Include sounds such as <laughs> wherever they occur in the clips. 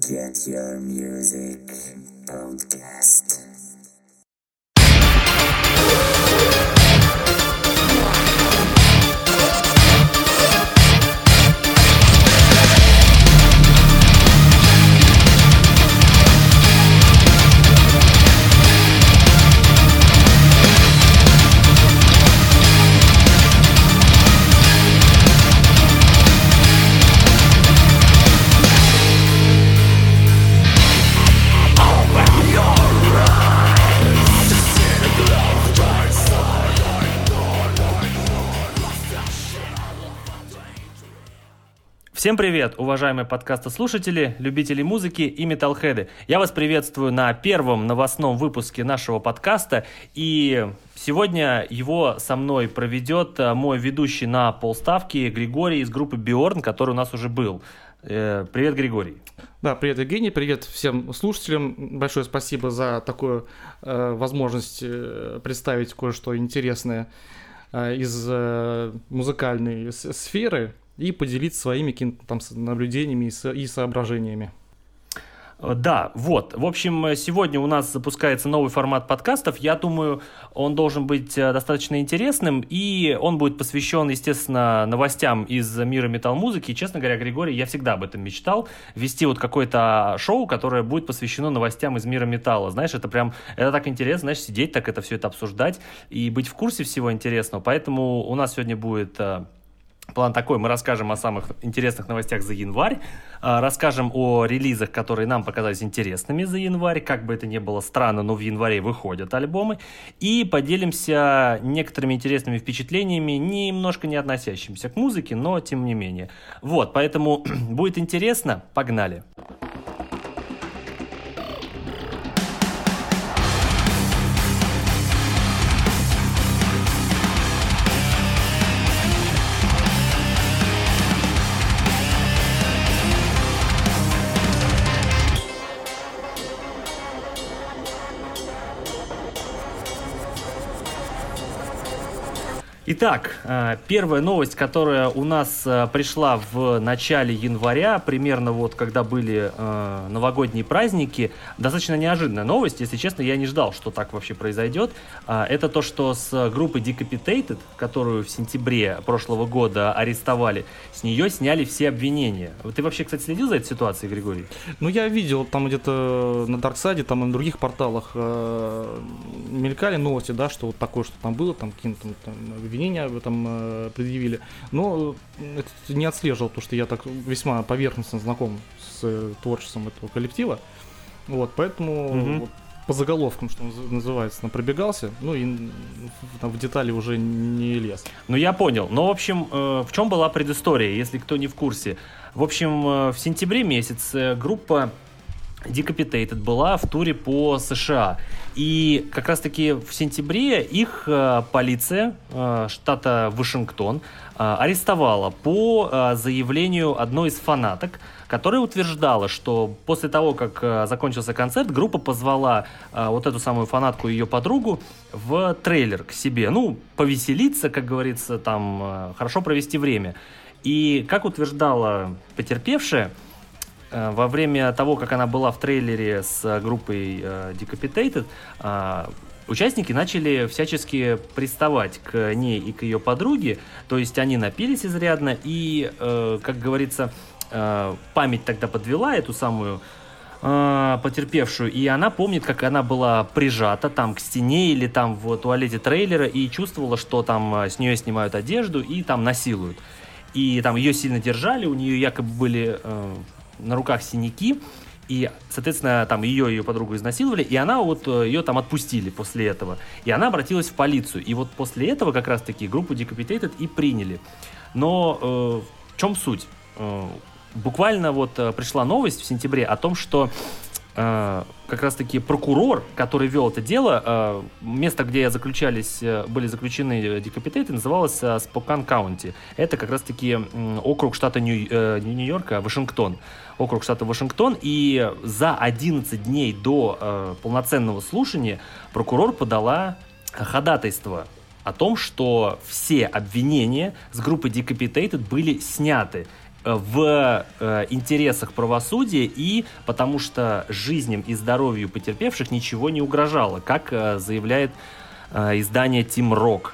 Get Your Music Podcast. Всем привет, уважаемые подкастослушатели, любители музыки и металлхеды. Я вас приветствую на первом новостном выпуске нашего подкаста. И сегодня его со мной проведет э, мой ведущий на полставки Григорий из группы Биорн, который у нас уже был. Э, Привет, Григорий. Да, привет, Евгений, привет всем слушателям. Большое спасибо за такую э, возможность э, представить кое-что интересное э, из э, музыкальной сферы и поделиться своими какими-то там наблюдениями и, со- и соображениями. Э, Да, вот. В общем, э, сегодня у нас запускается новый формат подкастов. Я думаю, он должен быть э, достаточно интересным, и он будет посвящен, естественно, новостям из мира метал-музыки. И, честно говоря, Григорий, я всегда об этом мечтал. Вести вот какое-то шоу, которое будет посвящено новостям из мира металла. Знаешь, это прям, это так интересно, знаешь, сидеть так это все это обсуждать и быть в курсе всего интересного. Поэтому у нас сегодня будет План такой, мы расскажем о самых интересных новостях за январь, а, расскажем о релизах, которые нам показались интересными за январь, как бы это ни было странно, но в январе выходят альбомы, и поделимся некоторыми интересными впечатлениями, немножко не относящимися к музыке, но тем не менее. Вот, поэтому <clears throat> будет интересно, погнали. Итак, э, первая новость, которая у нас э, пришла в начале января, примерно вот когда были э, новогодние праздники, достаточно неожиданная новость, если честно, я не ждал, что так вообще произойдет. Это то, что с группы Decapitated, которую в сентябре прошлого года арестовали, с нее сняли все обвинения. Ты вообще, кстати, следил за этой ситуацией, Григорий? Ну, я видел там где-то на Дарксайде, там и на других порталах мелькали новости, да, что вот такое, что там было, там какие-то там, там обвинения об этом э, предъявили. Но э, это не отслеживал, потому что я так весьма поверхностно знаком с э, творчеством этого коллектива. Вот, поэтому Мгм. вот по заголовкам, что наз- называется, пробегался, ну и в- там в детали уже не лез. Ну, я понял. Но, в общем, в чем была предыстория, если кто не в курсе? В общем, в сентябре месяце группа Decapitated была в туре по США. И как раз-таки в сентябре их э, полиция э, штата Вашингтон э, арестовала по э, заявлению одной из фанаток, которая утверждала, что после того, как э, закончился концерт, группа позвала э, вот эту самую фанатку и ее подругу в трейлер к себе. Ну, повеселиться, как говорится, там, э, хорошо провести время. И, как утверждала потерпевшая, во время того, как она была в трейлере с э, группой э, Decapitated, э, участники начали всячески приставать к ней и к ее подруге. То есть они напились изрядно, и, э, как говорится, э, память тогда подвела эту самую э, потерпевшую, и она помнит, как она была прижата там к стене или там в туалете трейлера и чувствовала, что там э, с нее снимают одежду и там насилуют. И там ее сильно держали, у нее якобы были э, на руках синяки, и, соответственно, там ее и ее подругу изнасиловали, и она вот э, ее там отпустили после этого. И она обратилась в полицию. И вот после этого как раз-таки группу Decapitated и приняли. Но э, в чем суть? Э, буквально вот э, пришла новость в сентябре о том, что как раз-таки прокурор, который вел это дело, э, место, где заключались, э, были заключены Decapitated, называлось э, Спокан Каунти. Это как раз-таки округ штата э, Нью-Йорка, Вашингтон. Округ штата Вашингтон. И за 11 дней до э, полноценного слушания прокурор подала ходатайство о том, что все обвинения с группы Decapitated были сняты. В э, интересах правосудия и потому что жизням и здоровью потерпевших ничего не угрожало, как э, заявляет э, издание Team Rock.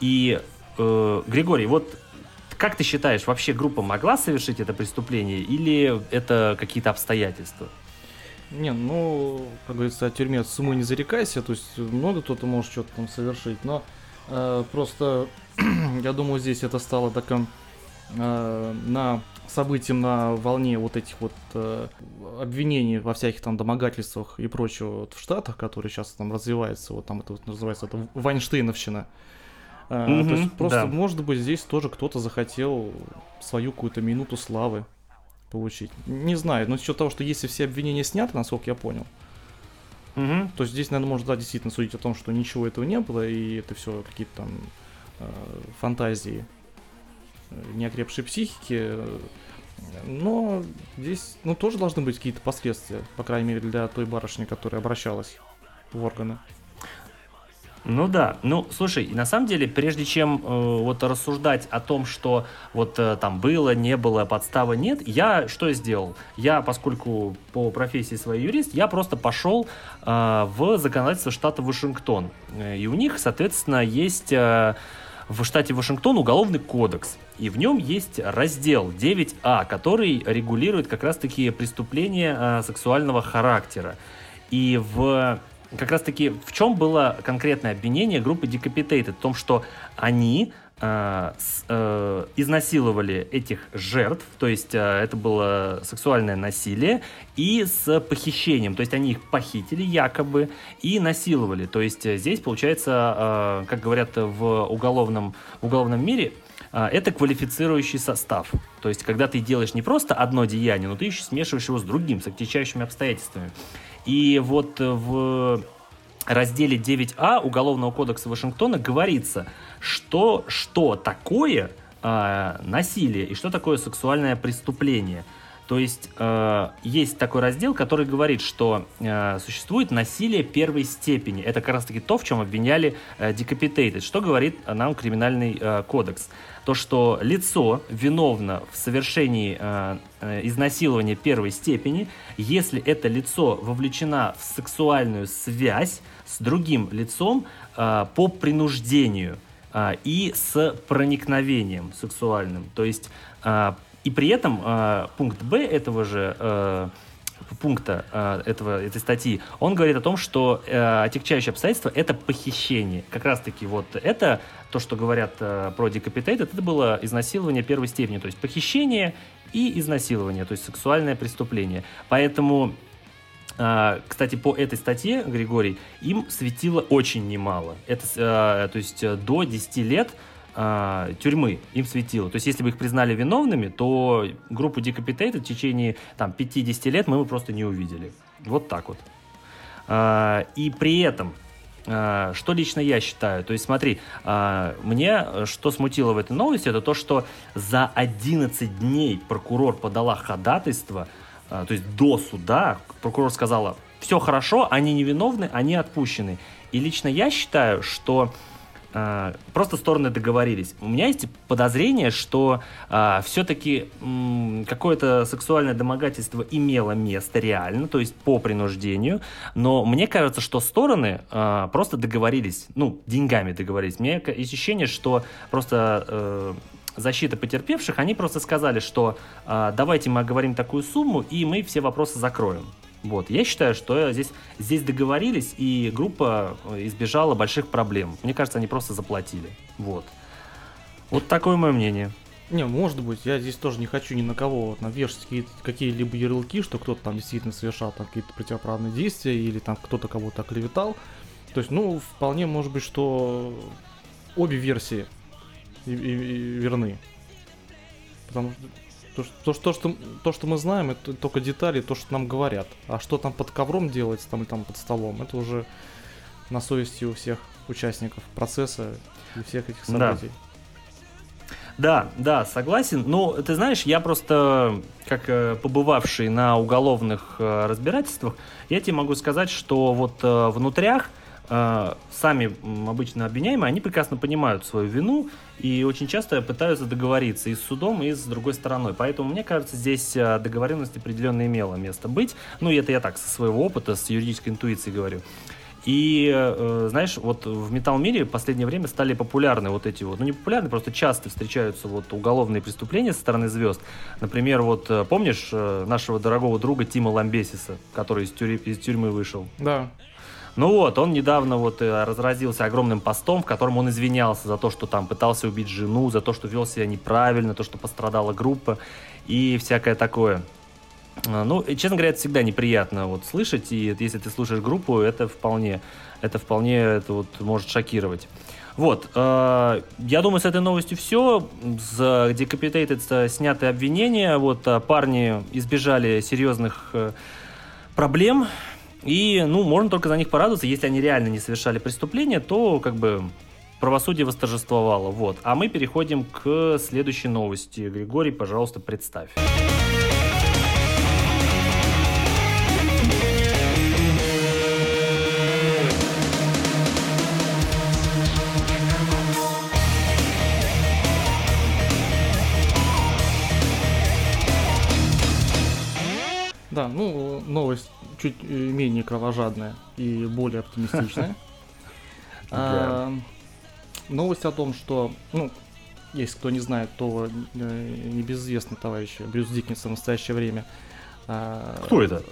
И, э, Григорий, вот как ты считаешь, вообще группа могла совершить это преступление или это какие-то обстоятельства? Не, ну, как говорится, о тюрьме с умой не зарекайся, то есть много кто-то может что-то там совершить, но э, просто, <clears throat> я думаю, здесь это стало таким э, на событием на волне вот этих вот э, обвинений во всяких там домогательствах и прочего вот в Штатах, которые сейчас там развивается, вот там это вот называется это Вайнштейновщина. Э, Мгм, то есть просто, да. может быть, здесь тоже кто-то захотел свою какую-то минуту славы получить. Не знаю, но с учетом того, что если все обвинения сняты, насколько я понял, Мгм. то здесь, наверное, можно да, действительно судить о том, что ничего этого не было, и это все какие-то там э, фантазии неокрепшей психики. э, Но здесь, ну, тоже должны быть какие-то последствия, по крайней мере, для той барышни, которая обращалась в органы. Ну да, ну слушай, на самом деле, прежде чем э, вот рассуждать о том, что вот э, там было, не было, подстава нет, я что сделал? Я, поскольку по профессии своей юрист, я просто пошел э, в законодательство штата Вашингтон. Э, И у них, соответственно, есть э, в штате Вашингтон уголовный кодекс. И в нем есть раздел 9А, который регулирует как раз-таки преступления э, сексуального характера. И в как раз таки в чем было конкретное обвинение группы Decapitated? В том, что они э, с- э, изнасиловали этих жертв, то есть э, это было сексуальное насилие, и с похищением, то есть они их похитили якобы и насиловали. То есть э, здесь получается, э, как говорят в уголовном, в уголовном мире, э, это квалифицирующий состав. То есть, когда ты делаешь не просто одно деяние, но ты еще смешиваешь его с другим, с отягчающими обстоятельствами. И вот в разделе 9А Уголовного кодекса Вашингтона говорится, что, что такое э, насилие и что такое сексуальное преступление. То есть э, есть такой раздел, который говорит, что э, существует насилие первой степени. Это как раз таки то, в чем обвиняли э, Decapitated. Что говорит нам криминальный э, кодекс? То, что лицо виновно в совершении э, э, изнасилования первой степени, если это лицо вовлечено в сексуальную связь с другим лицом э, по принуждению а, и с проникновением сексуальным. То есть а, и при этом а, пункт Б этого же э, пункта э, этого, этой статьи, он говорит о том, что э, отягчающие обстоятельства это похищение. Как раз таки вот это, то, что говорят э, про Decapitated, это было изнасилование первой степени, то есть похищение и изнасилование, то есть сексуальное преступление. Поэтому а, Кстати, по этой статье, Григорий, им светило очень немало. Это, а, то есть, э, до 10 лет а, тюрьмы им светило. То есть, если бы их признали виновными, то группу Decapitated в течение там, 50 лет мы бы просто не увидели. Вот так вот. А, И при этом, а, что лично я считаю, то есть смотри, мне что смутило в этой новости, это то, что за 11 дней прокурор подала ходатайство, то есть до суда прокурор сказала, все хорошо, они невиновны, они отпущены. И лично я считаю, что просто стороны договорились. У меня есть подозрение, что все-таки какое-то сексуальное домогательство имело место реально, то есть по принуждению, но мне кажется, что стороны а, просто договорились, ну, деньгами договорились. Мне есть ощущение, что просто э, защита потерпевших, они просто сказали, что а, давайте мы оговорим такую сумму, и мы все вопросы закроем. Вот, я считаю, что здесь, здесь договорились, и группа э, избежала больших проблем. Мне кажется, они просто заплатили. Вот. Вот такое мое мнение. Не, может быть, я здесь тоже не хочу ни на кого вот, навешать какие- какие-либо ярлыки, что кто-то там действительно совершал там какие-то противоправные действия или там кто-то кого-то оклеветал. То есть, ну, вполне может быть, что обе версии и- и- и верны. Потому что то, что, то, что, то, что, то, что мы знаем, это только детали, то, что нам говорят. А что там под ковром делается, там, или там под столом, это уже на совести у всех участников процесса и всех этих Да. событий. Да, да, согласен. Но ты знаешь, я просто, как э, побывавший на уголовных э, разбирательствах, я тебе могу сказать, что вот э, внутрях сами м, обычно обвиняемые, они прекрасно понимают свою вину и очень часто пытаются договориться и с судом, и с другой стороной. Поэтому, мне кажется, здесь э, договоренность определенно имела место быть. Ну, и это я так, со своего опыта, с юридической интуицией говорю. И, э, знаешь, вот в металл-мире в последнее время стали популярны вот эти вот, ну не популярны, просто часто встречаются вот уголовные преступления со стороны звезд. Например, вот э, помнишь э, нашего дорогого друга Тима Ламбесиса, который из, тюрь- из тюрьмы вышел? Да. Ну вот, он недавно вот э, разразился огромным постом, в котором он извинялся за то, что там пытался убить жену, за то, что вел себя неправильно, то, что пострадала группа и всякое такое. А, Ну, честно говоря, это всегда неприятно вот слышать, и если ты слушаешь группу, это вполне, это вполне, это вот может шокировать. Вот, э, я думаю, с этой новостью все. За Decapitated э, сняты обвинения, вот э, парни избежали серьезных э, проблем, и, ну, можно только за них порадоваться, если они реально не совершали преступления, то, как бы, правосудие восторжествовало, вот. А мы переходим к следующей новости. Григорий, пожалуйста, представь. Да, ну, новость чуть э, менее кровожадная и более оптимистичная. <laughs> А, Новость о том, что, ну, если кто не знает, то э, небезызвестный товарищ Брюс Диккенсон в настоящее время. а, Кто это?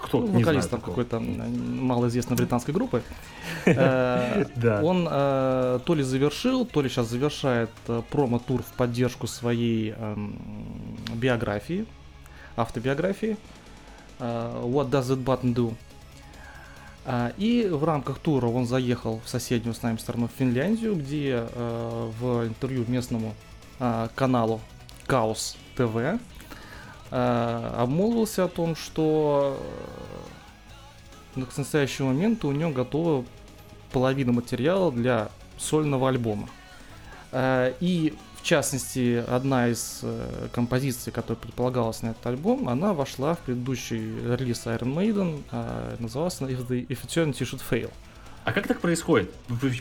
Кто? ну, вокалист там какой-то малоизвестной британской группы. <laughs> Э. Он то ли завершил, то ли сейчас завершает промо-тур в поддержку своей эм, биографии, автобиографии. Э, What Does That Button Do? А, И в рамках тура он заехал в соседнюю с нами страну Финляндию, где э, в интервью местному э, каналу Каос ТВ э, обмолвился о том, что к настоящему моменту у него готова половина материала для сольного альбома. И в частности, одна из э, композиций, которая предполагалась на этот альбом, она вошла в предыдущий релиз Iron Maiden, э, называлась она If, the, If Eternity Should Fail. А как так происходит?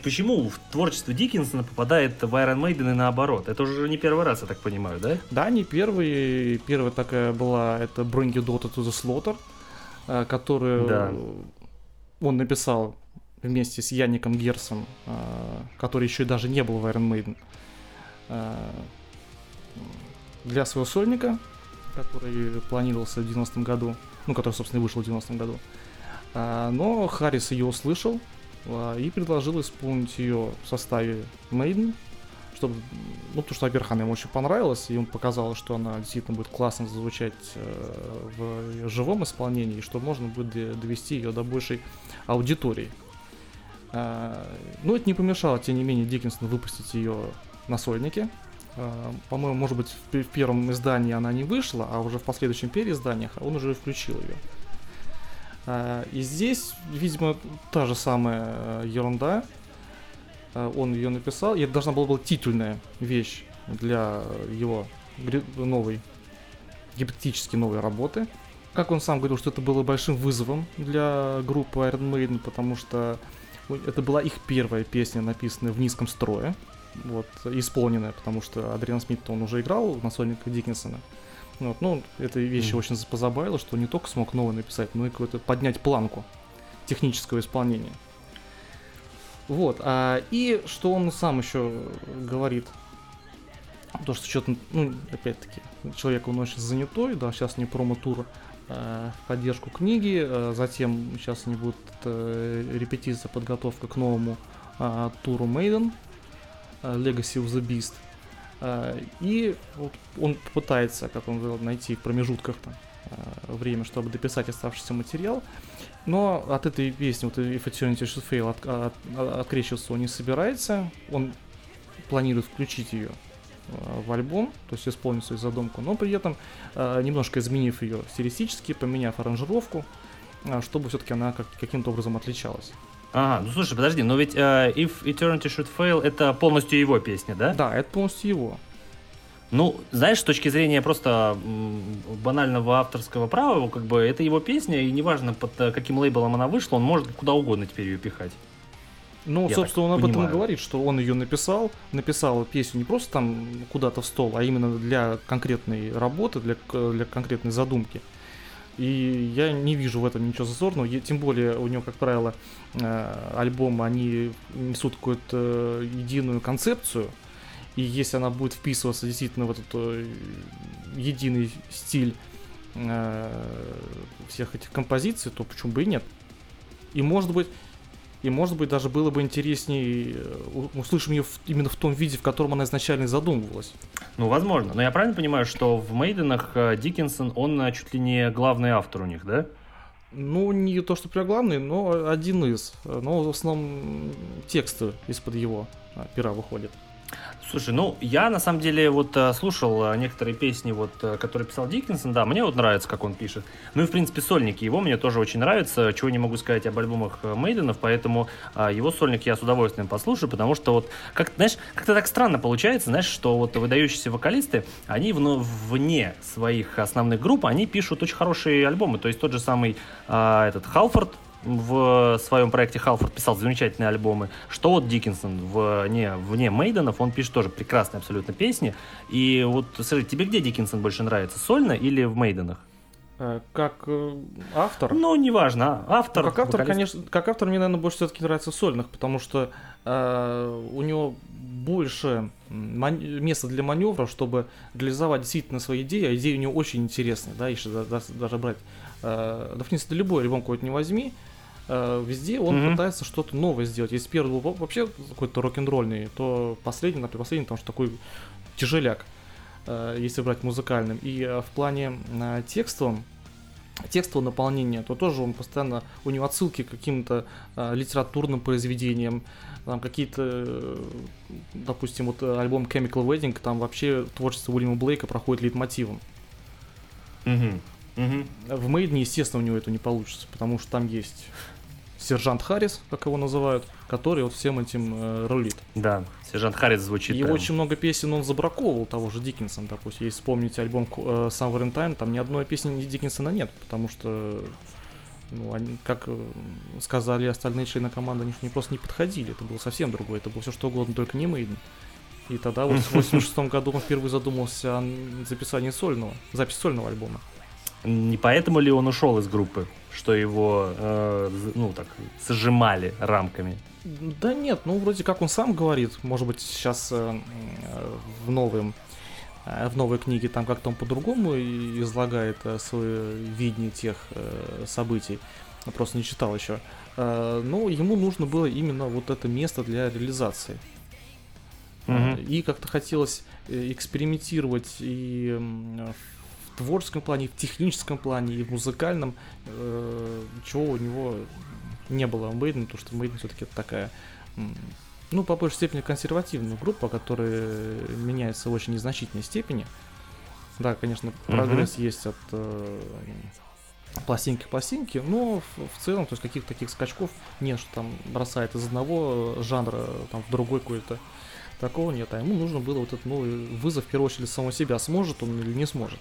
Почему в творчество Диккенсона попадает в Iron Maiden и наоборот? Это уже не первый раз, я так понимаю, да? Да, не первый. Первая такая была, это Bring Your Daughter to the Slaughter, э, которую Да. он написал вместе с Яником Герсом, э, который еще и даже не был в Iron Maiden, для своего сольника, который планировался в 90-м году, ну, который, собственно, и вышел в 90-м году. А, Но Харрис ее услышал а, и предложил исполнить ее в составе Maiden, чтобы, ну, потому что, во-первых, она ему очень понравилась, и ему показалось, что она действительно будет классно звучать э, в живом исполнении, и что можно будет довести ее до большей аудитории. А, ну, это не помешало, тем не менее, Диккенсону выпустить ее на сольнике. А, по-моему, может быть, в, пе- в первом издании она не вышла, а уже в последующем переизданиях он уже включил ее. А, и здесь, видимо, та же самая э, ерунда. Он ее написал, и это должна была быть титульная вещь для его новой, гипотетически новой работы. Как он сам говорил, что это было большим вызовом для группы Iron Maiden, потому что у- это была их первая песня, написанная в низком строе, вот, исполненная, потому что Адриан Смит, он уже играл на сольника Диккенсона. Вот, ну, эта вещь Мгм. очень позабавила, что не только смог новый написать, но и какой-то поднять планку технического исполнения. Вот, а, и что он сам еще говорит, то, что что-то, ну, опять-таки, человек, он очень занятой, да, сейчас не промо-тур в поддержку книги, э, затем сейчас не будет э, репетиция, подготовка к новому э, туру э, Legacy of the Beast, Э, и вот он пытается, как он говорил, найти в промежутках там, э, время, чтобы дописать оставшийся материал, но от этой песни, вот If Eternity Should Fail, от, от- от- открещиваться он не собирается. Он планирует включить ее э, в альбом, то есть исполнить свою задумку, но при этом э, немножко изменив ее стилистически, поменяв аранжировку, э, чтобы все-таки она как, каким-то образом отличалась. Ага, ну слушай, подожди, но ведь э, If Eternity Should Fail это полностью его песня, да? Да, это полностью его. Ну, знаешь, с точки зрения просто банального авторского права, как бы это его песня, и неважно под э, каким лейблом она вышла, он может куда угодно теперь ее пихать. Ну, Я собственно, он об этом и понимаю. говорит, что он ее написал, написал песню не просто там куда-то в стол, а именно для конкретной работы, для, к- для конкретной задумки. И я не вижу в этом ничего зазорного, тем более у него, как правило, э, альбомы, они несут какую-то э, единую концепцию, и если она будет вписываться действительно в этот э, единый стиль всех этих композиций, то почему бы и нет? И может быть, и может быть даже было бы интереснее э, услышим ее в- именно в том виде, в котором она изначально задумывалась. Ну, возможно. Но я правильно понимаю, что в Мейденах э, Диккенсон, он э, чуть ли не главный автор у них, да? Ну, не то, что прям главный, но один из. Но в основном тексты из-под его пера выходят. Слушай, ну я на самом деле вот э, слушал э, некоторые песни, вот, э, которые писал Диккенсон, да, мне вот нравится, как он пишет. Ну и в принципе сольники его мне тоже очень нравятся, чего не могу сказать об альбомах Мейденов, поэтому а, его сольник я с удовольствием послушаю, потому что вот, как знаешь, как-то так странно получается, знаешь, что вот выдающиеся вокалисты, они вне своих основных групп, они пишут очень хорошие альбомы, то есть тот же самый а, этот Халфорд, в своем проекте Халфорд писал замечательные альбомы. Что вот Диккенсон вне, вне Мейденов, он пишет тоже прекрасные абсолютно песни. И вот, скажи, тебе где Диккенсон больше нравится, сольно или в Мейденах? Э, Как э, автор. Ну, неважно, а автор. Ну, как автор, вокалист. конечно, как автор мне, наверное, больше все-таки нравится сольных, потому что э, у него больше ман- места для маневров, чтобы реализовать действительно свои идеи, а идеи у него очень интересные, да, если да- да- даже брать, э, да, в принципе, любой альбом какой-то не возьми, э, везде он Мгм. пытается что-то новое сделать. Если первый был во- вообще какой-то рок-н-ролльный, то последний, например, последний, потому что такой тяжеляк, э, если брать музыкальным. И э, в плане э, текстовом, текстового наполнения, то тоже он постоянно, у него отсылки к каким-то э, литературным произведениям, там какие-то, э, допустим, вот э, альбом Chemical Wedding, там вообще творчество Уильяма Блейка проходит лейтмотивом. Мгм. Мгм. В Мейдне, естественно, у него это не получится, потому что там есть сержант Харрис, как его называют, который вот всем этим э, рулит. Да, сержант Харрис звучит И прям. очень много песен он забраковывал того же Диккенсона, допустим. Если вспомнить альбом э, Summer in Time, там ни одной песни Диккенсона нет, потому что, ну, они, как э, сказали остальные члены команды, они не просто не подходили, это было совсем другое, это было все что угодно, только не Мейден. И тогда вот в 86 году он впервые задумался о записании сольного, запись сольного альбома. Не поэтому ли он ушел из группы, что его, э, ну так, сжимали рамками? Да нет, ну вроде как он сам говорит, может быть сейчас э, э, в новом э, в новой книге там как-то он по-другому излагает э, свое видение тех событий. Я просто не читал еще. Но ему нужно было именно вот это место для реализации. Э, И как-то хотелось экспериментировать и творческом плане, и в техническом плане, и в музыкальном, э, чего у него не было у Мейдена, потому что Мейден все-таки такая, ну, по большей степени консервативная группа, которая меняется в очень незначительной степени. Да, конечно, прогресс есть от э, пластинки к пластинке, но в, в целом, то есть каких-то таких скачков нет, что там бросает из одного жанра там, в другой какой-то. Такого нет, а ему нужно было вот этот новый вызов, в первую очередь, самого себя, сможет он или не сможет.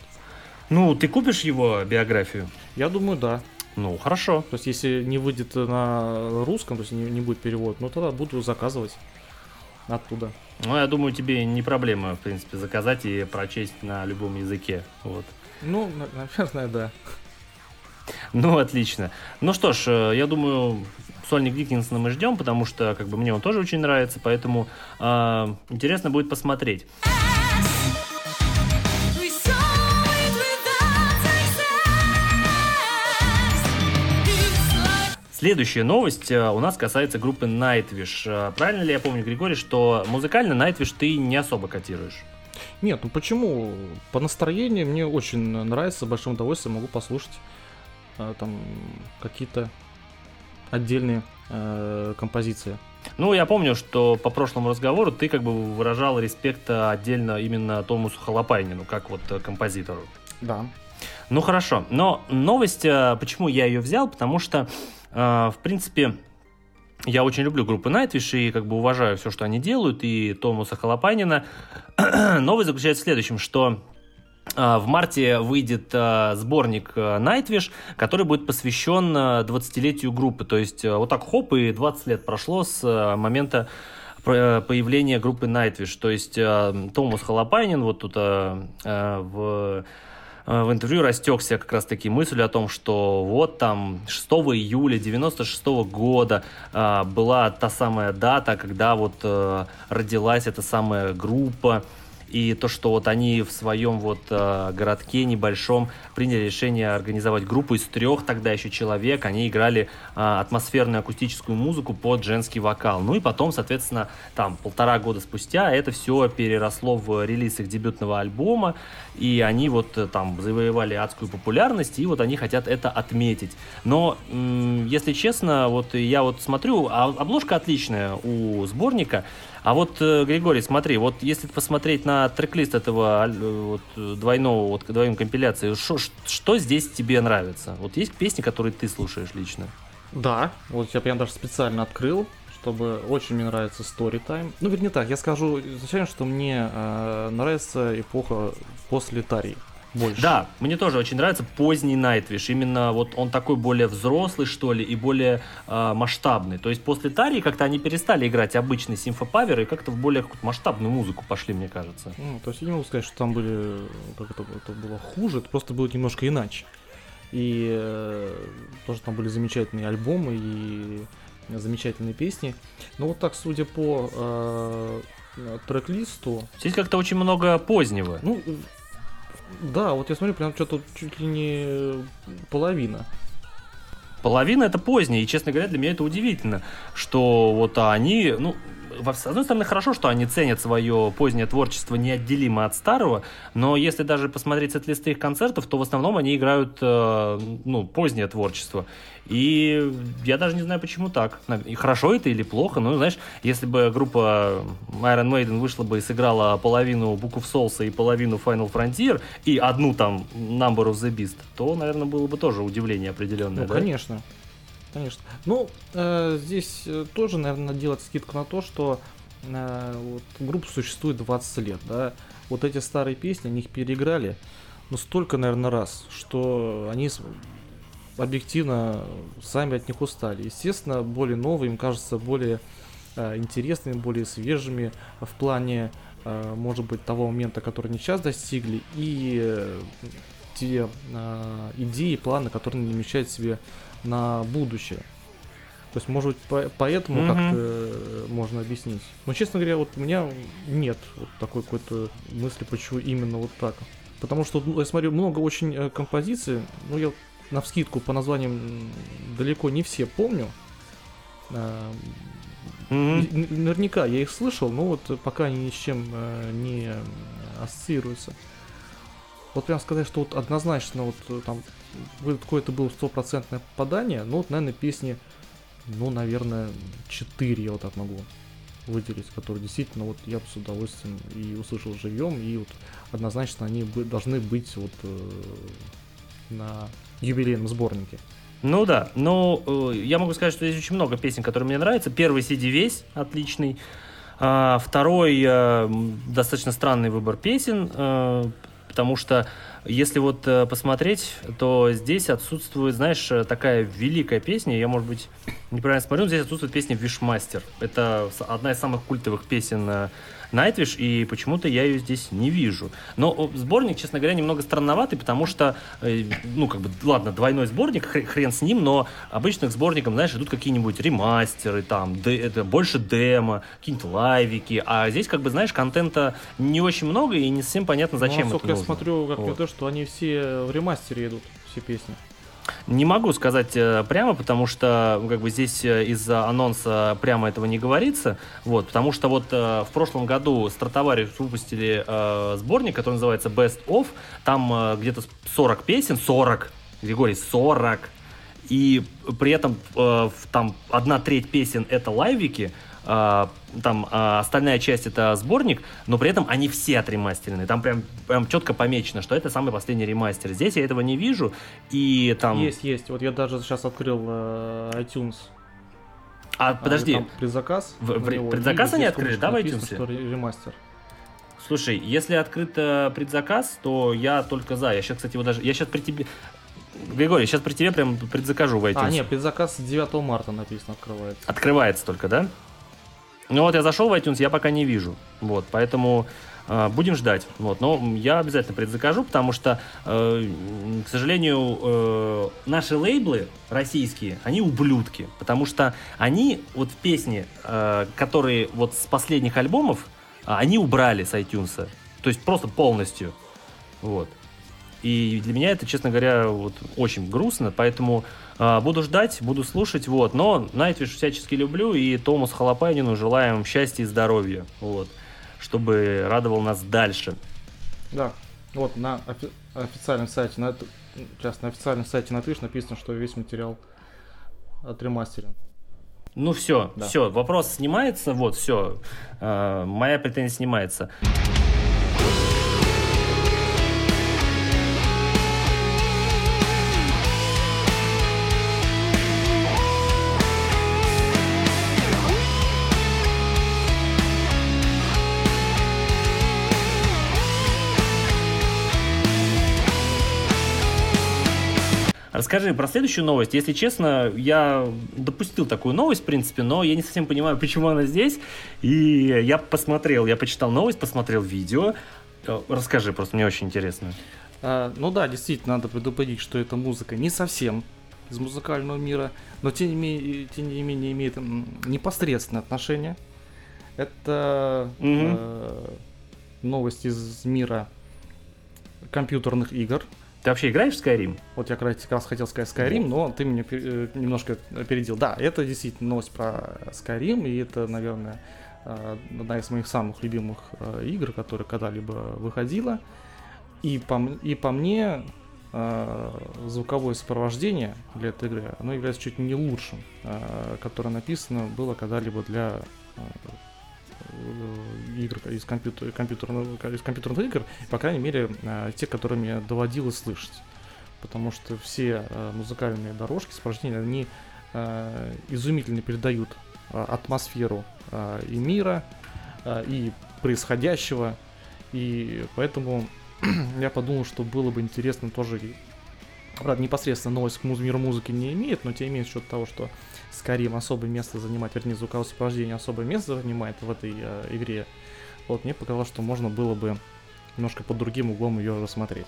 Ну, ты купишь его биографию? Я думаю, да. Ну, хорошо. То есть, если не выйдет на русском, то есть не, не будет перевод, ну тогда буду заказывать оттуда. Ну, я думаю, тебе не проблема, в принципе, заказать и прочесть на любом языке. Вот. Ну, на- наверное, да. Ну, отлично. Ну что ж, э, я думаю, сольник Диккенсона мы ждем, потому что как бы мне он тоже очень нравится, поэтому э, интересно будет посмотреть. Следующая новость э, у нас касается группы Nightwish. Э, Правильно ли я помню, Григорий, что музыкально Nightwish ты не особо котируешь? Нет, ну почему? По настроению мне очень нравится, с большим удовольствием могу послушать э, там какие-то отдельные э, композиции. Ну, я помню, что по прошлому разговору ты как бы выражал респект отдельно именно Томусу Халапайнину, как вот композитору. Да. Ну хорошо, но новость, почему я ее взял, потому что, в принципе, я очень люблю группу Nightwish и как бы уважаю все, что они делают, и Томаса Халапанина. <clears throat> новость заключается в следующем, что А, В марте выйдет а, сборник а, Nightwish, который будет посвящен а, 20-летию группы. То есть а, вот так хоп, и 20 лет прошло с а, момента про- появления группы Nightwish. То есть а, Томас Холопайнин вот тут а, а, в а, в интервью растекся как раз таки мысль о том, что вот там 6 июля 96 года а, была та самая дата, когда вот а, родилась эта самая группа, и то, что вот они в своем вот а, городке небольшом приняли решение организовать группу из трех тогда еще человек, они играли а, атмосферную акустическую музыку под женский вокал. Ну и потом, соответственно, там полтора года спустя это все переросло в релиз их дебютного альбома, и они вот э, там завоевали адскую популярность, и вот они хотят это отметить. Но, если честно, вот я вот смотрю, а обложка отличная у сборника, а вот, э, Григорий, смотри, вот если посмотреть на трек-лист этого э, вот, э, двойного, вот двойной компиляции, шо- что здесь тебе нравится? Вот есть песни, которые ты слушаешь лично? Да, вот я прям даже специально открыл, чтобы очень мне нравится Story Time. Ну, вернее так, я скажу изначально, что мне э, нравится эпоха после Тарии больше. Да, мне тоже очень нравится поздний Найтвиш. Именно вот он такой более взрослый, что ли, и более а, масштабный. То есть после Тарии как-то они перестали играть обычный симфопавер и как-то в более какую-то масштабную музыку пошли, мне кажется. Ну, то есть я не могу сказать, что там были, как это, это было хуже, это просто было немножко иначе. И э, тоже там были замечательные альбомы и замечательные песни. Но вот так, судя по э, трек-листу, Здесь как-то очень много позднего. ну, э, да, вот я смотрю, прям что-то чуть ли не половина. Половина это позднее, и, честно говоря, для меня это удивительно, что вот они, ну, с одной стороны, хорошо, что они ценят свое позднее творчество неотделимо от старого, но если даже посмотреть сет-листы их концертов, то в основном они играют, э, ну, позднее творчество. И я даже не знаю, почему так. И хорошо это или плохо, ну, знаешь, если бы группа Iron Maiden вышла бы и сыграла половину Book of Souls и половину Final Frontier, и одну там Number of the Beast, то, наверное, было бы тоже удивление определенное, Ну, да? конечно. Конечно. Ну, э, здесь э, тоже, наверное, делать скидку на то, что э, вот, группа существует 20 лет, да. Вот эти старые песни, они их переиграли, ну, столько, наверное, раз, что они объективно сами от них устали. Естественно, более новые, им кажется, более э, интересными, более свежими в плане, э, может быть, того момента, который они сейчас достигли, и э, те э, идеи, планы, которые они намечают себе на будущее. То есть, может быть, по- поэтому Мгм. как-то э, можно объяснить. Но, честно говоря, вот у меня нет вот такой какой-то мысли, почему именно вот так. Потому что, ну, я смотрю, много очень э, композиций, ну, я на вскидку по названиям далеко не все помню. Н- Наверняка я их слышал, но вот пока они ни с чем не ассоциируются. Вот прям сказать, что вот однозначно вот э, там какое-то было стопроцентное попадание, ну вот, наверное, песни, ну, наверное, 4 я вот так могу выделить, которые действительно вот я бы с удовольствием и услышал живьем, и вот однозначно они бы- должны быть вот э, на юбилейном сборнике. Ну да, но э, я могу сказать, что здесь очень много песен, которые мне нравятся. Первый CD весь отличный. А, второй э, достаточно странный выбор песен, э, потому что если вот э, посмотреть, то здесь отсутствует, знаешь, э, такая великая песня. Я, может быть, неправильно смотрю, но здесь отсутствует песня Вишмастер. Это одна из самых культовых песен Nightwish, и почему-то я ее здесь не вижу. Но сборник, честно говоря, немного странноватый, потому что, э, ну, как бы, ладно, двойной сборник, хр- хрен с ним, но обычно к сборникам, знаешь, идут какие-нибудь ремастеры, там, де- это, больше демо, какие-нибудь лайвики, а здесь, как бы, знаешь, контента не очень много, и не совсем понятно, зачем ну, это насколько я нужно. смотрю, как Вот. то, что они все в ремастере идут, все песни. Не могу сказать э, прямо, потому что как бы здесь э, из-за анонса прямо этого не говорится. Вот, потому что вот э, в прошлом году Стратовариус выпустили э, сборник, который называется Best Of. Там э, где-то 40 песен, 40, Григорий, 40. И при этом э, там одна треть песен это лайвики, там э, остальная часть это сборник, но при этом они все отремастерены. Там прям, прям четко помечено, что это самый последний ремастер. Здесь я этого не вижу. И там... Есть, есть. Вот я даже сейчас открыл э, iTunes. А, а, подожди, Там предзаказ. В- в- предзаказ они открыли, да, в iTunes? что ре- ремастер. Слушай, если открыт предзаказ, то я только за. Я сейчас, кстати, его даже... Я сейчас при тебе... Григорий, сейчас при тебе прям предзакажу в iTunes. А, нет, предзаказ 9 марта написано открывается. Открывается только, да? Ну вот я зашел в iTunes, я пока не вижу. Вот, поэтому э, будем ждать. Вот, но я обязательно предзакажу, потому что, э, к сожалению, э, наши лейблы российские, они ублюдки. Потому что они вот в песни, э, которые вот с последних альбомов, а, они убрали с iTunes. То есть просто полностью. Вот. И для меня это, честно говоря, вот очень грустно, поэтому буду ждать, буду слушать, вот. Но Найтвиш всячески люблю, и Томасу Халапанину желаем счастья и здоровья, вот. Чтобы радовал нас дальше. Да, вот на офи- официальном сайте, на, сейчас на официальном сайте на Twitch написано, что весь материал отремастерен. Ну все, Да. все, вопрос снимается, вот, все. моя претензия снимается. Расскажи про следующую новость. Если честно, я допустил такую новость, в принципе, но я не совсем понимаю, <laughs> почему она здесь. И я посмотрел, я почитал новость, посмотрел видео. Э, Расскажи, просто мне очень интересно. А, ну да, действительно, надо предупредить, что эта музыка не совсем из музыкального мира, но тем не менее, тем не менее имеет непосредственное отношение. Это Мгм. э, новость из мира компьютерных игр. Ты вообще играешь в Skyrim? Вот я как раз хотел сказать Skyrim, но ты меня пер- э, немножко опередил. Да, это действительно новость про Skyrim, и это, наверное, э, одна из моих самых любимых э, игр, которая когда-либо выходила. И по, и по мне, звуковое сопровождение для этой игры, оно является чуть не лучшим, которое написано было когда-либо для игр из, компьютер, компьютерных, из компьютерных игр, по крайней мере, э, те, которые мне доводилось слышать. Потому что все э, музыкальные дорожки, сопровождения, они э, изумительно передают э, атмосферу э, и мира, э, и происходящего. И поэтому <clears throat> я подумал, что было бы интересно тоже Правда, непосредственно новость к миру музыки не имеет, но тем не менее, с учетом того, что Skyrim особое место занимает, вернее, звуковое сопровождение особое место занимает в этой э, игре, вот мне показалось, что можно было бы немножко под другим углом ее рассмотреть.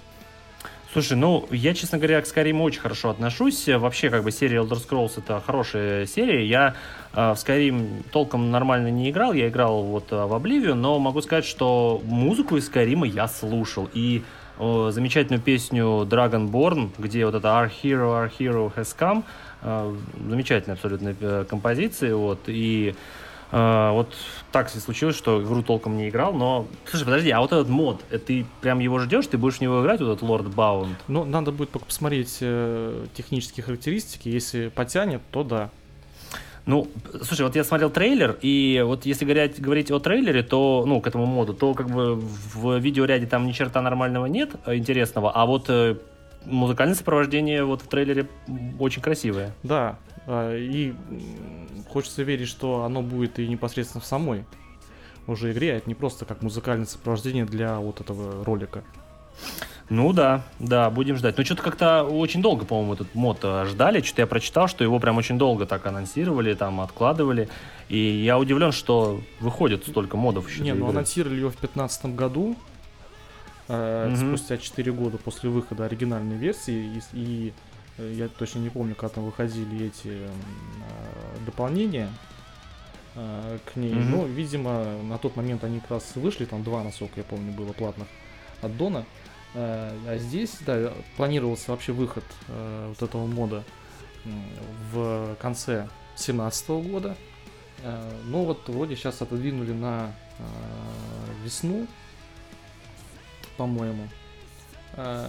Слушай, ну, я, честно говоря, к Skyrim очень хорошо отношусь. Вообще, как бы, серия Elder Scrolls это хорошая серия. Я э, в Skyrim толком нормально не играл. Я играл вот э, в Oblivion, но могу сказать, что музыку из Skyrim я слушал. И э, замечательную песню Dragonborn, где вот это Our Hero, Our Hero Has Come, э, замечательная абсолютно э, композиция, вот, и э, вот так случилось, что игру толком не играл, но... Слушай, подожди, а вот этот мод, ты прям его ждешь, ты будешь в него играть, вот этот Lord Bound? Ну, надо будет только посмотреть э, технические характеристики, если потянет, то да. Ну, слушай, вот я смотрел трейлер, и вот если говорить, говорить о трейлере, то, ну, к этому моду, то как бы в видеоряде там ни черта нормального нет интересного, а вот музыкальное сопровождение вот в трейлере очень красивое. Да, а, и хочется верить, что оно будет и непосредственно в самой уже игре, а это не просто как музыкальное сопровождение для вот этого ролика. Ну да, да, будем ждать. Но что-то как-то очень долго, по-моему, этот мод э, ждали. Что-то я прочитал, что его прям очень долго так анонсировали, там откладывали. И я удивлен, что выходит столько модов еще. Не, ну игры. анонсировали ее в 2015 году, э, Мгм. спустя 4 года после выхода оригинальной версии, и, и, э, я точно не помню, когда там выходили эти э, дополнения э, к ней. Мгм. Ну, видимо, на тот момент они как раз вышли, там два, насколько я помню, было платных от Дона. Э, а здесь, да, планировался вообще выход э, вот этого мода в конце 2017 года. Но вот вроде сейчас отодвинули на весну, по-моему. Э,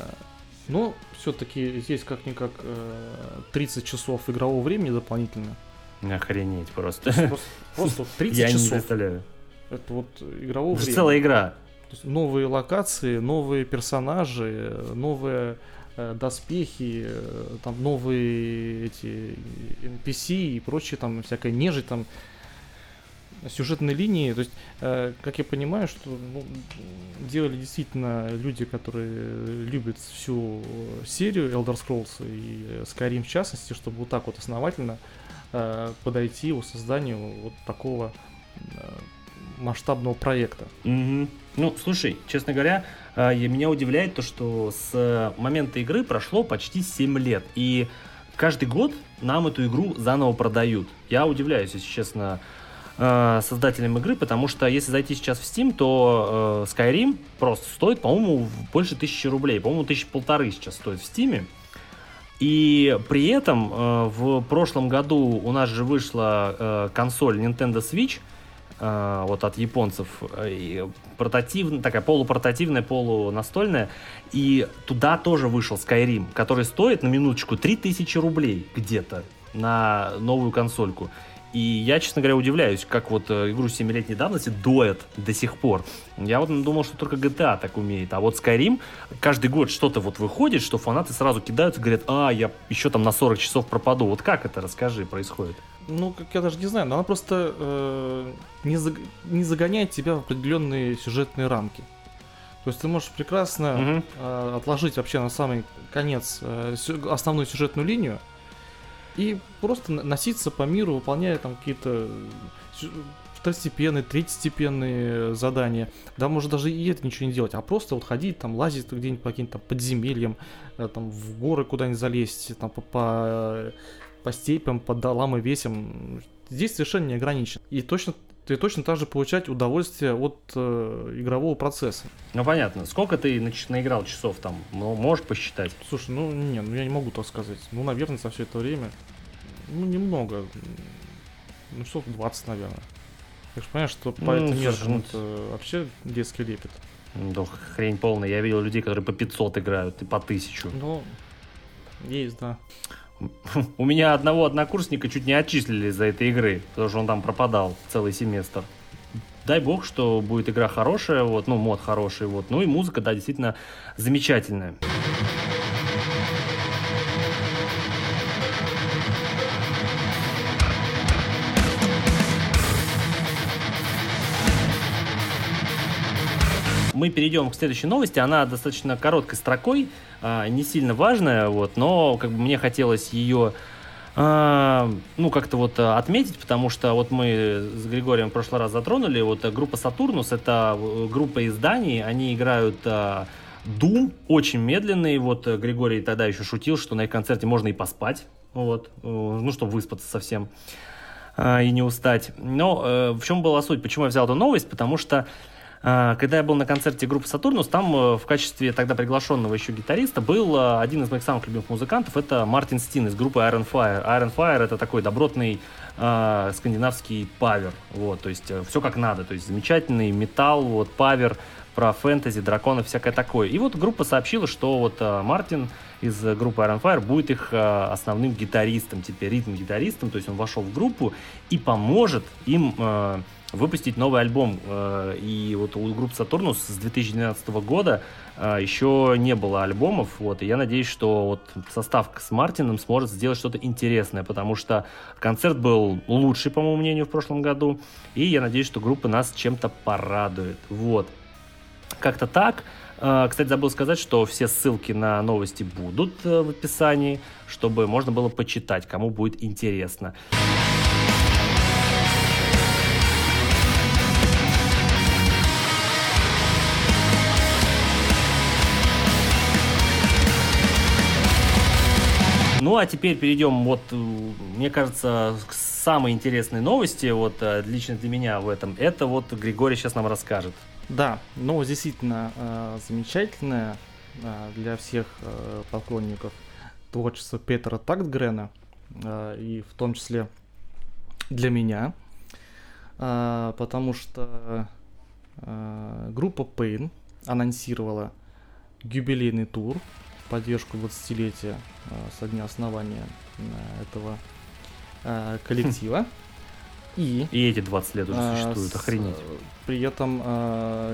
Но все-таки здесь как-никак э, 30 часов игрового времени дополнительно. Охренеть просто. Просто, просто <laughs> 30 Я не часов. представляю. Это вот игрового Это времени. целая игра. То есть новые локации, новые персонажи, э, новые э, доспехи, э, там новые эти NPC и прочее, там всякая нежить там. Сюжетной линии, то есть, э, как я понимаю, что ну, делали действительно люди, которые любят всю серию Elder Scrolls и э, Skyrim в частности, чтобы вот так вот основательно э, подойти к созданию вот такого э, масштабного проекта. Мгм. Ну, слушай, честно говоря, э, меня удивляет то, что с э, момента игры прошло почти 7 лет. И каждый год нам эту игру заново продают. Я удивляюсь, если честно, э, создателям игры, потому что если зайти сейчас в Steam, то э, Skyrim просто стоит, по-моему, больше тысячи рублей. По-моему, тысячи полторы сейчас стоит в Steam. И при этом э, в прошлом году у нас же вышла э, консоль Nintendo Switch, э, вот от японцев, э, и портативная, такая полупортативная, полунастольная, и туда тоже вышел Skyrim, который стоит на минуточку 3000 рублей где-то на новую консольку. И я, честно говоря, удивляюсь, как вот э, игру 7-летней давности доят до сих пор. Я вот думал, что только GTA так умеет. А вот Skyrim, каждый год что-то вот выходит, что фанаты сразу кидаются и говорят, а, я еще там на 40 часов пропаду. Вот как это, расскажи, происходит? Ну, как я даже не знаю, но она просто э, не, заг- не загоняет тебя в определенные сюжетные рамки. То есть ты можешь прекрасно Мгм. э, отложить вообще на самый конец э, сю- основную сюжетную линию и просто носиться по миру, выполняя там какие-то сю- второстепенные, третьестепенные задания. Да, может даже и это ничего не делать, а просто вот ходить, там, лазить где-нибудь по каким-то подземельям, э, там, в горы куда-нибудь залезть, там, по, по, по степям, по долам и весям. Здесь совершенно не ограничен. И точно ты точно так же получать удовольствие от э, игрового процесса. Ну, понятно. Сколько ты нач- наиграл часов там? Ну, можешь посчитать? Слушай, ну не, ну я не могу так сказать. Ну, наверное, за все это время. Ну, немного. Ну, часов 20, наверное. Так что понимаешь, что по Ну, меркам ну, это вообще детский лепет. Да, хрень полная. Я видел людей, которые по 500 играют и по 1000. Ну, есть, да. <laughs> У меня одного однокурсника чуть не отчислили за этой игры, потому что он там пропадал целый семестр. Дай бог, что будет игра хорошая, вот, ну, мод хороший, вот. Ну и музыка, да, действительно замечательная. Мы перейдем к следующей новости. Она достаточно короткой строкой, а, не сильно важная, вот, но как бы мне хотелось ее а, ну, как-то вот а, отметить, потому что вот мы с Григорием в прошлый раз затронули, вот группа Сатурнус, это э, группа изданий, они играют Doom, очень медленный, вот э, Григорий тогда еще шутил, что на их концерте можно и поспать, вот, э, ну, чтобы выспаться совсем и не устать. Но в чем была суть, почему я взял эту новость, потому что когда я был на концерте группы Сатурнус, там э, в качестве тогда приглашенного еще гитариста был э, один из моих самых любимых музыкантов, это Мартин Стин из группы Iron Fire. Iron Fire это такой добротный э, скандинавский павер, вот, то есть все как надо, то есть замечательный металл, вот, павер, про фэнтези, драконов, всякое такое. И вот группа сообщила, что вот э, Мартин из э, группы Iron Fire будет их э, основным гитаристом, теперь ритм-гитаристом, то есть он вошел в группу и поможет им э, выпустить новый альбом. Э, И вот у группы Saturnus с 2012 года э, еще не было альбомов, вот, и я надеюсь, что вот состав с Мартином сможет сделать что-то интересное, потому что концерт был лучший, по моему мнению, в прошлом году, и я надеюсь, что группа нас чем-то порадует. Вот. Как-то так. Э, Кстати, забыл сказать, что все ссылки на новости будут в описании, чтобы можно было почитать, кому будет интересно. Ну, а теперь перейдем, вот, э, мне кажется, к самой интересной новости, вот, э, лично для меня в этом. Это вот Григорий сейчас нам расскажет. Да, новость действительно э, замечательная э, для всех э, поклонников творчества Петра Тактгрена, э, и в том числе для меня, э, потому что э, группа Pain анонсировала юбилейный тур поддержку 20-летия э, со дня основания э, этого э, коллектива. И И эти 20 лет уже существуют, охренеть. При этом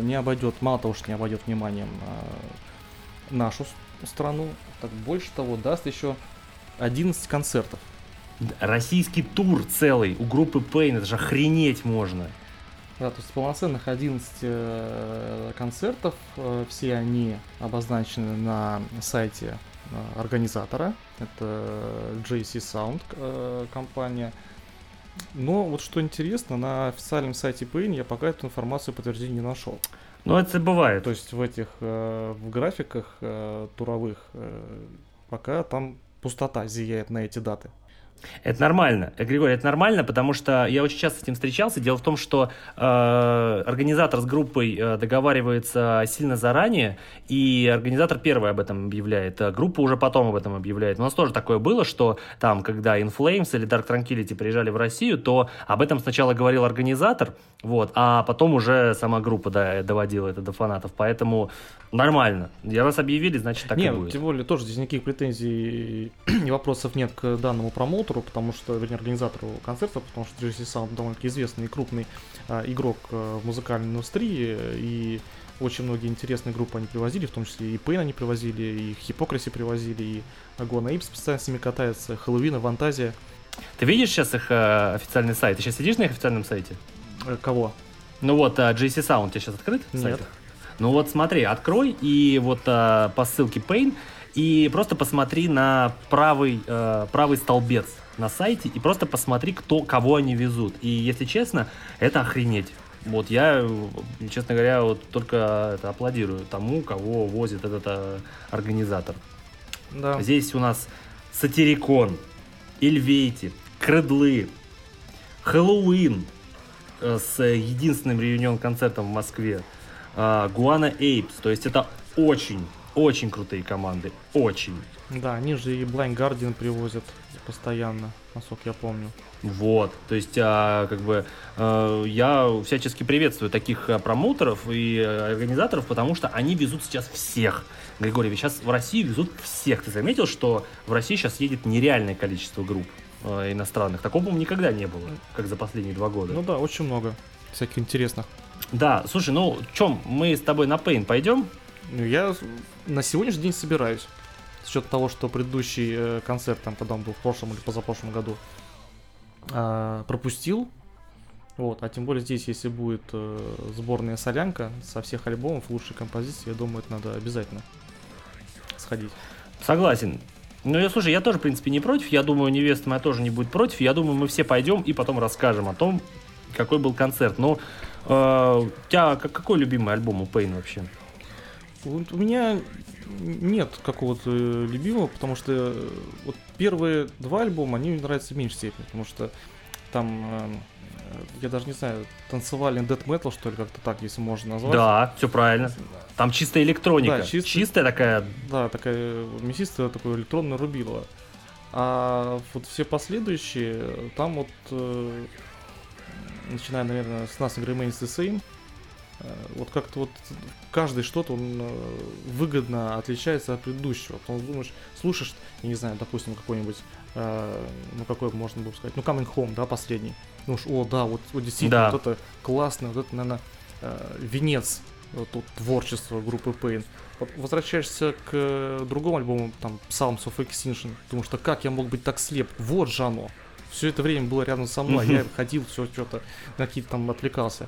не обойдет, мало того, что не обойдет вниманием нашу страну, так больше того, даст еще 11 концертов Российский тур целый у группы Pain, это же охренеть можно. Да, то есть полноценных 11 э, концертов, э, все они обозначены на сайте э, организатора, это JC Sound компания. Но вот что интересно, на официальном сайте Pain я пока эту информацию подтверждения не нашел. Ну, это бывает. То есть в этих в графиках туровых пока там пустота зияет на эти даты. Это нормально. Э, Григорий, это нормально, потому что я очень часто с этим встречался. Дело в том, что э, организатор с группой э, договаривается сильно заранее, и организатор первый об этом объявляет, а группа уже потом об этом объявляет. У нас тоже такое было, что там, когда In Flames или Dark Tranquility приезжали в Россию, то об этом сначала говорил организатор, вот, а потом уже сама группа да, доводила это до фанатов. Поэтому нормально. Я раз объявили, значит так не, и будет. тем более тоже здесь никаких претензий и <clears throat> вопросов нет к данному промоутеру, потому что, вернее, организатору концерта, потому что JC Sound довольно-таки известный и крупный а, игрок а, в музыкальной индустрии, и очень многие интересные группы они привозили, в том числе и Pain они привозили, и Hypocrisy привозили, и Agona Apes постоянно с ними катается, Хэллоуин, Фантазия. Ты видишь сейчас их э, официальный сайт? Ты сейчас сидишь на их официальном сайте? Э, Кого? Ну вот, а, JC Sound у тебя сейчас открыт? Нет. сайт? Ну вот смотри, открой и вот а, по ссылке Pain и просто посмотри на правый, э, правый столбец на сайте и просто посмотри, кто, кого они везут. И если честно, это охренеть. Вот я, э, честно говоря, вот только это аплодирую тому, кого возит этот э, организатор. Да. Здесь у нас Сатирикон, Эльвейти, Кредлы, Хэллоуин э, с единственным реюнион-концертом в Москве, а, Гуана Эйпс. То есть это очень, очень крутые команды. Очень. Да, они же и Blind Guardian привозят постоянно, насколько я помню. Вот, то есть, а, как бы, э, я всячески приветствую таких а, промоутеров и э, организаторов, потому что они везут сейчас всех. Григорий, сейчас в Россию везут всех. Ты заметил, что в России сейчас едет нереальное количество групп э, иностранных? Такого, по-моему, никогда не было, как за последние два года. Ну да, очень много всяких интересных. Да, слушай, ну, чем, мы с тобой на Пейн пойдем? Ну, я на сегодняшний день собираюсь. С учетом того, что предыдущий э, концерт, там, он был в прошлом или позапрошлом году, а, пропустил. Вот, а тем более здесь, если будет э, сборная солянка со всех альбомов, лучшие композиции, я думаю, это надо обязательно сходить. Согласен. Ну, я, слушай, я тоже, в принципе, не против. Я думаю, невеста моя тоже не будет против. Я думаю, мы все пойдем и потом расскажем о том, какой был концерт. Ну, э, у тебя как- какой любимый альбом у Пейн вообще? Вот у меня нет какого-то э, любимого, потому что э, вот первые два альбома, они мне нравятся в меньшей степени, потому что там, э, я даже не знаю, танцевали Death Metal, что ли, как-то так, если можно назвать. Да, все правильно. Там чистая электроника. Да, чисто- Чистая такая. Да, такая мясистая, такое электронное рубилово. А вот все последующие, там вот, э, начиная, наверное, с нас Remains the Same, вот как-то вот каждый что-то он э, выгодно отличается от предыдущего. Потом думаешь, слушаешь, я не знаю, допустим, какой-нибудь, э, ну какой можно было сказать, ну Coming Home, да, последний. Ну уж, о, да, вот, вот действительно, Да. вот это классно, вот это, наверное, венец вот, тут творчества группы Pain. Вот Возвращаешься к э, другому альбому, там, Psalms of Extinction, потому что как я мог быть так слеп? Вот же оно. Все это время было рядом со мной, я ходил, все что-то, на какие-то там отвлекался.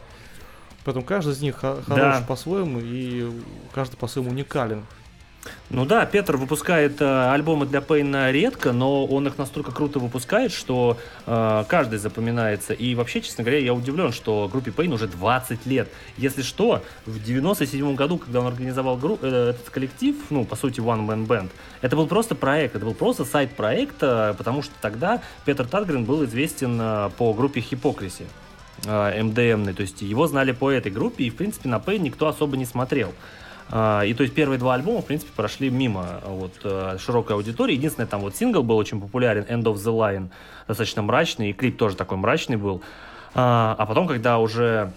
Поэтому каждый из них хо- Да. хорош по-своему, и каждый по-своему уникален. Ну да, Петр выпускает э, альбомы для Пейна редко, но он их настолько круто выпускает, что э, каждый запоминается. И вообще, честно говоря, я удивлен, что группе Пейн уже 20 лет. Если что, в 97 году, когда он организовал гру- э, этот коллектив, ну, по сути, One Man Band, это был просто проект, это был просто сайт-проект, э, потому что тогда Петр Татгрен был известен э, по группе Hypocrisy. Э, МДМный, то есть его знали по этой группе, и, в принципе, на Пейн никто особо не смотрел. А, И то есть первые два альбома, в принципе, прошли мимо а, вот, э, широкой аудитории. Единственное, там вот сингл был очень популярен, End of the Line, достаточно мрачный, и клип тоже такой мрачный был. А потом, когда уже...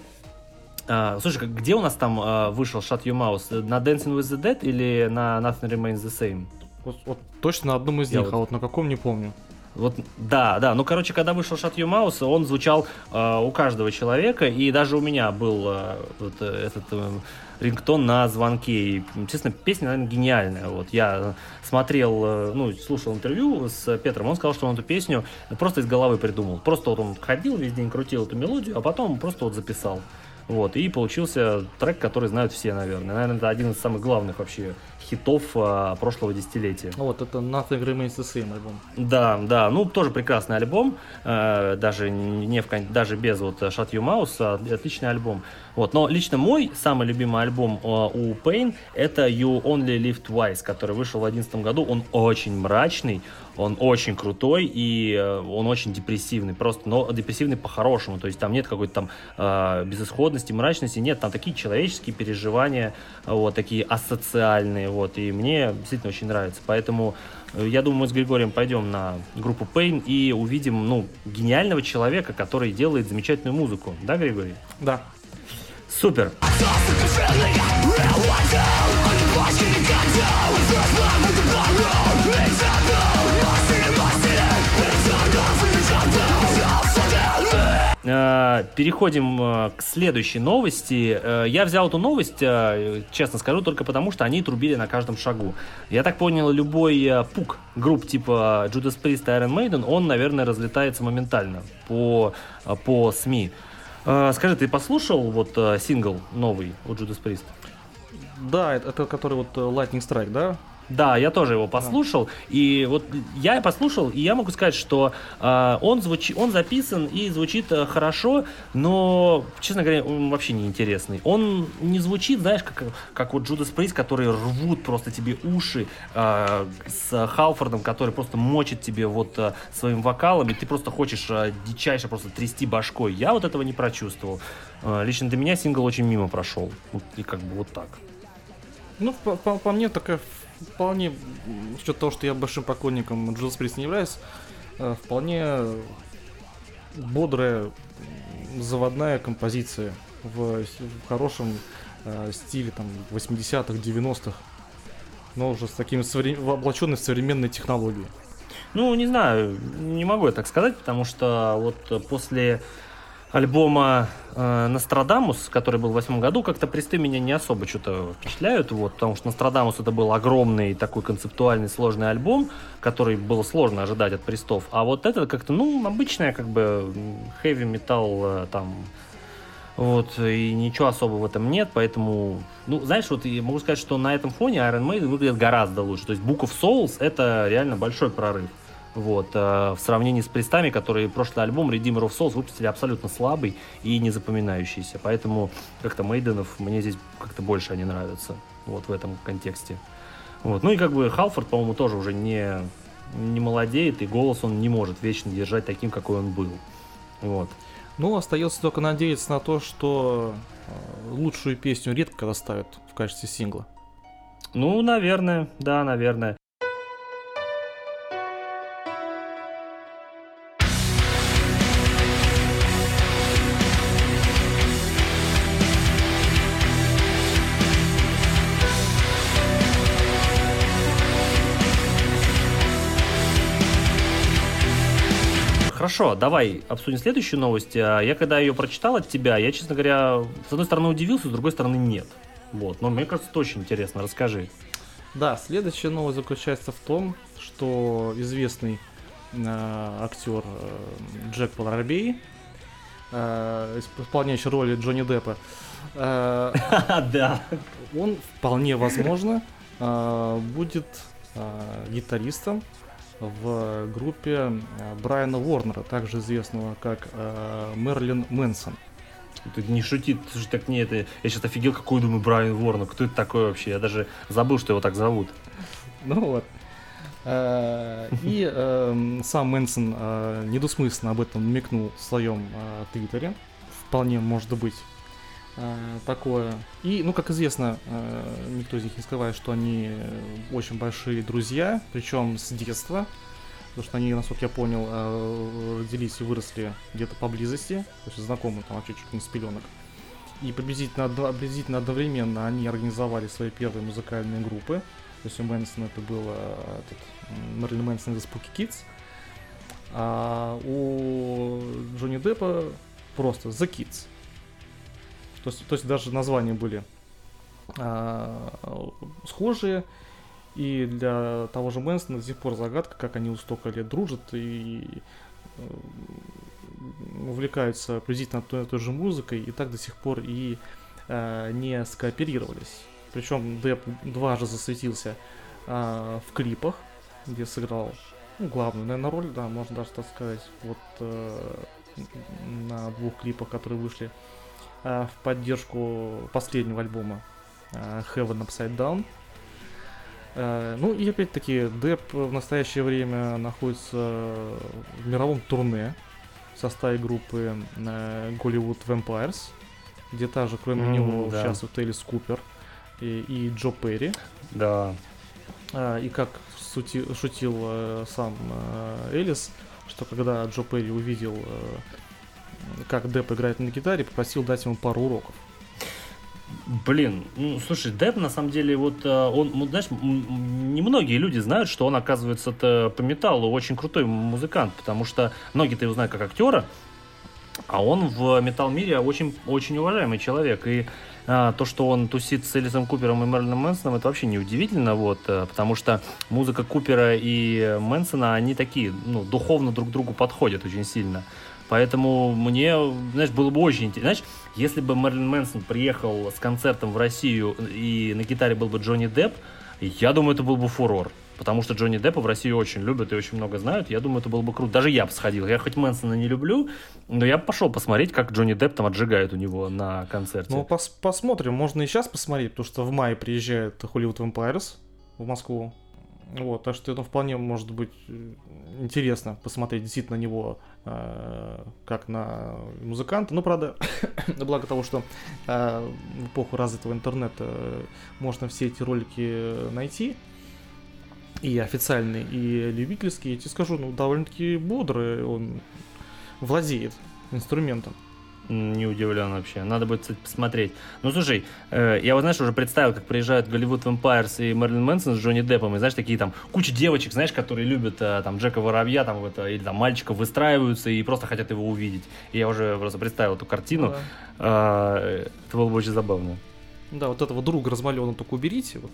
Слушай, где у нас там вышел Shut Your Mouse? На Dancing with the Dead или на Nothing Remains the Same? Вот, вот точно на одном из Я них, вот- а вот на каком не помню. Вот, да, да. Ну, короче, когда вышел Your Mouse, он звучал э, у каждого человека, и даже у меня был э, вот, э, этот э, рингтон на звонке. И, естественно, песня, наверное, гениальная. Вот я смотрел, э, ну, слушал интервью с Петром, он сказал, что он эту песню просто из головы придумал. Просто вот он ходил весь день, крутил эту мелодию, а потом просто вот записал. Вот, и получился трек, который знают все, наверное. Наверное, это один из самых главных вообще хитов а, прошлого десятилетия. Ну Вот, это Nothing Remains the Same альбом. Да, да, ну тоже прекрасный альбом, э, даже не в, даже без вот Shut You Mouse, а отличный альбом. Вот, но лично мой самый любимый альбом э, у Pain это You Only Live Twice, который вышел в 2011 году. Он очень мрачный, он очень крутой и э, он очень депрессивный, просто, но депрессивный по-хорошему, то есть там нет какой-то там э, безысходности, мрачности, нет, там такие человеческие переживания, вот такие асоциальные, вот, и мне действительно очень нравится, поэтому э, я думаю, мы с Григорием пойдем на группу Pain и увидим, ну, гениального человека, который делает замечательную музыку, да, Григорий? Да. Супер! Э, Переходим э, к следующей новости. Э, Я взял эту новость, честно скажу, только потому, что они трубили на каждом шагу. Я так понял, любой пук групп типа Judas Priest и Iron Maiden, он, наверное, разлетается моментально по, по СМИ. Э, Скажи, ты послушал вот э, сингл новый у Judas Priest? Да, это, это который вот э, Lightning Strike, да? Да, я тоже его послушал. И вот я послушал, и я могу сказать, что э, он, звучи, он записан и звучит э, хорошо, но, честно говоря, он вообще не интересный. Он не звучит, знаешь, как, как вот Judas Priest, которые рвут просто тебе уши, э, с Халфордом, который просто мочит тебе вот э, своим вокалом, и ты просто хочешь э, дичайше просто трясти башкой. Я вот этого не прочувствовал. Э, лично для меня сингл очень мимо прошел. Вот, и как бы вот так. Ну, по, по- по мне, такая вполне, с учетом того, что я большим поклонником Джулс Прист не являюсь, э, вполне бодрая, заводная композиция в, в хорошем э, стиле там 80-х, 90-х, но уже с такими совре- облаченной в современные технологии. Ну, не знаю, не могу я так сказать, потому что вот после альбома э, Нострадамус, который был в восьмом году, как-то присты меня не особо что-то впечатляют, вот, потому что Нострадамус это был огромный такой концептуальный сложный альбом, который было сложно ожидать от пристов, а вот это как-то, ну, обычная как бы хэви металл там вот, и ничего особого в этом нет, поэтому, ну, знаешь, вот я могу сказать, что на этом фоне Iron Maiden выглядит гораздо лучше. То есть Book of Souls это реально большой прорыв. Вот, э, в сравнении с престами, которые прошлый альбом Redeemer of Souls выпустили абсолютно слабый и не запоминающийся. Поэтому как-то Мейденов мне здесь как-то больше они нравятся. Вот в этом контексте. Вот. Ну и как бы Халфорд, по-моему, тоже уже не, не молодеет, и голос он не может вечно держать таким, какой он был. Вот. Ну, остается только надеяться на то, что э, лучшую песню редко когда ставят в качестве сингла. Ну, наверное, да, наверное. Хорошо, давай обсудим следующую новость. А, Я когда ее прочитал от тебя, я, честно говоря, с одной стороны удивился, с другой стороны нет. Вот, но мне кажется, это очень интересно. Расскажи. Да, следующая новость заключается в том, что известный э, актер э, Джек Паларбей, э, исполняющий роли Джонни Деппа, э, <laughs> Да. он вполне возможно э, будет э, гитаристом в группе э, Брайана Уорнера, также известного как э, Мерлин Мэнсон. Ты не шути, ты же так не это. Я сейчас офигел, какой думаю Брайан Ворнер. Кто это такой вообще? Я даже забыл, что его так зовут. <laughs> Ну вот. Э, И эм, сам Мэнсон недвусмысленно об этом намекнул в своем твиттере. Вполне может быть такое. И, ну, как известно, э, никто из них не скрывает, что они э, очень большие друзья, причем с детства. Потому что они, насколько я понял, э, родились и выросли где-то поблизости, то есть знакомы там вообще чуть не с пеленок. И приблизительно, приблизительно одновременно они организовали свои первые музыкальные группы. То есть у Мэнсона это был э, этот, м, Мерлин Мэнсон из Spooky Kids. А у Джонни Деппа просто The Kids. То есть, то есть даже названия были а, схожие. И для того же Мэнсона до сих пор загадка, как они у столько лет дружат и э, увлекаются приблизительно той, той же музыкой, и так до сих пор и э, не скооперировались. Причем Депп дважды засветился а, в клипах, где сыграл ну, главную, наверное, роль, да, можно даже так сказать, вот э, на двух клипах, которые вышли э, в поддержку последнего альбома э, Heaven Upside Down. Э, ну и опять-таки Депп в настоящее время находится в мировом турне в составе группы э, Голливуд Vampires, где также кроме Мгм, него да. участвует Элис Купер и, и Джо Перри. Да. И как сути- шутил э, сам э, Элис, что когда Джо Перри увидел, э, как Депп играет на гитаре, попросил дать ему пару уроков. Блин, ну слушай, Депп на самом деле вот э, он, ну, знаешь, немногие люди знают, что он оказывается -то по металлу очень крутой музыкант, потому что многие-то его знают как актера, а он в металл мире очень очень уважаемый человек и а, то, что он тусит с Элисом Купером и Мерлином Мэнсоном, это вообще неудивительно, вот, э, потому что музыка Купера и Мэнсона, они такие, ну, духовно друг другу подходят очень сильно. Поэтому мне, знаешь, было бы очень интересно. Знаешь, если бы Мерлин Мэнсон приехал с концертом в Россию и на гитаре был бы Джонни Депп, я думаю, это был бы фурор. Потому что Джонни Деппа в России очень любят и очень много знают. Я думаю, это было бы круто. Даже я бы сходил. Я хоть Мэнсона не люблю, но я бы пошел посмотреть, как Джонни Депп там отжигает у него на концерте. Ну, пос- посмотрим, можно и сейчас посмотреть, потому что в мае приезжает Hollywood Vampires в Москву. Вот, так что это вполне может быть э, интересно посмотреть действительно на него э, как на музыканта. Ну, правда, <coughs> на благо того, что э, в эпоху развитого интернета э, можно все эти ролики э, найти, и официальные, и любительские, я тебе скажу, ну, довольно-таки бодрый он владеет инструментом. Не удивлен вообще. Надо будет, кстати, посмотреть. Ну, слушай, э, я вот, знаешь, уже представил, как приезжают Голливуд Vampires и Мерлин Мэнсон с Джонни Деппом, и, знаешь, такие там куча девочек, знаешь, которые любят э, там Джека Воробья, там, вот, э, или там мальчиков выстраиваются и просто хотят его увидеть. И я уже просто представил эту картину. Да. А, Это было бы очень забавно. Да, вот этого друга размалеванного только уберите. Вот.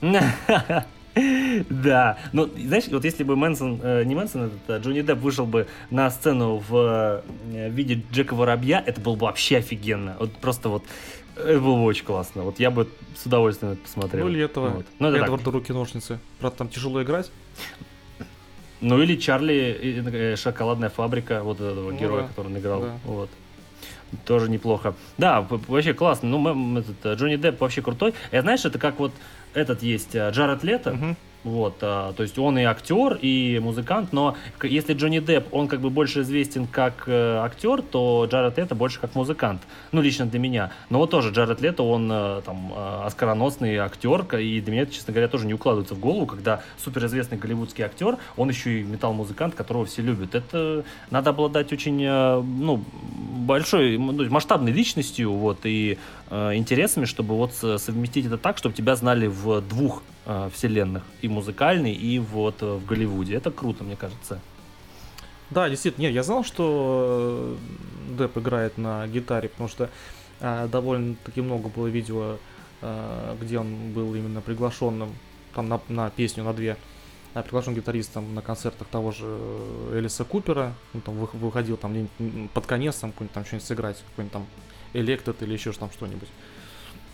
<laughs> <laughs> Да, но знаешь, вот если бы Мэнсон, э, не Мэнсон, этот, а Джонни Депп вышел бы на сцену в э, виде Джека Воробья, это было бы вообще офигенно. Вот просто вот, это было бы очень классно. Вот я бы с удовольствием это посмотрел. Ну или этого. Вот. Ну, это так. Эдварда руки-ножницы. Правда, там тяжело играть. Ну или Чарли, э, э, шоколадная фабрика, вот этого Ну героя, да, который он играл. да. Вот. Тоже неплохо. Да, вообще классно. Ну, этот, э, Джонни Депп вообще крутой. Я знаешь, это как вот этот есть э, Джаред Лето. Мгм. Вот, а, то есть он и актер, и музыкант, но если Джонни Депп, он как бы больше известен как э, актер, то Джаред Лето больше как музыкант. Ну, лично для меня. Но вот тоже Джаред Лето, он э, там э, оскароносный актер, и для меня это, честно говоря, тоже не укладывается в голову, когда суперизвестный голливудский актер, он еще и металл-музыкант, которого все любят. Это надо обладать очень, э, ну, большой, ну, масштабной личностью, вот, и э, интересами, чтобы вот совместить это так, чтобы тебя знали в двух э, вселенных, и музыкальной, и вот э, в Голливуде. Это круто, мне кажется. Да, действительно, нет, я знал, что э, Депп играет на гитаре, потому что э, довольно-таки много было видео, э, где он был именно приглашенным там на, на песню, на две, а, приглашен гитаристом на концертах того же э, Элиса Купера, он там вы- выходил там под конец там какой-нибудь там что-нибудь сыграть, какой-нибудь там Электот или еще там что-нибудь.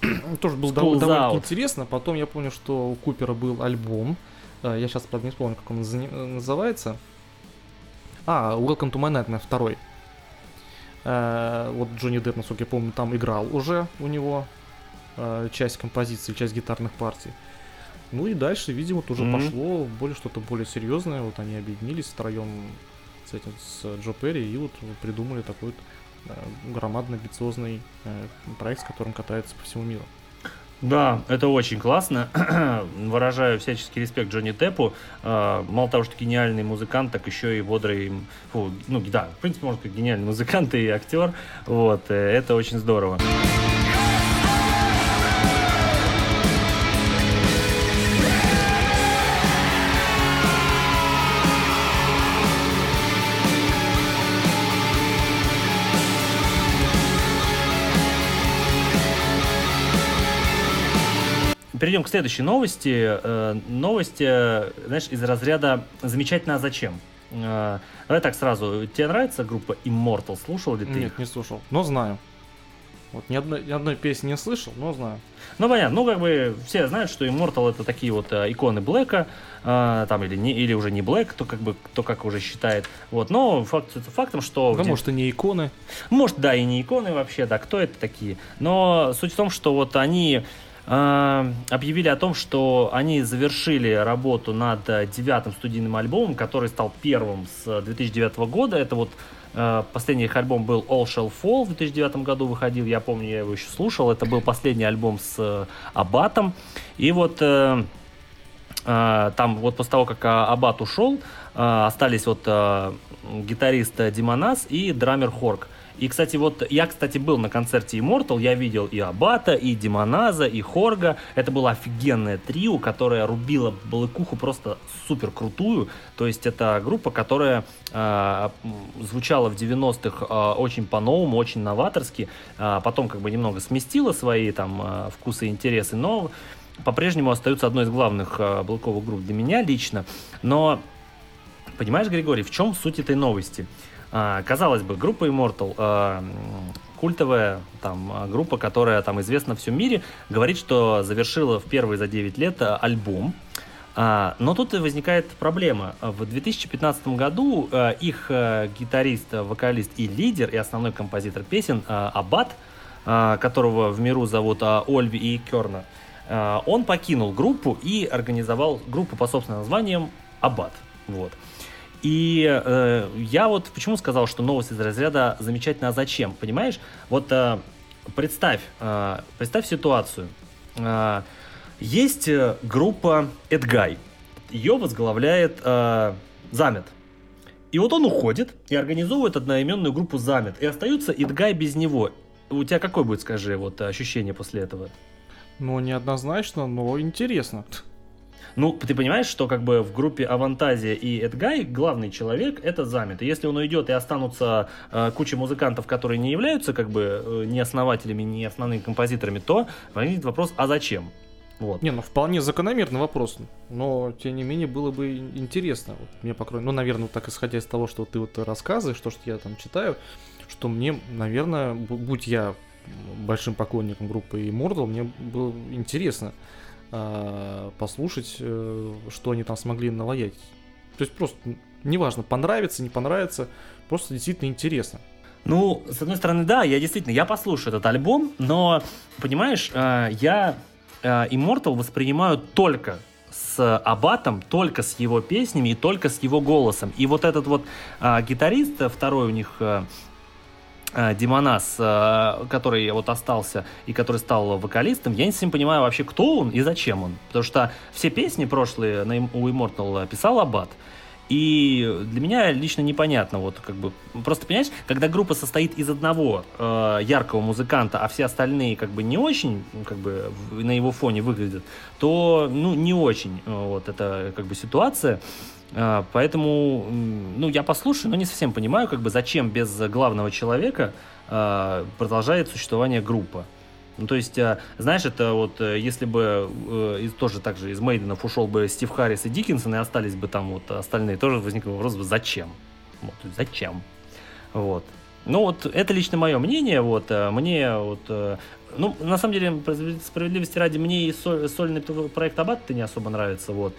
<clears throat> Тоже Schools довольно Out. интересно. Потом я помню, что у Купера был альбом. Э, Я сейчас, правда, не вспомню, как он э, называется. А, Welcome to My Nightmare второй. Э, Вот Джонни Депп, насколько я помню, там играл уже у него часть композиции, часть гитарных партий. Ну и дальше, видимо, тоже Мгм. пошло более что-то более серьезное. Вот они объединились втроем с этим, с Джо Перри, и вот придумали такой вот громадный, амбициозный э, проект, с которым катается по всему миру. Да, это очень классно. <clears throat> Выражаю всяческий респект Джонни Деппу. Э, Мало того, что гениальный музыкант, так еще и бодрый... фу, ну, да, в принципе, можно сказать, гениальный <laughs> музыкант и актер. Вот, э, это очень здорово. Перейдем к следующей новости. Э, новость, э, знаешь, из разряда «Замечательно, а зачем?». Э, давай так сразу. Тебе нравится группа Immortal? Слушал ли ты Нет, их? не слушал, но знаю. Вот ни одной, ни одной песни не слышал, но знаю. Ну, понятно. Ну, как бы все знают, что Immortal это такие вот э, иконы Блэка, э, там, или, не, или уже не Блэк, кто как бы, кто как уже считает. Вот, но факт это фактом, что... Да, де- может, и не иконы. Может, да, и не иконы вообще, да, кто это такие. Но суть в том, что вот они объявили о том, что они завершили работу над э, девятым студийным альбомом, который стал первым с 2009 года. Это вот э, последний их альбом был All Shall Fall в 2009 году выходил. Я помню, я его еще слушал. Это был последний альбом с э, Абатом. И вот э, э, там вот после того, как а, Абат ушел, э, остались вот э, гитарист э, Димонас и драмер Хорк. И, кстати, вот я, кстати, был на концерте Immortal, я видел и Абата, и Димоназа, и Хорга. Это было офигенное трио, которое рубило балыкуху просто супер крутую. То есть это группа, которая э, звучала в 90-х э, очень по-новому, очень новаторски. А потом как бы немного сместила свои там э, вкусы и интересы, но по-прежнему остаются одной из главных э, балыковых групп для меня лично. Но Понимаешь, Григорий, в чем суть этой новости? А, казалось бы, группа Immortal, а, культовая там, а, группа, которая там известна в всем мире, говорит, что завершила в первые за 9 лет а, альбом. А, но тут и возникает проблема. В 2015 году а, их а, гитарист, а, вокалист и лидер, и основной композитор песен а, а, которого в миру зовут а, Ольви и Керна, а, он покинул группу и организовал группу по собственным названием Аббат. Вот. И э, я вот почему сказал, что новость из разряда замечательно, а зачем? Понимаешь? Вот э, представь, э, представь ситуацию. Э, есть э, группа Эдгай. Ее возглавляет э, Замет. И вот он уходит и организовывает одноименную группу Замет. И остается Эдгай без него. У тебя какое будет, скажи, вот ощущение после этого? Ну, неоднозначно, но интересно. Ну, ты понимаешь, что как бы в группе Авантазия и Эдгай главный человек это замет. И если он уйдет и останутся э, куча музыкантов, которые не являются как бы э, ни основателями, ни основными композиторами, то возникнет вопрос, а зачем? Вот. Не, ну вполне закономерный вопрос. Но, тем не менее, было бы ин- интересно. Вот мне, по ну, наверное, вот так исходя из того, что ты вот рассказываешь, то, что я там читаю, что мне, наверное, бу- будь я большим поклонником группы Immortal, мне было интересно послушать, э, что они там смогли наваять. То есть просто, неважно, понравится, не понравится, просто действительно интересно. Ну, с одной стороны, да, я действительно, я послушаю этот альбом, но, понимаешь, э, я э, Immortal воспринимаю только с Абатом, только с его песнями и только с его голосом. И вот этот вот гитарист, второй у них Димонас, э, который вот остался и который стал вокалистом, я не совсем понимаю вообще, кто он и зачем он. Потому что все песни прошлые у Immortal писал Абат. И для меня лично непонятно, вот как бы, просто понимаешь, когда группа состоит из одного э, яркого музыканта, а все остальные как бы не очень, как бы на его фоне выглядят, то, ну, не очень э, вот эта как бы ситуация. Э, поэтому, ну, я послушаю, но не совсем понимаю, как бы, зачем без главного человека э, продолжает существование группа. Ну, то есть, э, знаешь, это вот, э, если бы э, тоже так же из Мейденов ушел бы Стив Харрис и Диккенсон, и остались бы там вот остальные, тоже возник вопрос, зачем? Вот, зачем? Вот. Ну, вот это лично мое мнение, вот, э, мне вот, э, ну, на самом деле, справедливости ради, мне и соль- сольный проект Аббат не особо нравится, вот.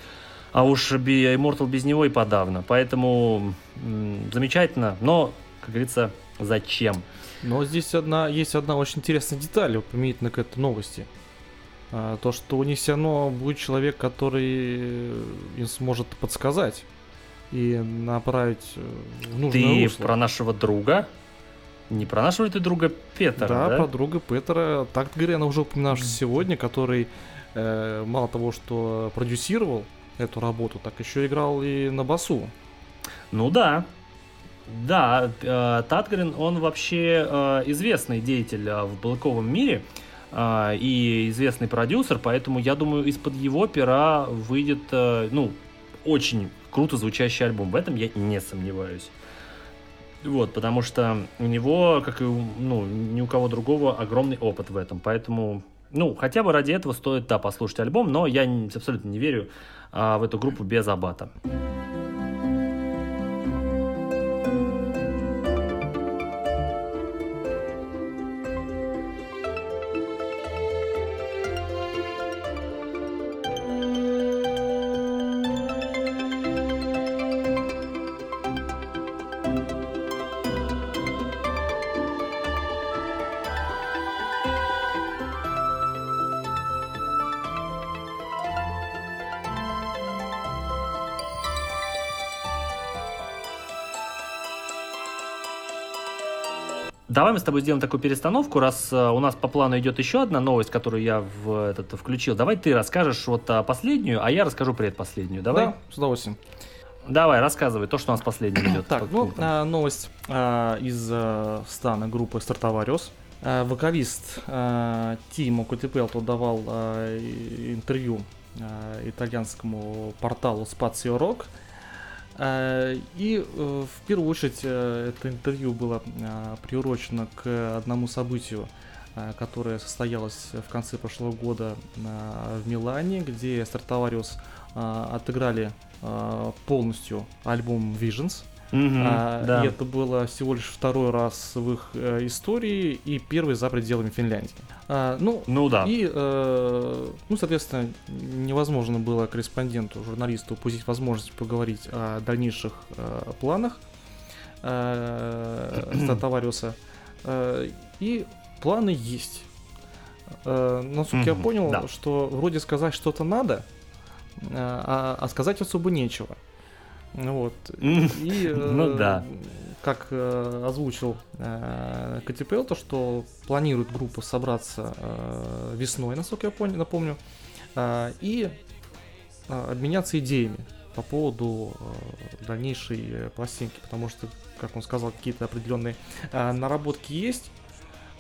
А уж Immortal без него и подавно. Поэтому м, замечательно, но, как говорится, зачем? Но здесь одна, есть одна очень интересная деталь применительно к этой новости. А, то, что у них все равно будет человек, который им сможет подсказать и направить э, в нужное Ты русло. про нашего друга? Не про нашего ли ты друга Петра, да, да? про друга Петера Такт Грена уже упоминавший сегодня, который э, мало того, что продюсировал эту работу, так еще играл и на басу. Ну да. Да, э, Татгрин, он вообще э, известный деятель э, в балыковом мире и известный продюсер, поэтому я думаю, из-под его пера выйдет, ну, очень круто звучащий альбом. В этом я не сомневаюсь. Вот, потому что у него, как и у, ну, ни у кого другого, огромный опыт в этом. Поэтому Ну, хотя бы ради этого стоит, да, послушать альбом, но я абсолютно не верю а, в эту группу без Абата. Давай мы с тобой сделаем такую перестановку, раз э, у нас по плану идет еще одна новость, которую я в этот включил. Давай ты расскажешь вот а, последнюю, а я расскажу предпоследнюю. Давай. Да, с удовольствием. Давай, рассказывай то, что у нас последнее идет. <clears throat> Так, ну, а, новость а, из а, стана группы Стартовариус. А, вокалист а, Тимо Кутипелто давал а, интервью а, итальянскому порталу Spazio Rock. А, И э, в первую очередь э, это интервью было приурочено к одному событию, которое состоялось в конце прошлого года в Милане, где Стартовариус отыграли полностью альбом Visions. Мгм, А, да. И это было всего лишь второй раз в их э, истории и первый за пределами Финляндии. А, ну, Ну да. и, э, ну, соответственно, невозможно было корреспонденту, журналисту упустить возможность поговорить о дальнейших э, планах э, <clears throat> Стратовариуса. Э, и планы есть. Э, насколько я Мгм, понял, да. что вроде сказать что-то надо, э, а, а сказать особо нечего. Ну Вот. И, э, Ну да. как э, озвучил э, Катипел, то что планирует группа собраться весной, насколько я понял, напомню, и обменяться идеями по поводу дальнейшей пластинки, потому что, как он сказал, какие-то определенные наработки есть,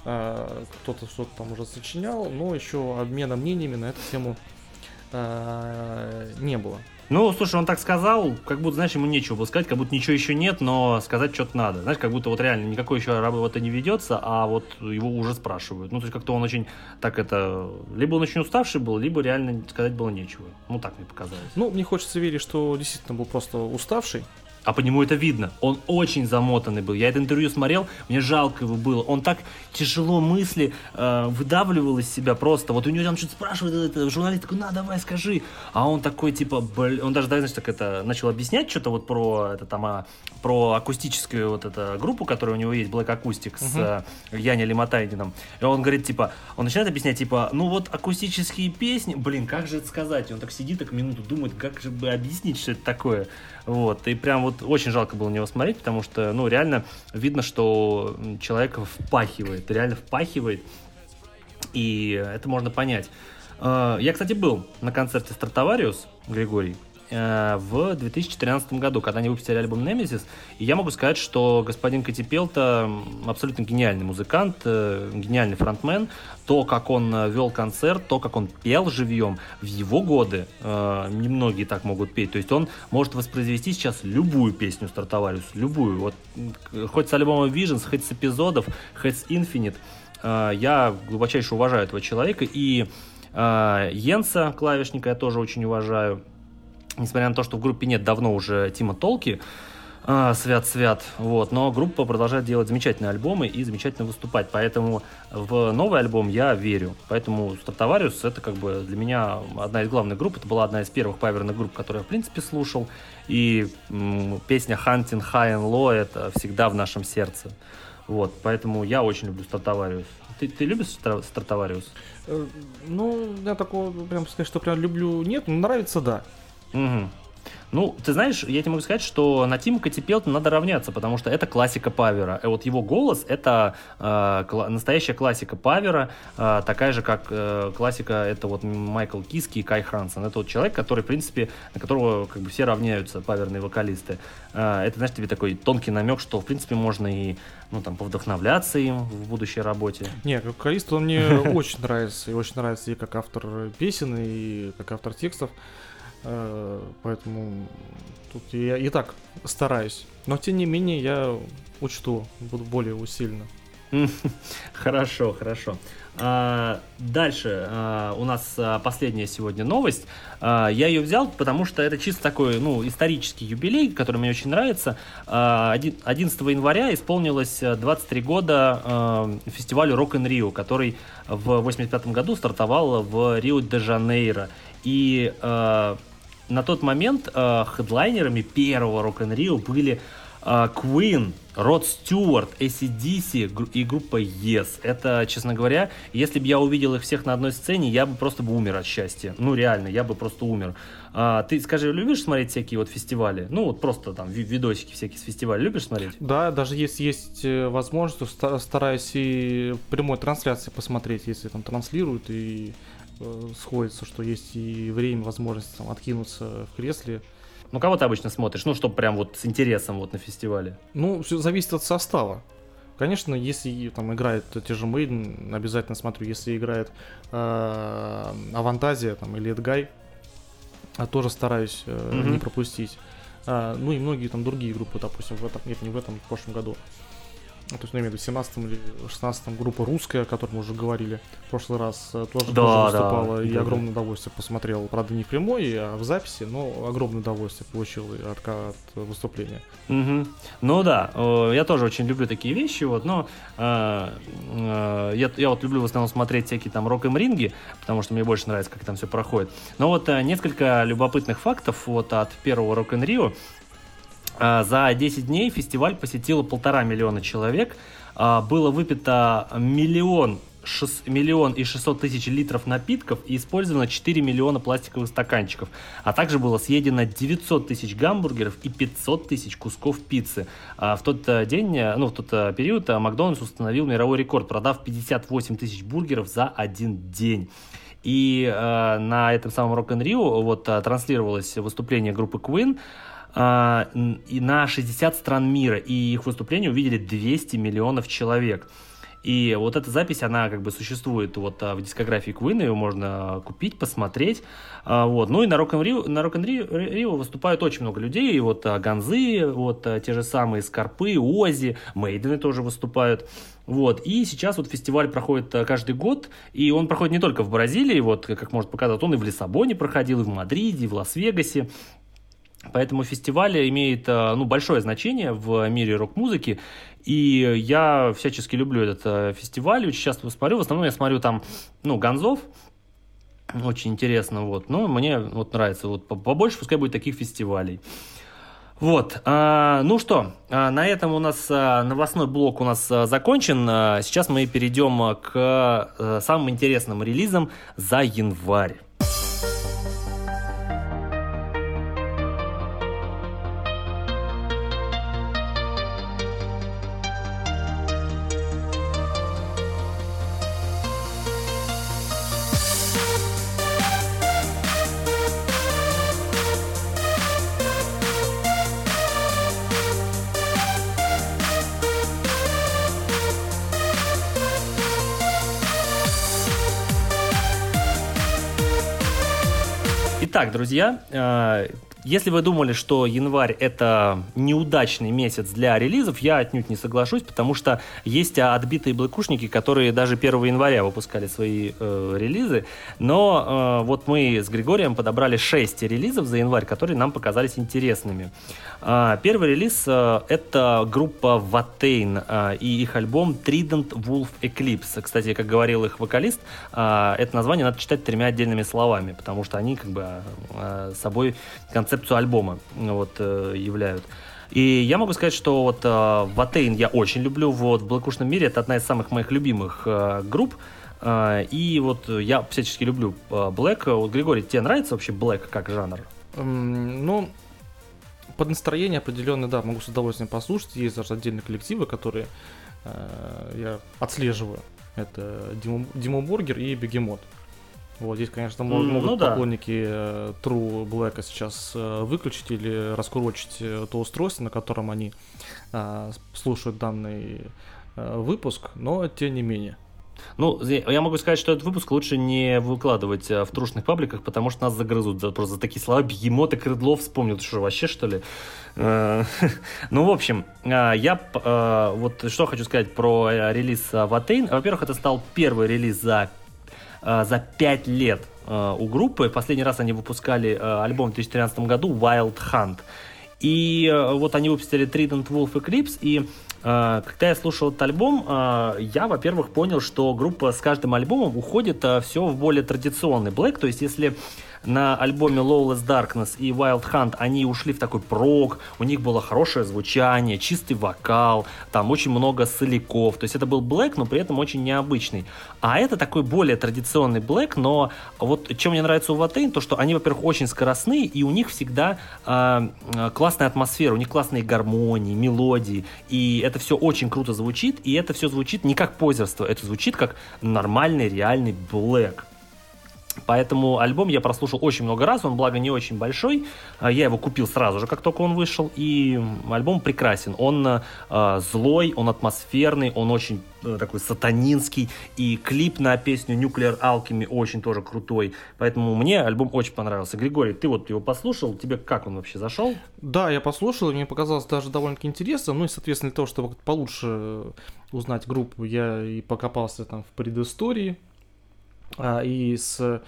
кто-то что-то там уже сочинял, но еще обмена мнениями на эту тему не было. Ну, слушай, он так сказал, как будто, знаешь, ему нечего было сказать, как будто ничего еще нет, но сказать что-то надо. Знаешь, как будто вот реально никакой еще работа не ведется, а вот его уже спрашивают. Ну, то есть как-то он очень так это... Либо он очень уставший был, либо реально сказать было нечего. Ну, так мне показалось. Ну, мне хочется верить, что действительно был просто уставший. А по нему это видно. Он очень замотанный был. Я это интервью смотрел, мне жалко его было. Он так тяжело мысли э, выдавливал из себя просто. Вот у него там что-то спрашивает этот, э, журналист, такой, на, давай, скажи. А он такой, типа, блин, он даже, да, знаешь, так это, начал объяснять что-то вот про, это, там, а, про акустическую вот эту группу, которая у него есть, Black Acoustic, с э, Яни Лимотайнином. И он говорит, типа, он начинает объяснять, типа, ну вот акустические песни, блин, как же это сказать? И он так сидит, так минуту думает, как же бы объяснить, что это такое. Вот, и прям вот очень жалко было на него смотреть, потому что, ну, реально видно, что человек впахивает, реально впахивает, и это можно понять. Э, Я, кстати, был на концерте Стартовариус, Григорий, в 2013 году, когда они выпустили альбом Nemesis, и я могу сказать, что господин Катипелта абсолютно гениальный музыкант, э, гениальный фронтмен. То, как он э, вел концерт, то, как он пел живьем, в его годы э, немногие так могут петь. То есть он может воспроизвести сейчас любую песню Стартовариус, любую. Вот хоть с альбома Visions, хоть с эпизодов, хоть с Infinite. Э, я глубочайше уважаю этого человека. И э, Йенса, клавишника, я тоже очень уважаю. Несмотря на то, что в группе нет давно уже Тима Толки, а, свят-свят, вот, но группа продолжает делать замечательные альбомы и замечательно выступать, поэтому в новый альбом я верю, поэтому Стартовариус это как бы для меня одна из главных групп, это была одна из первых паверных групп, которые я в принципе слушал, и м, песня Hunting High and Low это всегда в нашем сердце, вот, поэтому я очень люблю Стартовариус. Ты, ты любишь Стар- Стартовариус? Э, Ну, я такого, прям сказать, что прям люблю, нет, но нравится, да. Мгм. Ну, ты знаешь, я тебе могу сказать, что на Тима Катипелта надо равняться, потому что это классика Павера. И вот его голос — это э, кла- настоящая классика Павера, э, такая же, как э, классика — это вот Майкл Киски и Кай Хрансен. Это вот человек, который, в принципе, на которого как бы все равняются, паверные вокалисты. Э, это, знаешь, тебе такой тонкий намек, что, в принципе, можно и, ну, там, повдохновляться им в будущей работе. Не, как вокалист он мне <laughs> очень нравится. И очень нравится и как автор песен, и как автор текстов. Э, Поэтому тут я и так стараюсь. Но тем не менее я учту, буду более усиленно. <laughs> Хорошо, хорошо. А, дальше а, у нас а, последняя сегодня новость. Я ее взял, потому что это чисто такой, ну, исторический юбилей, который мне очень нравится. А, один- 11 января исполнилось а, 23 года а, фестивалю Rock in Rio, который в 85 году стартовал в Рио-де-Жанейро. И на тот момент а, хедлайнерами первого Rock in Rio были а, Queen, Род Стюарт, ACDC и группа Yes. Это, честно говоря, если бы я увидел их всех на одной сцене, я бы просто бы умер от счастья. Ну, реально, я бы просто умер. А, ты, скажи, любишь смотреть всякие вот фестивали? Ну, вот просто там ви- видосики всякие с фестиваля. Любишь смотреть? Да, даже если есть э, возможность, стараюсь и прямой трансляции посмотреть, если там транслируют и э, сходится, что есть и время, возможность там откинуться в кресле. Ну, кого ты обычно смотришь? Ну, чтобы прям вот с интересом вот на фестивале. Ну, все зависит от состава. Конечно, если там играет те же Мейден, обязательно смотрю. Если играет э, Авантазия там, или Эдгай, тоже стараюсь э, Мгм. не пропустить. А, ну и многие там другие группы, допустим, в этом, нет, не в этом, в прошлом году. Ну, то есть, ну, я имею в виду, в 17 или 16 группа русская, о которой мы уже говорили в прошлый раз, э, тоже, Да, тоже да, выступала, и да, огромное удовольствие посмотрел. Правда, не в прямой, а в записи, но огромное удовольствие получил от, от выступления. Мгм. Ну да, я тоже очень люблю такие вещи, вот, но э, э, я, я вот люблю в основном смотреть всякие там рок ринги, потому что мне больше нравится, как там все проходит. Но вот э, несколько любопытных фактов вот от первого рок н Рио. А, За 10 дней фестиваль посетило полтора миллиона человек. А, Было выпито миллион, шес- миллион и 600 тысяч литров напитков и использовано 4 миллиона пластиковых стаканчиков. А также было съедено 900 тысяч гамбургеров и 500 тысяч кусков пиццы. А В тот э, день, э, ну в тот э, период Макдональдс установил мировой рекорд, продав 58 тысяч бургеров за один день. И э, на этом самом Rock in Rio вот транслировалось выступление группы Queen и на 60 стран мира, и их выступление увидели 200 миллионов человек. И вот эта запись, она как бы существует вот а, в дискографии Queen, ее можно купить, посмотреть. А, вот. Ну и на Rock Rio, на Rock Rio, выступают очень много людей, и вот а, Ганзы, вот а, те же самые Скорпы, Ози, Мейдены тоже выступают. Вот. И сейчас вот фестиваль проходит а, каждый год, и он проходит не только в Бразилии, вот как может показать, он и в Лиссабоне проходил, и в Мадриде, и в Лас-Вегасе. Поэтому фестиваль имеет э, ну, большое значение в мире рок-музыки. И я всячески люблю этот э, фестиваль. Очень часто смотрю. В основном я смотрю там, ну, Гонзов. Очень интересно, вот. Но мне вот нравится. Вот по- побольше пускай будет таких фестивалей. Вот, а, ну что, а, на этом у нас а, новостной блок у нас закончен. А, Сейчас мы перейдем к самым интересным релизам за январь. Итак, друзья, э, если вы думали, что январь это неудачный месяц для релизов, я отнюдь не соглашусь, потому что есть отбитые блэкушники, которые даже 1 января выпускали свои э, релизы. Но э, вот мы с Григорием подобрали 6 релизов за январь, которые нам показались интересными. А, Первый релиз э, это группа Watain э, и их альбом Trident Wolf Eclipse. Кстати, как говорил их вокалист, э, это название надо читать тремя отдельными словами, потому что они как бы э, собой концепцию альбома ну, вот, э, являют. И я могу сказать, что вот э, Watain я очень люблю. Вот в Блэкушном мире это одна из самых моих любимых э, групп. Э, и вот я всячески люблю э, Black. Вот, Григорий, тебе нравится вообще Black как жанр? М, Ну, под настроение определенно, да, могу с удовольствием послушать. Есть даже отдельные коллективы, которые э, я отслеживаю. Это Дима, Дима Бургер и Бегемот. Вот здесь, конечно, могут ну да. поклонники э, True Black сейчас э, выключить или раскурочить э, то устройство, на котором они э, слушают данный э, выпуск, но тем не менее. Ну, я могу сказать, что этот выпуск лучше не выкладывать э, в трушных пабликах, потому что нас загрызут за, просто за такие слова. Бегемот и Крыдлов вспомнил, что, вообще, что ли? <laughs> Ну, в общем, я вот что хочу сказать про релиз Ватейн. Во-первых, это стал первый релиз за э, за 5 лет э, у группы. Последний раз они выпускали э, альбом в 2013 году Wild Hunt. И вот они выпустили Trident Wolf Eclipse, и когда я слушал этот альбом, я, во-первых, понял, что группа с каждым альбомом уходит все в более традиционный блэк, то есть если на альбоме Lawless Darkness и Wild Hunt они ушли в такой прог, у них было хорошее звучание, чистый вокал, там очень много соляков, то есть это был блэк, но при этом очень необычный. А это такой более традиционный блэк, но вот чем мне нравится у Ватейн, то что они, во-первых, очень скоростные, и у них всегда э, классная атмосфера, у них классные гармонии, мелодии, и это все очень круто звучит, и это все звучит не как позерство, это звучит как нормальный, реальный блэк. Поэтому альбом я прослушал очень много раз, он, благо, не очень большой. А, Я его купил сразу же, как только он вышел, и альбом прекрасен. Он э, злой, он атмосферный, он очень э, такой сатанинский, и клип на песню Nuclear Alchemy очень тоже крутой. Поэтому мне альбом очень понравился. Григорий, ты вот его послушал, тебе как он вообще зашел? Да, я послушал, и мне показалось даже довольно-таки интересно. Ну и, соответственно, для того, чтобы получше узнать группу, я и покопался там в предыстории. А, и с,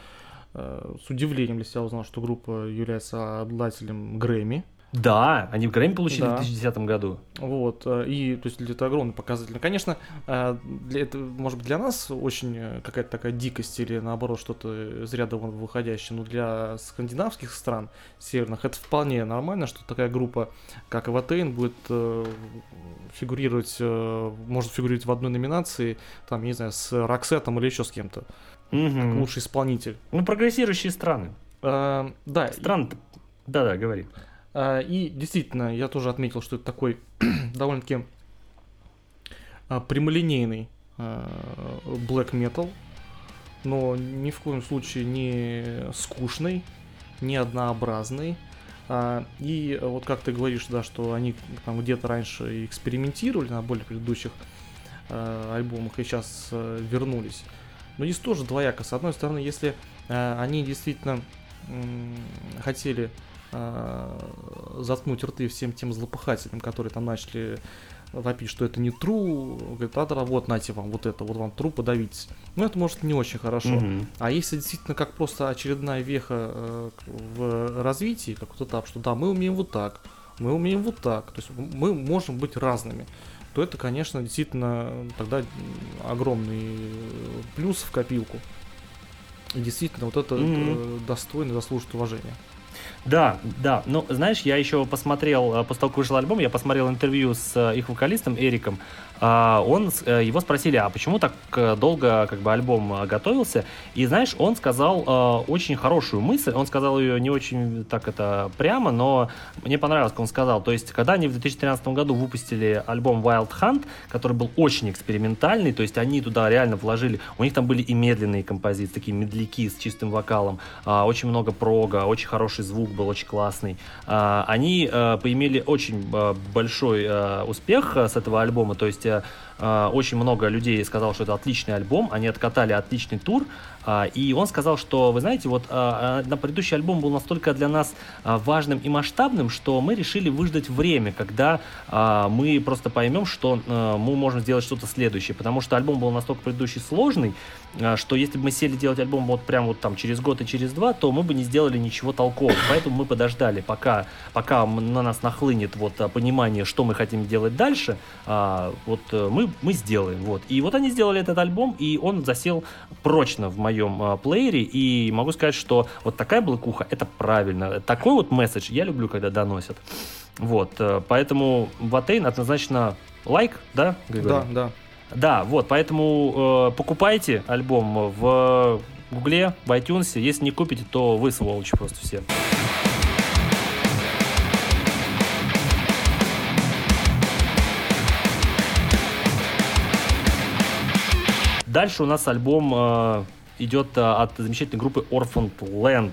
э, с удивлением для себя узнал, что группа является обладателем Грэмми. Да, они в Грэмми получили Да. в 2010 году. Вот, э, и, то есть, это огромный показатель. Конечно, э, для это, может быть, для нас очень какая-то такая дикость или, наоборот, что-то из ряда вон выходящее, но для скандинавских стран северных это вполне нормально, что такая группа, как Аватейн, будет фигурировать, может фигурировать в одной номинации, там, я не знаю, с Роксетом или еще с кем-то, Мгм. как лучший исполнитель. Ну, прогрессирующие страны. Э, Да, и- Страны... Да-да, говори. А, И действительно, я тоже отметил, что это такой <clears throat> довольно-таки а, прямолинейный а, black metal, но ни в коем случае не скучный, не однообразный. А, И вот как ты говоришь, да, что они там где-то раньше и экспериментировали на более предыдущих а, альбомах и сейчас вернулись. Но здесь тоже двояко. С одной стороны, если а, они действительно м, хотели а, заткнуть рты всем тем злопыхателям, которые там начали вопить, что это не true, говорит, а да, вот, нате вам вот это, вот вам true, подавитесь. Ну, это может не очень хорошо. Мгм. А если действительно как просто очередная веха э, в развитии, как вот этап, что да, мы умеем вот так, мы умеем вот так, то есть мы можем быть разными, то это, конечно, действительно тогда огромный э, плюс в копилку. И действительно, вот это э, достойно, заслуживает уважения. Да, да. Ну, знаешь, я еще посмотрел, э, после того, как вышел альбом, я посмотрел интервью с их вокалистом Эриком. А, Он, э, его спросили, а почему так э, долго как бы альбом э, готовился? И знаешь, он сказал очень хорошую мысль. Он сказал ее не очень так это прямо, но мне понравилось, как он сказал. То есть, когда они в 2013 году выпустили альбом Wild Hunt, который был очень экспериментальный, то есть они туда реально вложили, у них там были и медленные композиции, такие медляки с чистым вокалом, а, очень много прога, очень хороший звук был, очень классный. А, Они поимели очень большой успех с этого альбома, то есть э, э, очень много людей сказало, что это отличный альбом, они откатали отличный тур, а, и он сказал, что, вы знаете, вот а, а, на предыдущий альбом был настолько для нас а, важным и масштабным, что мы решили выждать время, когда а, мы просто поймем, что а, мы можем сделать что-то следующее, потому что альбом был настолько предыдущий сложный, а, что если бы мы сели делать альбом вот прям вот там через год и через два, то мы бы не сделали ничего толкового, поэтому мы подождали, пока, пока на нас нахлынет вот а, понимание, что мы хотим делать дальше, а, вот э, мы, мы сделаем, вот. И вот они сделали этот альбом, и он засел прочно в моем а, плеере, и могу сказать, что вот такая блокуха, это правильно. Такой вот месседж я люблю, когда доносят. Вот, э, поэтому Ватейн однозначно лайк, да, Григорий? Да, да. Да, вот, поэтому э, покупайте альбом в Гугле, в iTunes. Если не купите, то вы сволочи просто все. Дальше у нас альбом э, идет э, от замечательной группы Orphaned Land.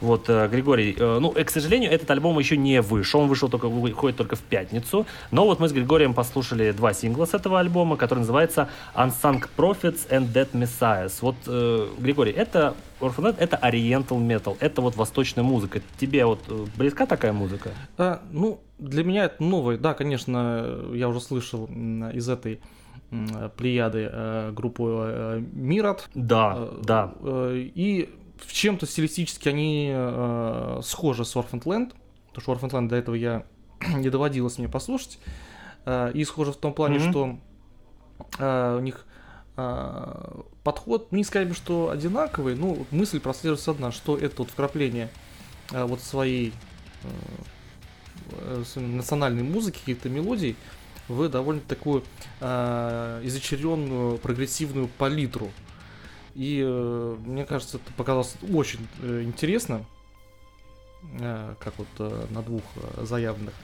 Вот, э, Григорий, э, ну, к сожалению, этот альбом еще не вышел, он вышел только, выходит только в пятницу, но вот мы с Григорием послушали два сингла с этого альбома, который называется Unsung Prophets and Dead Messiahs. Вот, э, Григорий, это Orphan Land, это Oriental Metal, это вот восточная музыка. Тебе вот близка такая музыка? А, ну, для меня это новый. Да, конечно, я уже слышал из этой плеяды э, группу э, Мират. Да, Э, да. э, И в чем-то стилистически они э, схожи с Orphan Land, потому что Orphan Land до этого я <clears throat> не доводилось мне послушать. Э, И схожи в том плане, Мгм. что э, у них э, подход, не сказать бы, что одинаковый, но мысль прослеживается одна, что это вот вкрапление э, вот своей э, э, национальной музыки, каких-то мелодий в довольно такую э, изощренную прогрессивную палитру. И э, мне кажется, это показалось очень э, интересно, э, как вот э, на двух э, заявленных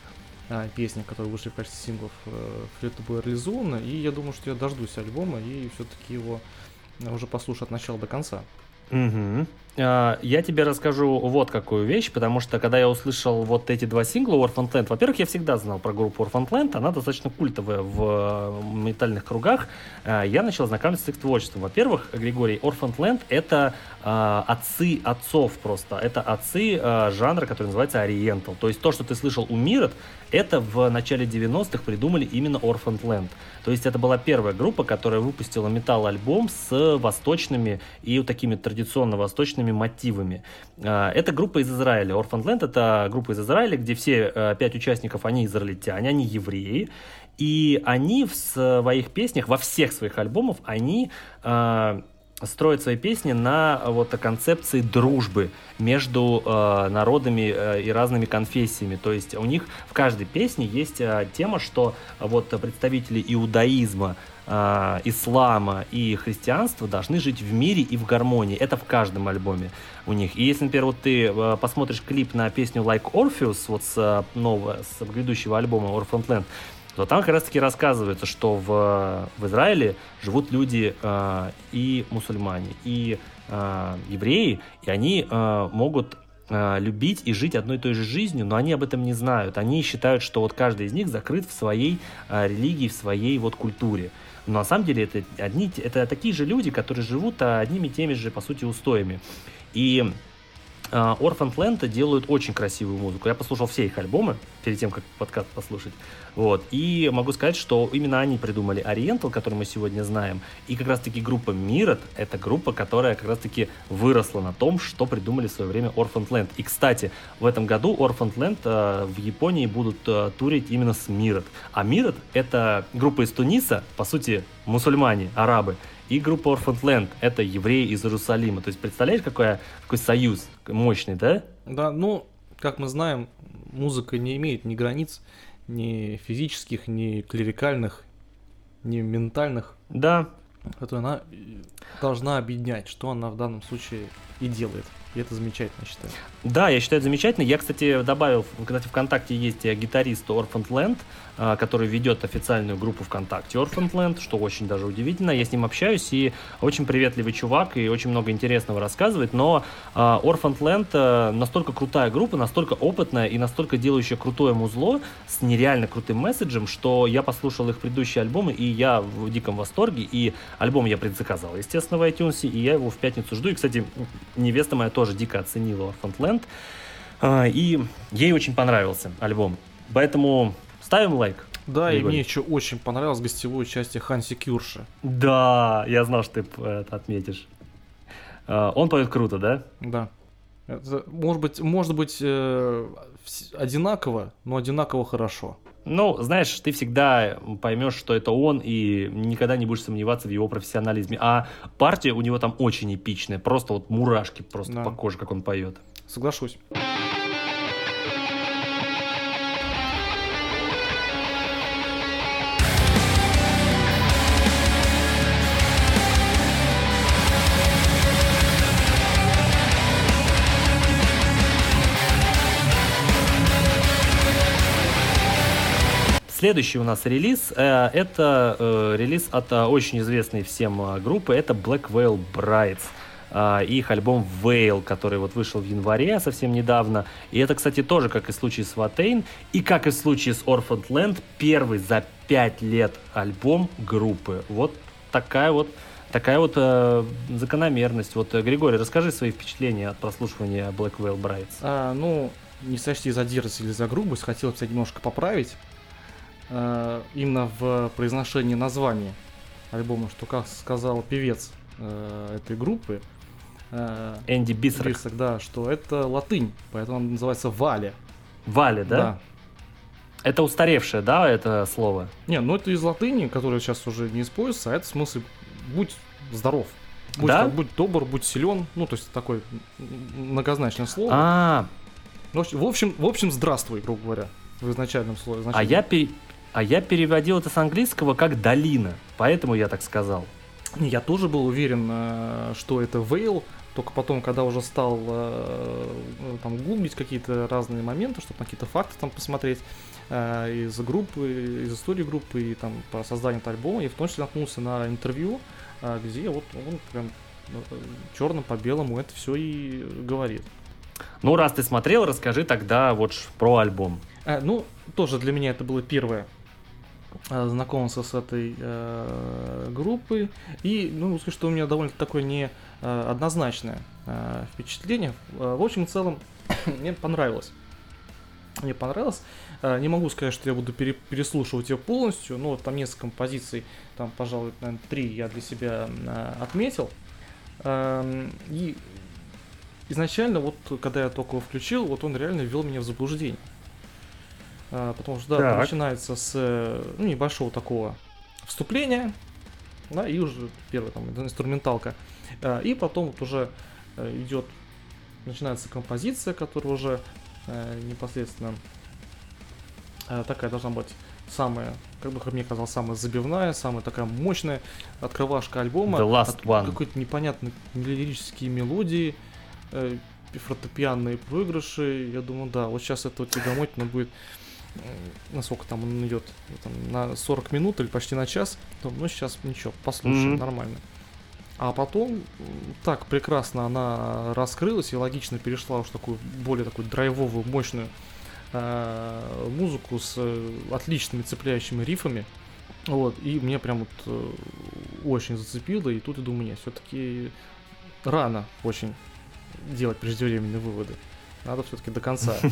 э, песнях, которые вышли в качестве синглов, э, все это было реализовано. И я думаю, что я дождусь альбома и все-таки его уже послушаю от начала до конца. Мгм. А, Я тебе расскажу вот какую вещь, потому что когда я услышал вот эти два сингла Orphan Land, во-первых, я всегда знал про группу Orphan Land, она достаточно культовая в э, метальных кругах. А, Я начал знакомиться с их творчеством. Во-первых, Григорий, Orphan Land это отцы отцов просто. Это отцы а, жанра, который называется Oriental. То есть то, что ты слышал у Мирот, это в начале 90-х придумали именно Orphan Land. То есть это была первая группа, которая выпустила металл-альбом с восточными и вот такими традиционно восточными мотивами. А, Это группа из Израиля. Orphan Land это группа из Израиля, где все пять участников, они израильтяне, они евреи. И они в своих песнях, во всех своих альбомах, они а, строят свои песни на э, вот концепции дружбы между э, народами э, и разными конфессиями. То есть у них в каждой песне есть э, тема, что вот представители иудаизма, э, ислама и христианства должны жить в мире и в гармонии. Это в каждом альбоме у них. И если, например, вот ты э, посмотришь клип на песню Like Orpheus, вот с э, нового, с грядущего альбома Orphan Land, то там как раз таки рассказывается, что в, в Израиле живут люди э, и мусульмане, и э, евреи, и они э, могут э, любить и жить одной и той же жизнью, но они об этом не знают. Они считают, что вот каждый из них закрыт в своей э, религии, в своей вот культуре. Но на самом деле это, одни, это такие же люди, которые живут а, одними и теми же, по сути, устоями. И а, Orphan Land делают очень красивую музыку. Я послушал все их альбомы перед тем, как подкаст послушать. Вот. И могу сказать, что именно они придумали Oriental, который мы сегодня знаем. И как раз-таки группа Мирот — это группа, которая как раз-таки выросла на том, что придумали в свое время Orphan Land. И, кстати, в этом году Orphan Land э, в Японии будут э, турить именно с Мирот. А Мирот — это группа из Туниса, по сути, мусульмане, арабы. И группа Orphan Land — это евреи из Иерусалима. То есть, представляешь, какой, какой союз мощный, да? Да, ну, как мы знаем, музыка не имеет ни границ, ни физических, ни клерикальных, ни ментальных. Да, Это она должна объединять, что она в данном случае и делает. И это замечательно, считаю. Да, я считаю это замечательно. Я, кстати, добавил, кстати, ВКонтакте есть гитарист Orphan Land, который ведет официальную группу ВКонтакте Orphan Land, что очень даже удивительно. Я с ним общаюсь, и очень приветливый чувак, и очень много интересного рассказывает. Но э, Orphan Land э, настолько крутая группа, настолько опытная и настолько делающая крутое музло с нереально крутым месседжем, что я послушал их предыдущие альбомы, и я в диком восторге. И альбом я предзаказал, естественно, в iTunes, и я его в пятницу жду. И, кстати, невеста моя тоже дико оценила Orphan Land. А, И ей очень понравился альбом. Поэтому ставим лайк. Да, и Григорий. мне еще очень понравилось гостевое участие Ханси Кюрша. Да, я знал, что ты это отметишь. А, Он поет круто, да? Да. Это, может быть, может быть э, одинаково, но одинаково хорошо. Ну, знаешь, ты всегда поймешь, что это он, и никогда не будешь сомневаться в его профессионализме. А партия у него там очень эпичная, просто вот мурашки просто Да. по коже, как он поет. Соглашусь. Следующий у нас релиз, э, это э, релиз от э, очень известной всем группы, это Black Veil Brides. их альбом Veil, который вот вышел в январе совсем недавно. И это, кстати, тоже, как и в случае с Watain, и как и в случае с Orphaned Land, первый за пять лет альбом группы. Вот такая вот Такая вот э, закономерность. Вот, Григорий, расскажи свои впечатления от прослушивания Black Veil Brides. А, ну, не сочти за дерзость или за грубость, хотел тебя немножко поправить. А, именно в произношении названия альбома, что, как сказал певец э, этой группы, э, Энди. Бисак, да, что это латынь, поэтому он называется Валя. Валя, да? Это устаревшее, да, это слово? Не, ну это из латыни, которая сейчас уже не используется, а это в смысле будь здоров. Будь, Да? там- будь добр, будь силен. Ну, то есть такое многозначное слово. А, Ну, В общем, в общем, здравствуй, грубо говоря, в изначальном слове. а я, пе- а я переводил это с английского как долина, поэтому я так сказал. Я тоже был уверен, э, что это Вейл, только потом, когда уже стал э, э, там гуглить какие-то разные моменты, чтобы на какие-то факты там посмотреть из группы, из истории группы и там по созданию этого альбома, и в том числе наткнулся на интервью, где вот он прям черным по белому это все и говорит. Ну, раз ты смотрел, расскажи тогда вот про альбом. Ну, тоже для меня это было первое э, знакомство с этой э, группой. И, ну, скажу, что у меня довольно такое не э, однозначное э, впечатление. В общем и целом, <coughs> мне понравилось. Мне понравилось. Не могу сказать, что я буду пере- переслушивать ее полностью, но там несколько композиций, там, пожалуй, наверное, три я для себя отметил. Эм, И изначально, вот когда я только его включил, вот он реально ввел меня в заблуждение. А, потому что, да, начинается с э, ну, небольшого такого вступления, да, и уже первая там инструменталка. А, И потом вот уже э, идет, начинается композиция, которая уже э, непосредственно такая должна быть самая, как бы как мне казалось, самая забивная, самая такая мощная открывашка альбома. The last one. Какой-то непонятные лирические мелодии, э, фортепианные проигрыши. Я думаю, да, вот сейчас это вот тягомотина будет насколько там он идет, там, на 40 минут или почти на час, то, ну, сейчас ничего, послушаем, Мгм. нормально. А потом так прекрасно она раскрылась и логично перешла уж такую более такую драйвовую, мощную э, музыку с э, отличными цепляющими рифами. Вот, и мне прям вот э, очень зацепило, и тут я думаю, нет, все-таки рано очень делать преждевременные выводы. Надо все-таки до конца. <laughs>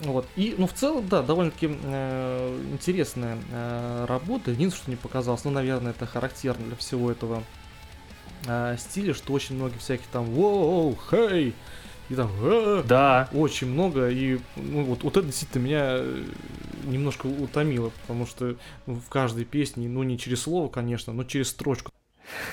А, Вот. И, ну, в целом, да, довольно-таки э, интересная э, работа. Единственное, что не показалось, ну, наверное, это характерно для всего этого э, стиля, что очень много всяких там «Воу, хей!» и там «А!» Да, очень много, и ну, вот, вот это действительно меня э, немножко утомило, потому что в каждой песне, ну, не через слово, конечно, но через строчку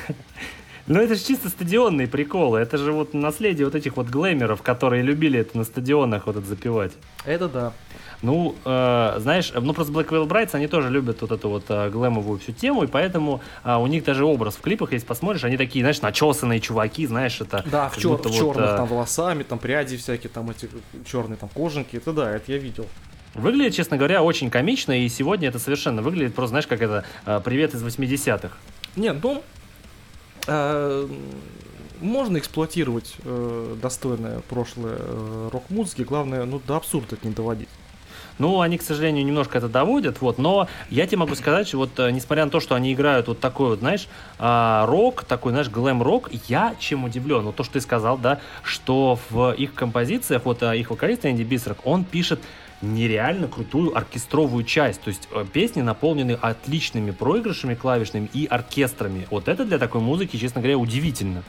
<laughs> но это же чисто стадионные приколы. Это же вот наследие вот этих вот глэмеров, которые любили это на стадионах вот это запивать. Это да. Ну, э, знаешь, ну просто Black Veil Brides, они тоже любят вот эту вот э, глэмовую всю тему, и поэтому а, у них даже образ в клипах, если посмотришь, они такие, знаешь, начесанные чуваки, знаешь, это... Да, в, чер- в вот, черных э, там волосами, там пряди всякие, там эти черные там кожанки. Это да, это я видел. Выглядит, честно говоря, очень комично, и сегодня это совершенно выглядит просто, знаешь, как это э, привет из 80-х. Нет, ну, э, можно эксплуатировать э, достойное прошлое э, рок-музыки, главное, ну, до абсурда это не доводить. Ну, они, к сожалению, немножко это доводят, вот, но я тебе могу сказать, что вот, э, несмотря на то, что они играют вот такой вот, знаешь, а, рок, такой, знаешь, глэм-рок, я чем удивлен, вот то, что ты сказал, да, что в их композициях, вот а, их вокалист Энди Бисрак, он пишет нереально крутую оркестровую часть, то есть э, песни наполнены отличными проигрышами клавишными и оркестрами. Вот это для такой музыки, честно говоря, удивительно.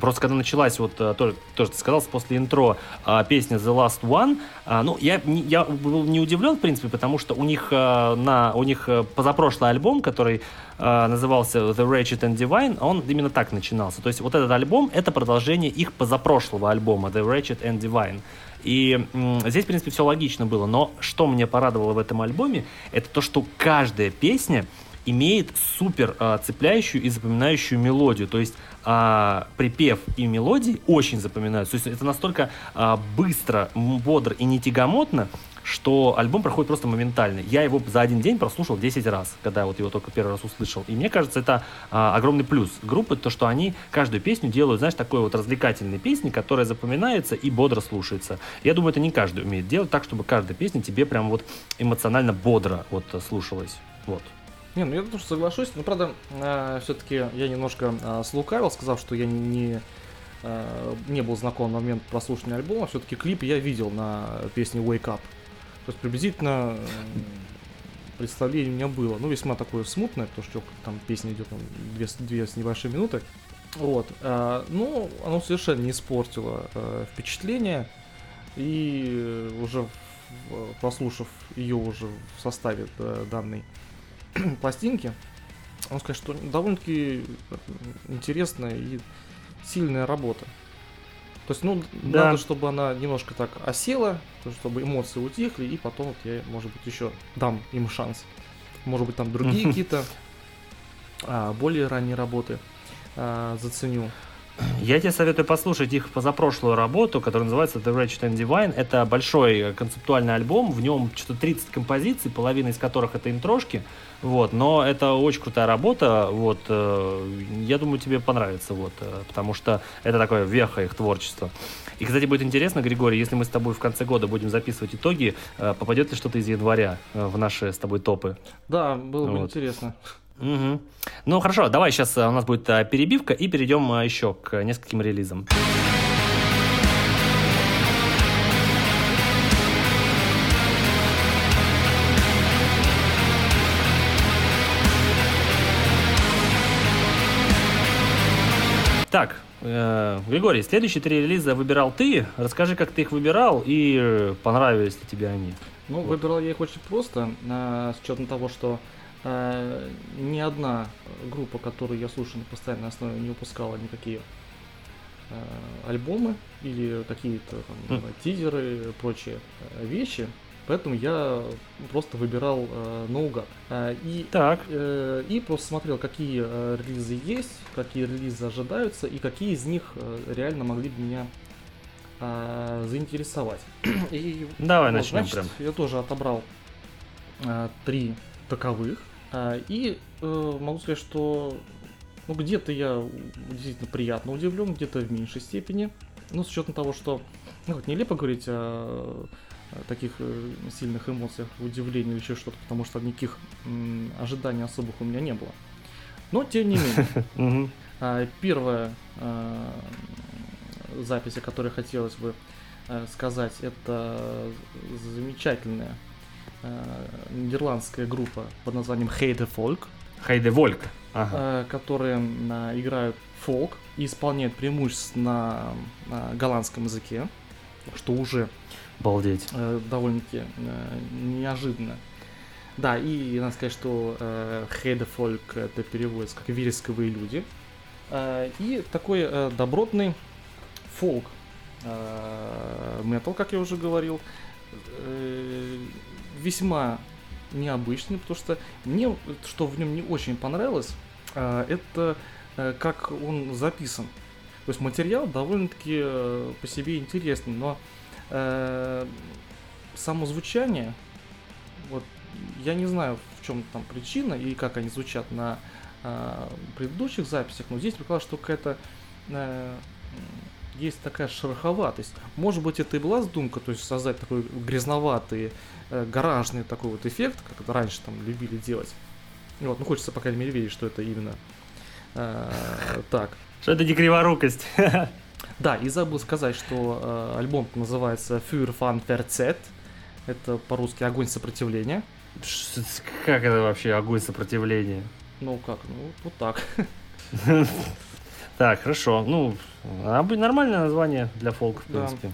Просто когда началась, вот э, тоже, тоже ты сказал, после интро а, песня The Last One, ну, я, я был не удивлен, в принципе, потому что у них, э, на, у них э, позапрошлый альбом, который э, назывался The Ratchet and Divine, он именно так начинался. То есть вот этот альбом — это продолжение их позапрошлого альбома The Ratchet and Divine. И здесь, в принципе, все логично было. Но что мне порадовало в этом альбоме, это то, что каждая песня имеет супер а, цепляющую и запоминающую мелодию. То есть а, припев и мелодии очень запоминаются. То есть это настолько а, быстро, бодро и не тягомотно, что альбом проходит просто моментально. Я его за один день прослушал 10 раз, когда вот его только первый раз услышал. И мне кажется, это а, огромный плюс группы, то, что они каждую песню делают, знаешь, такой вот развлекательной песни, которая запоминается и бодро слушается. Я думаю, это не каждый умеет делать так, чтобы каждая песня тебе прям вот эмоционально бодро вот э, слушалась. Вот. Не, ну я тоже соглашусь, но правда, все-таки я немножко а, слукавил, сказав, что я не, а, не был знаком на момент прослушивания альбома, все-таки клип я видел на песне Wake Up. То есть приблизительно м, представление у меня было, ну весьма такое смутное, потому что там песня идет там, две, две с небольшой минуты. Вот, а, ну, оно совершенно не испортило э, впечатление, и э, уже прослушав ее уже в составе э, данной <clears throat> пластинки, он сказать, что довольно-таки интересная и сильная работа. То есть, ну, Да. надо, чтобы она немножко так осела, то, чтобы эмоции утихли, и потом вот я, может быть, еще дам им шанс. Может быть, там другие <laughs> какие-то а, более ранние работы а, заценю. Я тебе советую послушать их позапрошлую работу, которая называется The Wretched and Divine. Это большой концептуальный альбом, в нем что-то 30 композиций, половина из которых это интрошки. Вот, но это очень крутая работа, вот, э, я думаю, тебе понравится, вот, э, потому что это такое веха их творчества. И, кстати, будет интересно, Григорий, если мы с тобой в конце года будем записывать итоги, э, попадет ли что-то из января в наши с тобой топы? Да, было бы Вот. интересно. Мгм. Ну хорошо, давай сейчас у нас будет э, перебивка и перейдем э, еще к нескольким релизам. Так, э, Григорий, следующие три релиза выбирал ты. Расскажи, как ты их выбирал и э, понравились ли тебе они. Ну, выбирал я их очень просто, с учетом того, что ни одна группа, которую я слушаю на постоянной основе, не выпускала никакие а, альбомы или какие-то там, знаю, тизеры и прочие а, вещи. Поэтому я просто выбирал а, наугад. А, и Так, Э, и просто смотрел, какие э, релизы есть, какие релизы ожидаются и какие из них э, реально могли бы меня а, заинтересовать. <clears throat> И давай вот, начнем значит, прям. Я тоже отобрал а, три таковых. А, и э, могу сказать, что ну, где-то я действительно приятно удивлен, где-то в меньшей степени. Ну, с учетом того, что ну, как нелепо говорить о, таких э, сильных эмоциях, удивлении или еще что-то, потому что никаких ожиданий особых у меня не было. Но, тем не менее, <laughs> а, Первая а, запись, о которой хотелось бы а, сказать, это замечательная нидерландская группа под названием Heide Folk, Хайде Вольк. Ага. а, которые а, играют фолк и исполняют преимущественно на голландском языке, что уже Обалдеть. э, довольно-таки э, неожиданно. Да, и надо сказать, что э, Хейдефольк это переводится как вересковые люди. Э, и такой э, добротный фолк э, метал, как я уже говорил, э, весьма необычный, потому что мне, что в нем не очень понравилось, э, это э, как он записан. То есть материал довольно-таки э, по себе интересный, но э, само звучание, вот я не знаю, в чем там причина и как они звучат на предыдущих записях, но здесь показалось, что какая-то есть такая шероховатость. Может быть, это и была задумка, то есть создать такой грязноватый, э, гаражный такой вот эффект, как это раньше там любили делать. Вот, ну хочется, по крайней мере, верить, что это именно э, так. Что это не криворукость? <laughs> Да, и забыл сказать, что э, альбом называется Für Fun Verzet. Это по-русски огонь сопротивления. Как это вообще огонь сопротивления? Ну как, ну вот так. <laughs> Так, хорошо. Ну, нормальное название для фолка, в Да. принципе.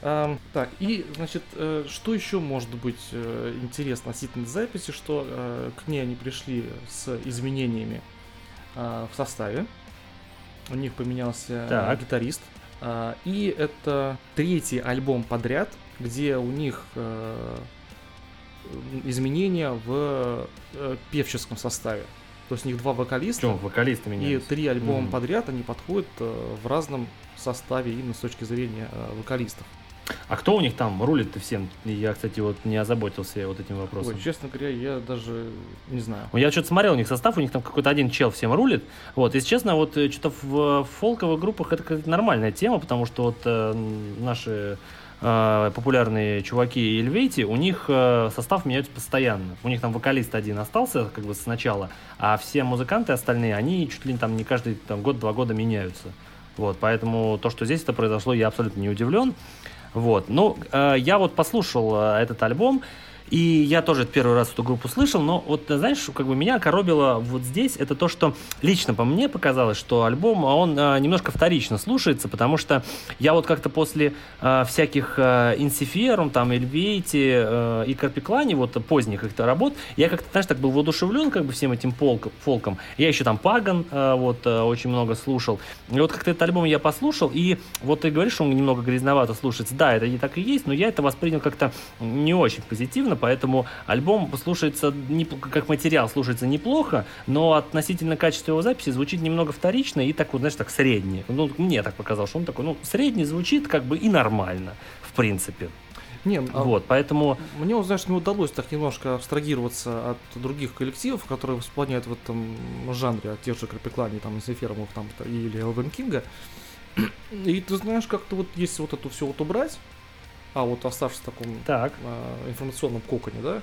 Ам, так, и, значит, э, что еще может быть э, интересно относительно записи, что э, к ней они пришли с изменениями э, в составе. У них поменялся э, Так. гитарист. А, и это третий альбом подряд, где у них э, изменения в э, певческом составе. То есть у них два вокалиста. Чем вокалисты И менялись? три альбома Мгм. подряд они подходят э, в разном составе именно с точки зрения э, вокалистов. А кто у них там рулит-то всем? Я, кстати, вот не озаботился вот этим вопросом. Ой, честно говоря, я даже не знаю. Ну, Я что-то смотрел у них состав, у них там какой-то один чел всем рулит. Вот, если честно, вот что-то в э, фолковых группах это нормальная тема, потому что вот э, наши э, популярные чуваки Эльвейти, у них э, состав меняется постоянно. У них там вокалист один остался как бы сначала, а все музыканты остальные, они чуть ли не там не каждый там, год-два года меняются. Вот, поэтому то, что здесь это произошло, я абсолютно не удивлен. Вот, ну, э, я вот послушал э, этот альбом, и я тоже первый раз эту группу слышал, но вот, знаешь, как бы меня коробило вот здесь, это то, что лично по мне показалось, что альбом, а он э, немножко вторично слушается, потому что я вот как-то после э, всяких э, там, Эльвейти э, и Карпиклани, вот поздних их работ, я как-то, знаешь, так был воодушевлен как бы всем этим полк- фолком. Я еще там Паган э, вот э, очень много слушал. И вот как-то этот альбом я послушал, и вот ты говоришь, что он немного грязновато слушается. Да, это и так и есть, но я это воспринял как-то не очень позитивно, поэтому альбом слушается, неп- как материал слушается неплохо, но относительно качества его записи звучит немного вторично и так вот, знаешь, так средний. Ну, мне так показалось, что он такой, ну, средний звучит как бы и нормально, в принципе. Не, а Вот, поэтому... Мне, знаешь, не удалось так немножко абстрагироваться от других коллективов, которые исполняют в этом жанре, от тех же Крапеклани, там, Зефиромов, там, или Элвен Кинга. И ты знаешь, как-то вот если вот это все вот убрать, а вот оставшись в таком Так. а, информационном коконе, да,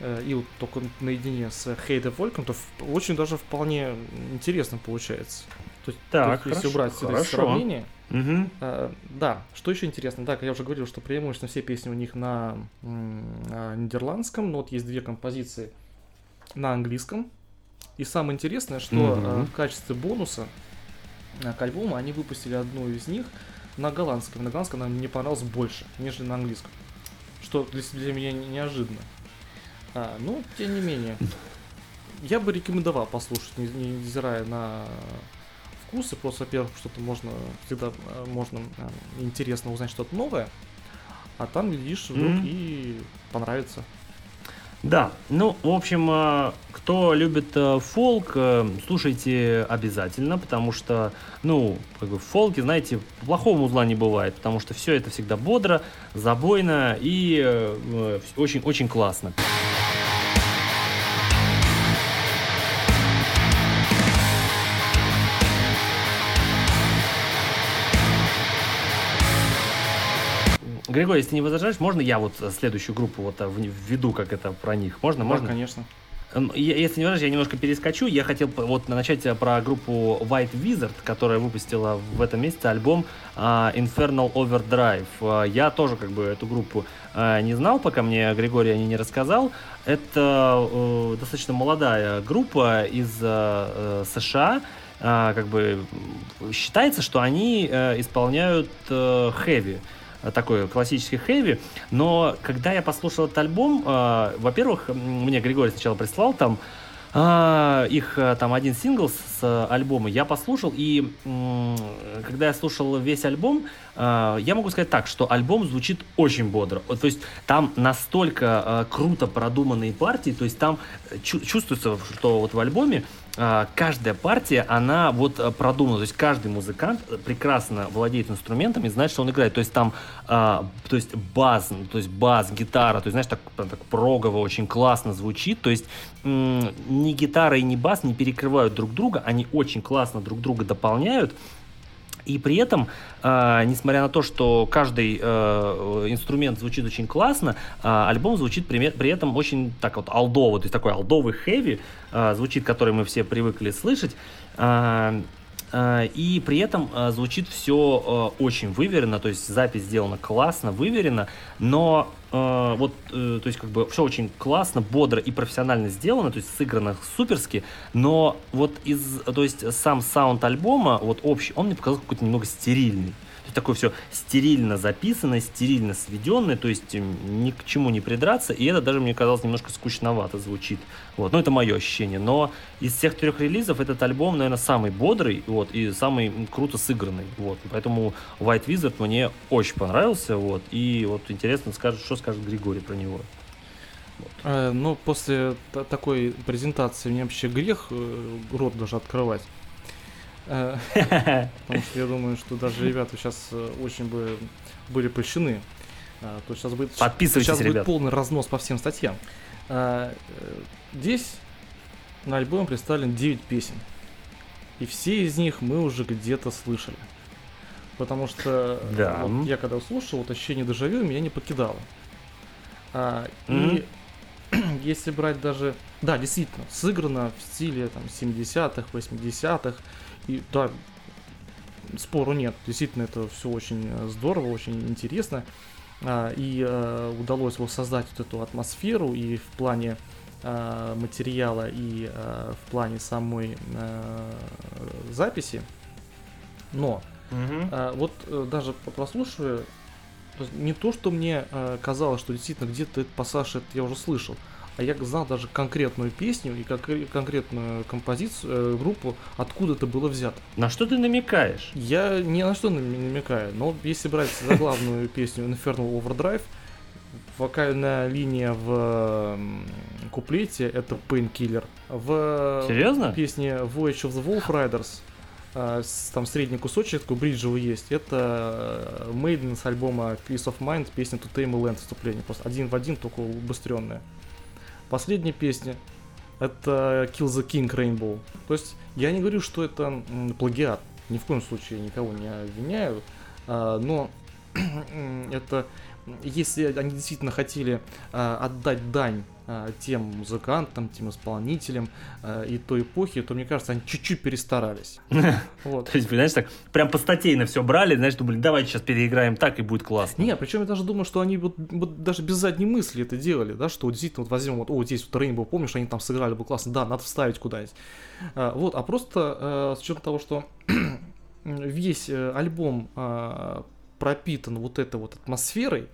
э, и вот только наедине с Хейда Вольком, то очень даже вполне интересно получается. То есть, то Так, есть если хорошо, убрать хорошо. сравнения, Мгм. а, да, что еще интересно, да, как я уже говорил, что преимущественно все песни у них на, м, а, нидерландском, но вот есть две композиции на английском. И самое интересное, что Мгм. а, в качестве бонуса а, к альбому они выпустили одну из них на голландском. На голландском нам мне понравилось больше, нежели на английском. Что для, для меня не- неожиданно. А, ну, тем не менее. Я бы рекомендовал послушать, не, не невзирая на вкусы. Просто, во-первых, что-то можно, всегда э, можно э, интересно узнать что-то новое. А там, глядишь, вдруг Мгм. и понравится. Да, ну, в общем, э, кто любит э, фолк, э, слушайте обязательно, потому что, ну, как бы в фолке, знаете, плохого узла не бывает, потому что все это всегда бодро, забойно и очень-очень классно. Григорий, если не возражаешь, можно я вот следующую группу вот в- введу, как это про них? Можно? Да, можно? конечно. Если не возражаешь, я немножко перескочу. Я хотел вот начать э, про группу White Wizard, которая выпустила в этом месяце альбом а, Infernal Overdrive. А, Я тоже как бы эту группу а, не знал, пока мне Григорий о ней не рассказал. Это э, достаточно молодая группа из э, э, США. А, Как бы считается, что они исполняют хэви э, такой классический хэви, но когда я послушал этот альбом, э, во-первых, мне Григорий сначала прислал там а, их э, там один сингл с э, альбома, я послушал, и м, когда я слушал весь альбом, э, я могу сказать так, что альбом звучит очень бодро. То есть там настолько э, круто продуманные партии, то есть там э, чу- чувствуется, что вот в альбоме каждая партия, она вот а, продумана, то есть каждый музыкант э, прекрасно владеет инструментом и знает, что он играет. То есть там, а, то есть бас, то есть бас, гитара, то есть знаешь, так, так прогово очень классно звучит. То есть ни гитара и ни бас не перекрывают друг друга, они очень классно друг друга дополняют. И при этом, э, несмотря на то, что каждый э, инструмент звучит очень классно, э, альбом звучит при, этом очень так вот алдово, то есть такой алдовый хэви э, звучит, который мы все привыкли слышать. Э, э, и при этом э, звучит все очень выверенно, то есть запись сделана классно, выверенно, но э, вот, э, то есть как бы все очень классно, бодро и профессионально сделано, то есть сыграно суперски, но вот из, то есть сам саунд альбома, вот общий, он мне показался какой-то немного стерильный. Такое все стерильно записанное, стерильно сведенное, то есть ни к чему не придраться, и это даже мне казалось немножко скучновато звучит. Вот, ну это мое ощущение. Но из всех трех релизов этот альбом, наверное, самый бодрый, вот, и самый круто сыгранный. Вот, поэтому White Wizard мне очень понравился, вот, и вот интересно, скажет, что скажет Григорий про него. Э, ну, после та- такой презентации мне вообще грех э, рот даже открывать. Э, <laughs> Потому что я думаю, что даже ребята сейчас э, очень бы были польщены. А, То сейчас будет, Подписывайтесь, сейчас будет ребят. полный разнос по всем статьям. Э, Здесь на альбоме представлен 9 песен. И все из них мы уже где-то слышали. Потому что э, Да. вот я когда слушал, вот ощущение дежавю меня не покидало. А, Мгм. И <clears throat> если брать даже... Да, действительно, сыграно в стиле там, 70-х, 80-х. И да, спору нет. Действительно, это все очень э, здорово, очень интересно. А, И э, удалось воссоздать вот эту атмосферу и в плане э, материала, и в плане самой записи. Но а, вот даже прослушивая, не то, что мне казалось, что действительно где-то этот пассаж это я уже слышал, а я знал даже конкретную песню и конкре- конкретную композицию, э, группу, откуда это было взято. На что ты намекаешь? Я ни на что намекаю, но если брать заглавную <laughs> песню Infernal Overdrive, вокальная линия в куплете это Painkiller. В Серьезно? песне Voyage of the Wolf Riders, с- там средний кусочек такой бриджевый есть, это э, Maiden с альбома Peace of Mind, песня To Tame Land вступление, просто один в один, только убыстренная. Последняя песня это Kill the King Rainbow. То есть я не говорю, что это плагиат, ни в коем случае никого не обвиняю, а, но <clears throat> это если они действительно хотели а, отдать дань а, тем музыкантам, тем исполнителям а, и той эпохи, то мне кажется, они чуть-чуть перестарались. <laughs> Вот. То есть, понимаешь, так прям по статейно все брали, знаешь, думали, давайте сейчас переиграем так и будет классно. Не, причем я даже думаю, что они вот, вот даже без задней мысли это делали, да, что вот действительно вот возьмем вот, о, здесь вот Rainbow, помнишь, они там сыграли бы классно, да, надо вставить куда-нибудь. Вот, а просто э, с учетом того, что <clears throat> весь э, альбом пропитан вот этой вот атмосферой,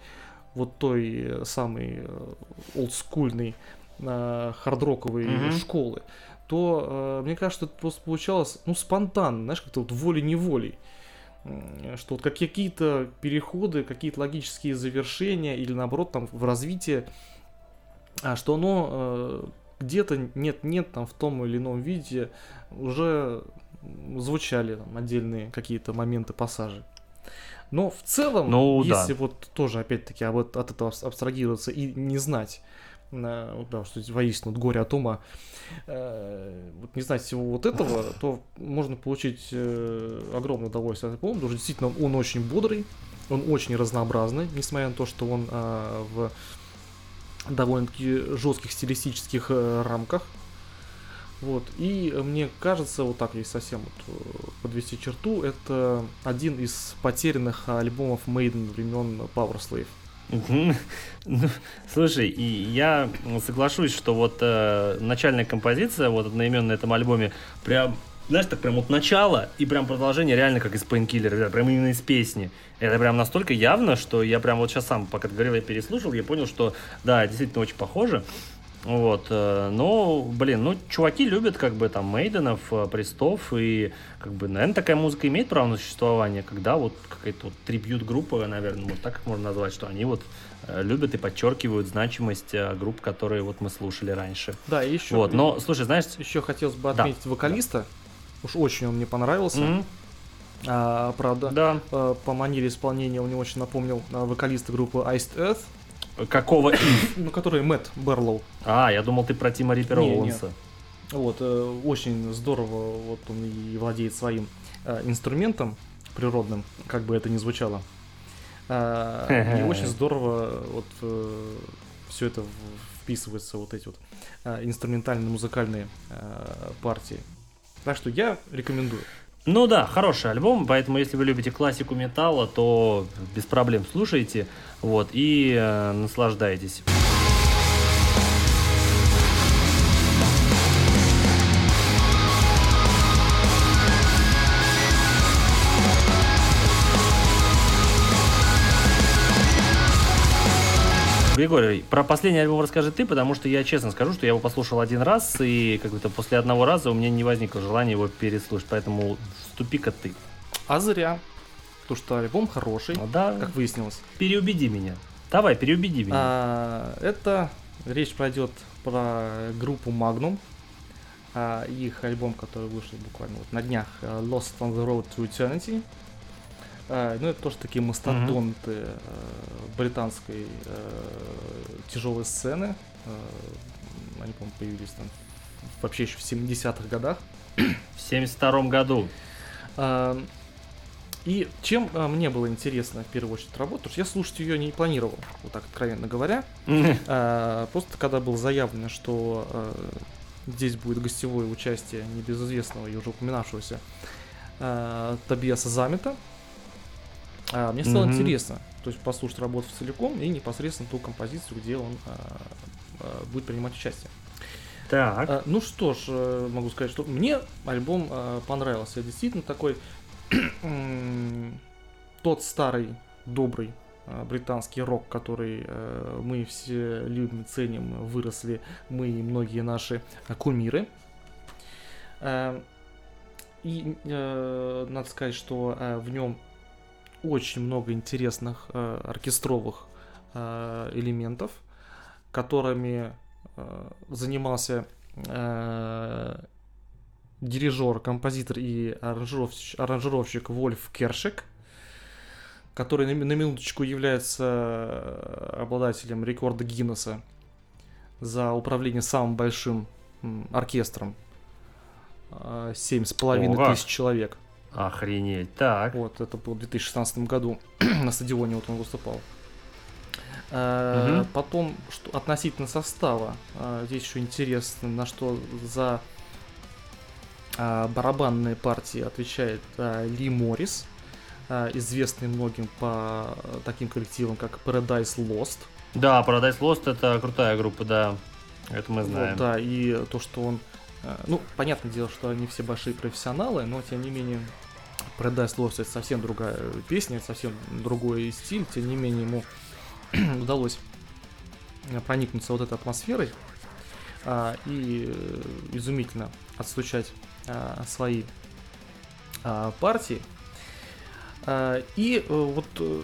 вот той э, самой э, олдскульной э, хардроковой Мгм. школы, то мне кажется, это просто получалось, ну, спонтанно, знаешь, как-то вот волей-неволей. Что вот как какие-то переходы, какие-то логические завершения или наоборот там в развитии, а что оно э, где-то нет-нет там в том или ином виде уже звучали там отдельные какие-то моменты, пассажи. Но в целом, Ну, да. если вот тоже опять-таки об- от этого абс- абстрагироваться и не знать, вот, да, что воистину вот горе от ума, э, вот не знать всего вот этого, <laughs> то можно получить э, огромное удовольствие от альбома, потому что действительно он очень бодрый, он очень разнообразный, несмотря на то, что он а, в довольно-таки жестких стилистических э, рамках. Вот. И э, мне кажется, вот так, если совсем вот, э, подвести черту, это один из потерянных альбомов Maiden времен Power Slave. Мгм. <laughs> Ну, Слушай, и я соглашусь, что вот э, начальная композиция, вот одноименная на этом альбоме, прям, знаешь, так прям вот начало и прям продолжение реально как из Painkiller, прям именно из песни. Это прям настолько явно, что я прям вот сейчас сам, пока ты говорил, я переслушал, я понял, что да, действительно очень похоже. Вот, э, но, блин, ну, чуваки любят, как бы, там, Мейденов, э, Престов, и, как бы, наверное, такая музыка имеет право на существование, когда вот какая-то вот трибьют-группа, наверное, вот так их можно назвать, что они вот э, любят и подчеркивают значимость групп, которые вот мы слушали раньше. Да, и еще, Вот, но, слушай, знаешь, еще хотелось бы Да, отметить вокалиста. Уж очень он мне понравился. м, А, правда, да, по манере исполнения он мне очень напомнил а, вокалиста группы Iced Earth, какого... ну, который Мэтт Берлоу. А, я думал, ты про Тима Риппера Не. Вот, э, очень здорово, вот он и владеет своим э, инструментом природным, как бы это ни звучало. А, И <laughs> очень здорово вот все это вписывается, вот эти вот а, инструментальные музыкальные а, партии. Так что я рекомендую. Ну да, хороший альбом, поэтому если вы любите классику металла, то без проблем слушайте, вот, и э, наслаждайтесь. Григорий, про последний альбом расскажи ты, потому что я честно скажу, что я его послушал один раз, и как-то после одного раза у меня не возникло желания его переслушать, поэтому вступи-ка ты. А зря. Потому что альбом хороший, Ну да, как выяснилось. переубеди меня. Давай, переубеди меня. А, это речь пройдет про группу Magnum. а, их альбом, который вышел буквально вот на днях, э, Lost on the Road to Eternity. А, ну, это тоже такие мастодонты э, британской тяжелой сцены. Э, Они, по-моему, появились там вообще еще в 70-х годах. В 72 году. А, И чем а, мне было интересно в первую очередь работать, потому что я слушать ее не планировал, вот так откровенно говоря. <laughs> А, Просто когда было заявлено, что а, здесь будет гостевое участие небезызвестного и уже упоминавшегося а, Тобиаса Замета, а, мне стало Мгм. интересно, то есть послушать работу целиком и непосредственно ту композицию, где он а, а, будет принимать участие. Так. А, ну что ж, э, могу сказать, что мне альбом э, понравился. Действительно такой <clears throat> тот старый добрый э, британский рок, который э, мы все любим, ценим, выросли мы и многие наши кумиры. Э, И э, надо сказать, что э, в нем очень много интересных э, оркестровых э, элементов, которыми э, занимался э, дирижер, композитор и аранжировщик, аранжировщик Вольф Кершек, который на, на минуточку является э, обладателем рекорда Гиннесса за управление самым большим оркестром. Э, Семь с половиной тысяч человек. Охренеть. Так. Вот, это было в 2016 году <clears throat> на стадионе вот он выступал. Мгм. Потом, что относительно состава, э, здесь еще интересно, на что за э, барабанные партии отвечает Ли Моррис, известный многим по таким коллективам, как Paradise Lost. Да, Paradise Lost это крутая группа, да. Это мы Вот, знаем. да, и то, что он... Ну, понятное дело, что они все большие профессионалы, но тем не менее Paradise Lost это совсем другая песня, это совсем другой стиль, тем не менее ему <clears throat> удалось проникнуться вот этой атмосферой а, и э, изумительно отстучать а, свои а, партии. А, и э, вот э,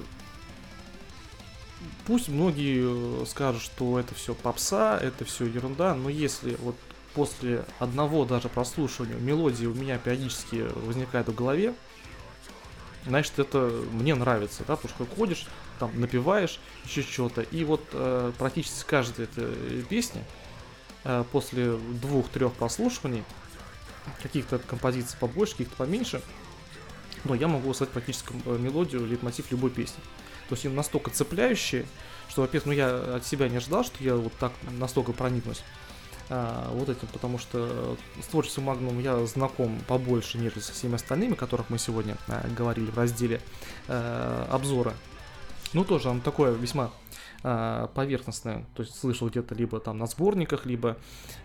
пусть многие скажут, что это все попса, это все ерунда, но если вот после одного даже прослушивания мелодии у меня периодически возникает в голове, значит, это мне нравится, да, потому что ходишь, там напиваешь еще что-то, и вот э, практически с каждой этой песни э, после двух-трех прослушиваний каких-то композиций побольше, каких-то поменьше, но я могу сказать практически э, мелодию, лейтмотив любой песни. То есть они настолько цепляющие, что, во-первых, ну я от себя не ожидал, что я вот так настолько проникнусь а, вот этим, потому что с творчеством Magnum я знаком побольше, нежели со всеми остальными, о которых мы сегодня а, говорили в разделе а, обзора. Ну, тоже оно такое весьма поверхностное, то есть слышал где-то либо там на сборниках, либо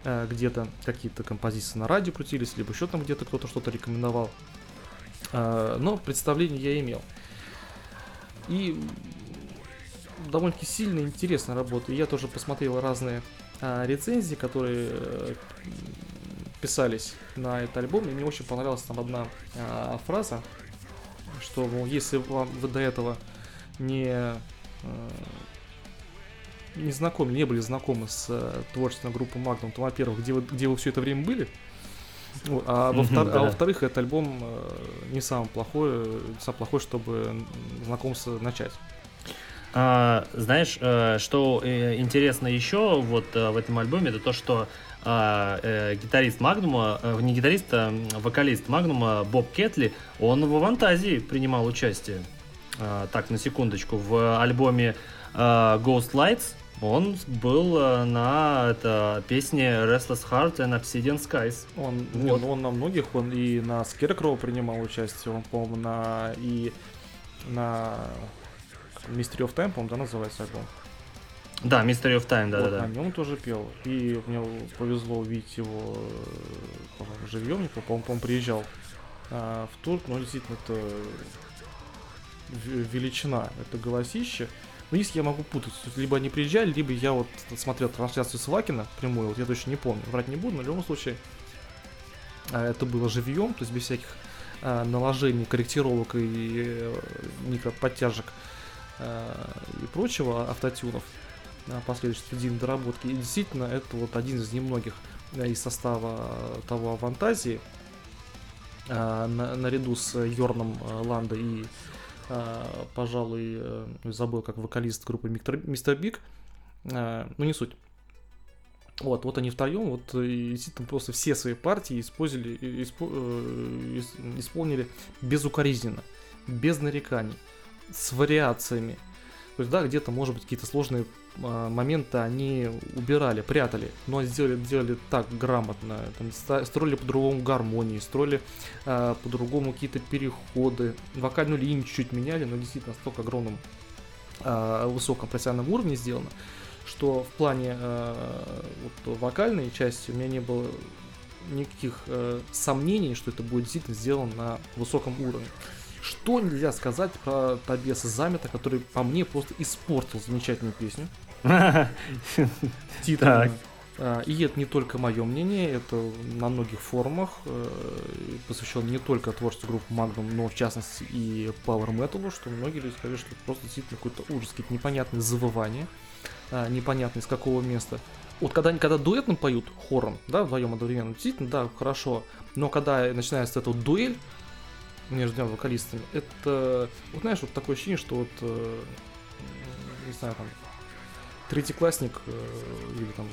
где-то какие-то композиции на радио крутились, либо еще там где-то кто-то что-то рекомендовал. Но представление я имел. И довольно-таки сильно интересная работа. Я тоже посмотрел разные а, рецензии, которые э, писались на этот альбом, и мне очень понравилась там одна а, фраза, что, мол, если вам вы до этого не э, не знакомы, не были знакомы с э, творчеством группы Magnum, то, во-первых, где вы, где вы все это время были, Вот, а, Мгм, во-втор- а да. во-вторых, этот альбом э, не самый плохой, э, самый плохой, чтобы знакомство начать. А, знаешь, э, что э, интересно еще вот э, в этом альбоме, это то, что а, э, гитарист Магнума, э, не гитарист, а вокалист Магнума Боб Кетли, он в Авантазии принимал участие. А, так, на секундочку, в альбоме а, Ghost Lights он был на это, песне Restless Heart and Obsidian Skies. Он, Вот. ну, он на многих, он и на Scarecrow принимал участие, он, по-моему, на и на Mystery of Time, по-моему, да, называется альбом. Да, Mystery of Time, Вот, да-да-да. на нем тоже пел. И мне повезло увидеть его э, живьем, по-моему, по-моему, приезжал а, в тур, но действительно это величина, это голосище. Но если я могу путать, либо они приезжали, либо я вот смотрел трансляцию с Вакина прямую, вот я точно не помню, врать не буду, но в любом случае а, это было живьем, то есть без всяких наложений, корректировок и э, микроподтяжек а, и прочего автотюнов на последующей студийной доработке. И действительно, это вот один из немногих э, из состава того Фантазии, на- наряду с Йорном э, Ландо и, пожалуй, э, забыл, как вокалист группы Мистер, Биг, ну не суть. Вот, вот они втроем, вот и действительно просто все свои партии использовали, испо- э, ис- исполнили безукоризненно, без нареканий, с вариациями. То есть, да, где-то, может быть, какие-то сложные а, моменты они убирали, прятали, но сделали, делали так грамотно, там, строили по-другому гармонии, строили а, по-другому какие-то переходы, вокальную линию чуть-чуть меняли, но действительно настолько огромном а, высоком профессиональном уровне сделано, что в плане а, вот, вокальной части у меня не было никаких э, сомнений, что это будет действительно сделано на высоком уровне. Что нельзя сказать про Табеса Замета, который по мне просто испортил замечательную песню. Так. А, И это не только мое мнение, это на многих форумах, э, посвящен не только творчеству группы Magnum, но в частности и Power Metal, что многие люди сказали, что это просто действительно какой-то ужас, какие-то непонятные завывания, а, непонятно из какого места. Вот когда, когда дуэтно поют хором, да, вдвоем одновременно, действительно, да, хорошо, но когда начинается эта вот дуэль между двумя вокалистами, это, вот знаешь, вот такое ощущение, что вот, э, не знаю, там, третьеклассник э, или там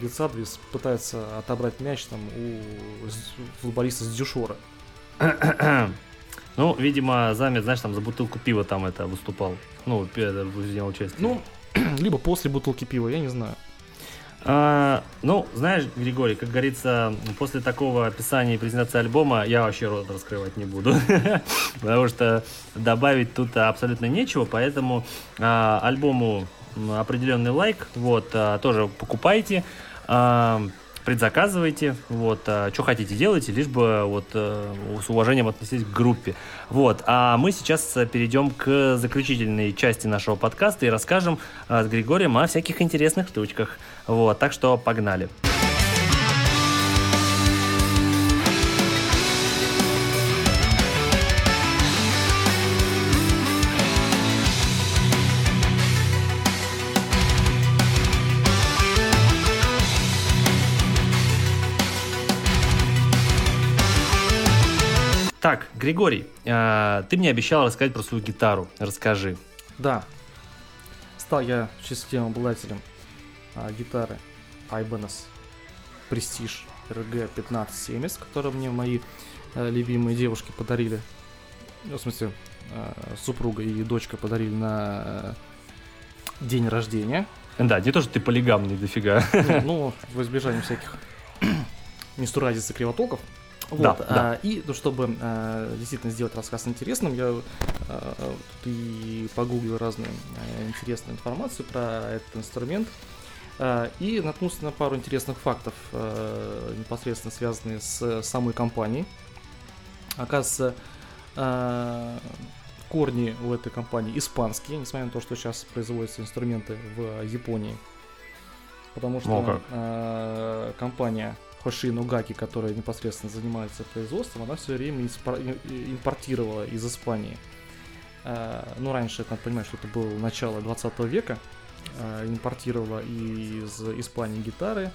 Лицадвис пытается отобрать мяч там у футболиста с Дюшора. Ну, видимо, Замет, знаешь, там за бутылку пива там это выступал. Ну, принял участие. Ну, <clears throat> либо после бутылки пива, я не знаю. А, ну, знаешь, Григорий, как говорится, после такого описания и презентации альбома я вообще рот раскрывать не буду. <laughs> Потому что добавить тут абсолютно нечего, поэтому а, альбому определенный лайк. Вот, а, тоже покупайте. а, предзаказывайте, вот, что хотите делайте, лишь бы вот э, с уважением относитесь к группе. Вот, а мы сейчас перейдем к заключительной части нашего подкаста и расскажем э, с Григорием о всяких интересных штучках. Вот, так что погнали. Так, Григорий, э, ты мне обещал рассказать про свою гитару. Расскажи. Да, стал я счастливым обладателем а, гитары Ibanez Prestige RG 1570, которую мне мои э, любимые девушки подарили. Ну, в смысле, э, супруга и дочка подарили на э, день рождения. Да, не то, что ты полигамный дофига. Не, Ну, в избежание всяких <coughs> нестуразиц и кривотолков. Вот, Да, а, да. и ну, чтобы а, действительно сделать рассказ интересным, я а, тут и погуглил разную а, интересную информацию про этот инструмент. А, и наткнулся на пару интересных фактов, а, непосредственно связанные с самой компанией. Оказывается, а, корни у этой компании испанские, несмотря на то, что сейчас производятся инструменты в Японии. Потому что э, компания Hoshino Gaki, которая непосредственно занимается производством, она все время импортировала из Испании. Э, ну, раньше, надо понимать, что это было начало 20 века. Э, импортировала из Испании гитары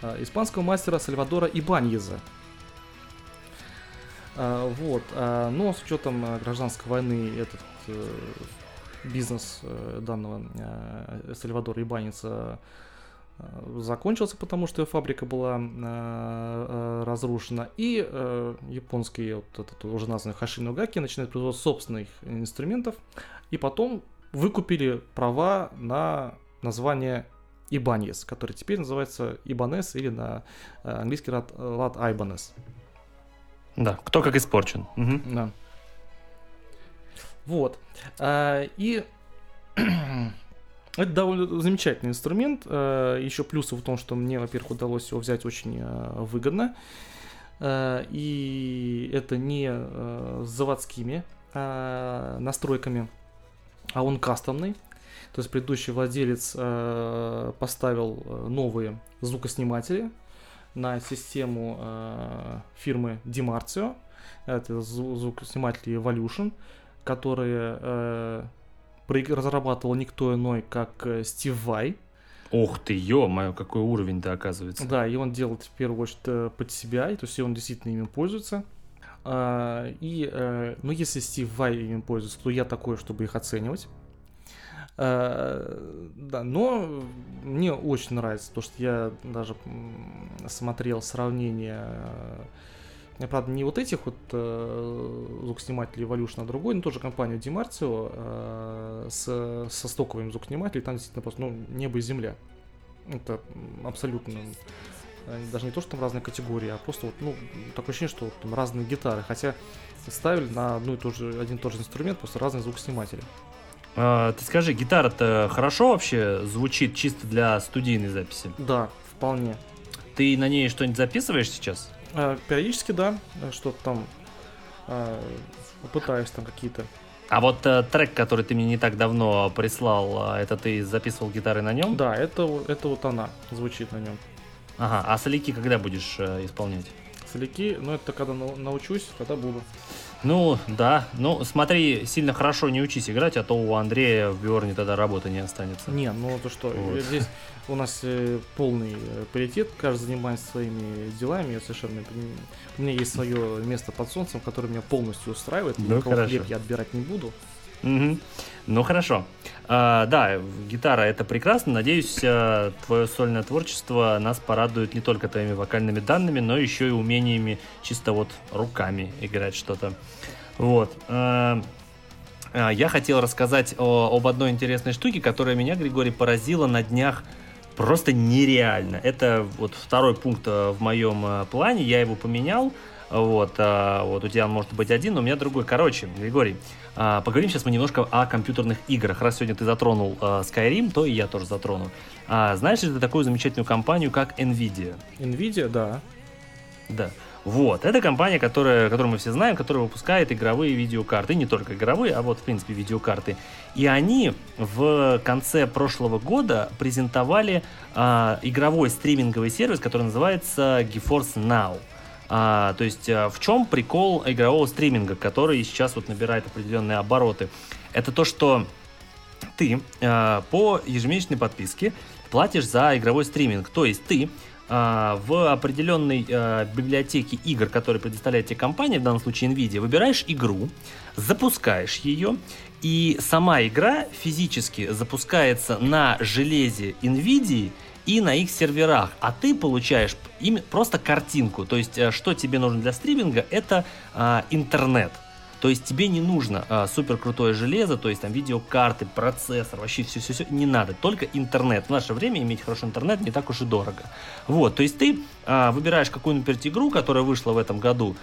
э, испанского мастера Сальвадора Ибаньеза. А, Вот, а, но с учетом а, гражданской войны этот э, бизнес э, данного Сальвадора Ибаница э, закончился, потому что фабрика была разрушена, и э, японский вот этот уже названный Хашиногаки начинает производство собственных инструментов, и потом выкупили права на название Ибаньес, который теперь называется Ибанес или на э, английский лад, лад Айбанес. Да, кто как испорчен. Мгм. Да. Вот. А, и <clears throat> это довольно замечательный инструмент. А, Еще плюсы в том, что мне, во-первых, удалось его взять очень а, выгодно. И это не с заводскими а, настройками, а он кастомный. То есть предыдущий владелец а, поставил а, новые звукосниматели на систему а, фирмы Dimartio. Это зву- звукосниматели Evolution, которые э, разрабатывал никто иной, как э, Стив Вай. Ух ты, ё-моё, какой уровень-то оказывается. Да, и он делает в первую очередь э, под себя, и то есть он действительно ими пользуется. А, и, э, ну, если Стив Вай ими пользуется, то я такой, чтобы их оценивать. А, да, но мне очень нравится то, что я даже смотрел сравнение, э, правда, не вот этих вот э, звукоснимателей Evolution, а другой, но тоже Dimartio э, с, со стоковыми звукоснимателями, там действительно просто, ну, небо и земля. Это абсолютно э, даже не то, что там разные категории, а просто вот, ну, такое ощущение, что вот там разные гитары, хотя ставили на одну и ту же, один и тот же инструмент, просто разные звукосниматели. А, ты скажи, гитара-то хорошо вообще звучит чисто для студийной записи? Да, вполне. Ты на ней что-нибудь записываешь сейчас? А, периодически, да, э, что-то там а, пытаюсь там какие-то. А вот э, трек, который ты мне не так давно прислал, а, это ты записывал гитары на нем? Да, это, это вот она звучит на нем. Ага, а соляки когда будешь э, исполнять? Соляки, ну это когда нау- научусь, тогда буду. Ну, да. Ну, смотри, сильно хорошо не учись играть, а то у Андрея в Бьорне тогда работы не останется. Не, ну то что, Вот. здесь у нас э, полный э, паритет, каждый занимается своими делами, я совершенно... У меня есть свое место под солнцем, которое меня полностью устраивает, Ну, ни у кого хорошо. хлеб я отбирать не буду. Мгм. Ну хорошо. А, да, гитара это прекрасно. Надеюсь, а, твое сольное творчество нас порадует не только твоими вокальными данными, но еще и умениями чисто вот руками играть что-то. Вот. А, а, я хотел рассказать о- об одной интересной штуке, которая меня, Григорий, поразила на днях просто нереально. Это вот второй пункт э, в моем э, плане, я его поменял. Вот, а, вот у тебя он может быть один, но у меня другой. Короче, Григорий, а, поговорим сейчас мы немножко о компьютерных играх. Раз сегодня ты затронул а, Skyrim, то и я тоже затрону. А, знаешь ли ты такую замечательную компанию, как Nvidia? Nvidia, да. Да. Вот, это компания, которая, которую мы все знаем, которая выпускает игровые видеокарты, и не только игровые, а вот, в принципе, видеокарты. И они в конце прошлого года презентовали а, игровой стриминговый сервис, который называется GeForce Now. А, то есть, а, в чем прикол игрового стриминга, который сейчас вот набирает определенные обороты? Это то, что ты э, по ежемесячной подписке платишь за игровой стриминг. То есть ты э, в определенной э, библиотеке игр, которые предоставляет тебе компания, в данном случае Nvidia, выбираешь игру, запускаешь ее, и сама игра физически запускается на железе Nvidia и на их серверах, а ты получаешь им просто картинку. То есть, э, что тебе нужно для стриминга, это э, интернет. То есть тебе не нужно а, супер крутое железо, то есть там видеокарты, процессор, вообще все-все-все, не надо. Только интернет. В наше время иметь хороший интернет не так уж и дорого. Вот, то есть ты а, выбираешь какую-нибудь игру, которая вышла в этом году,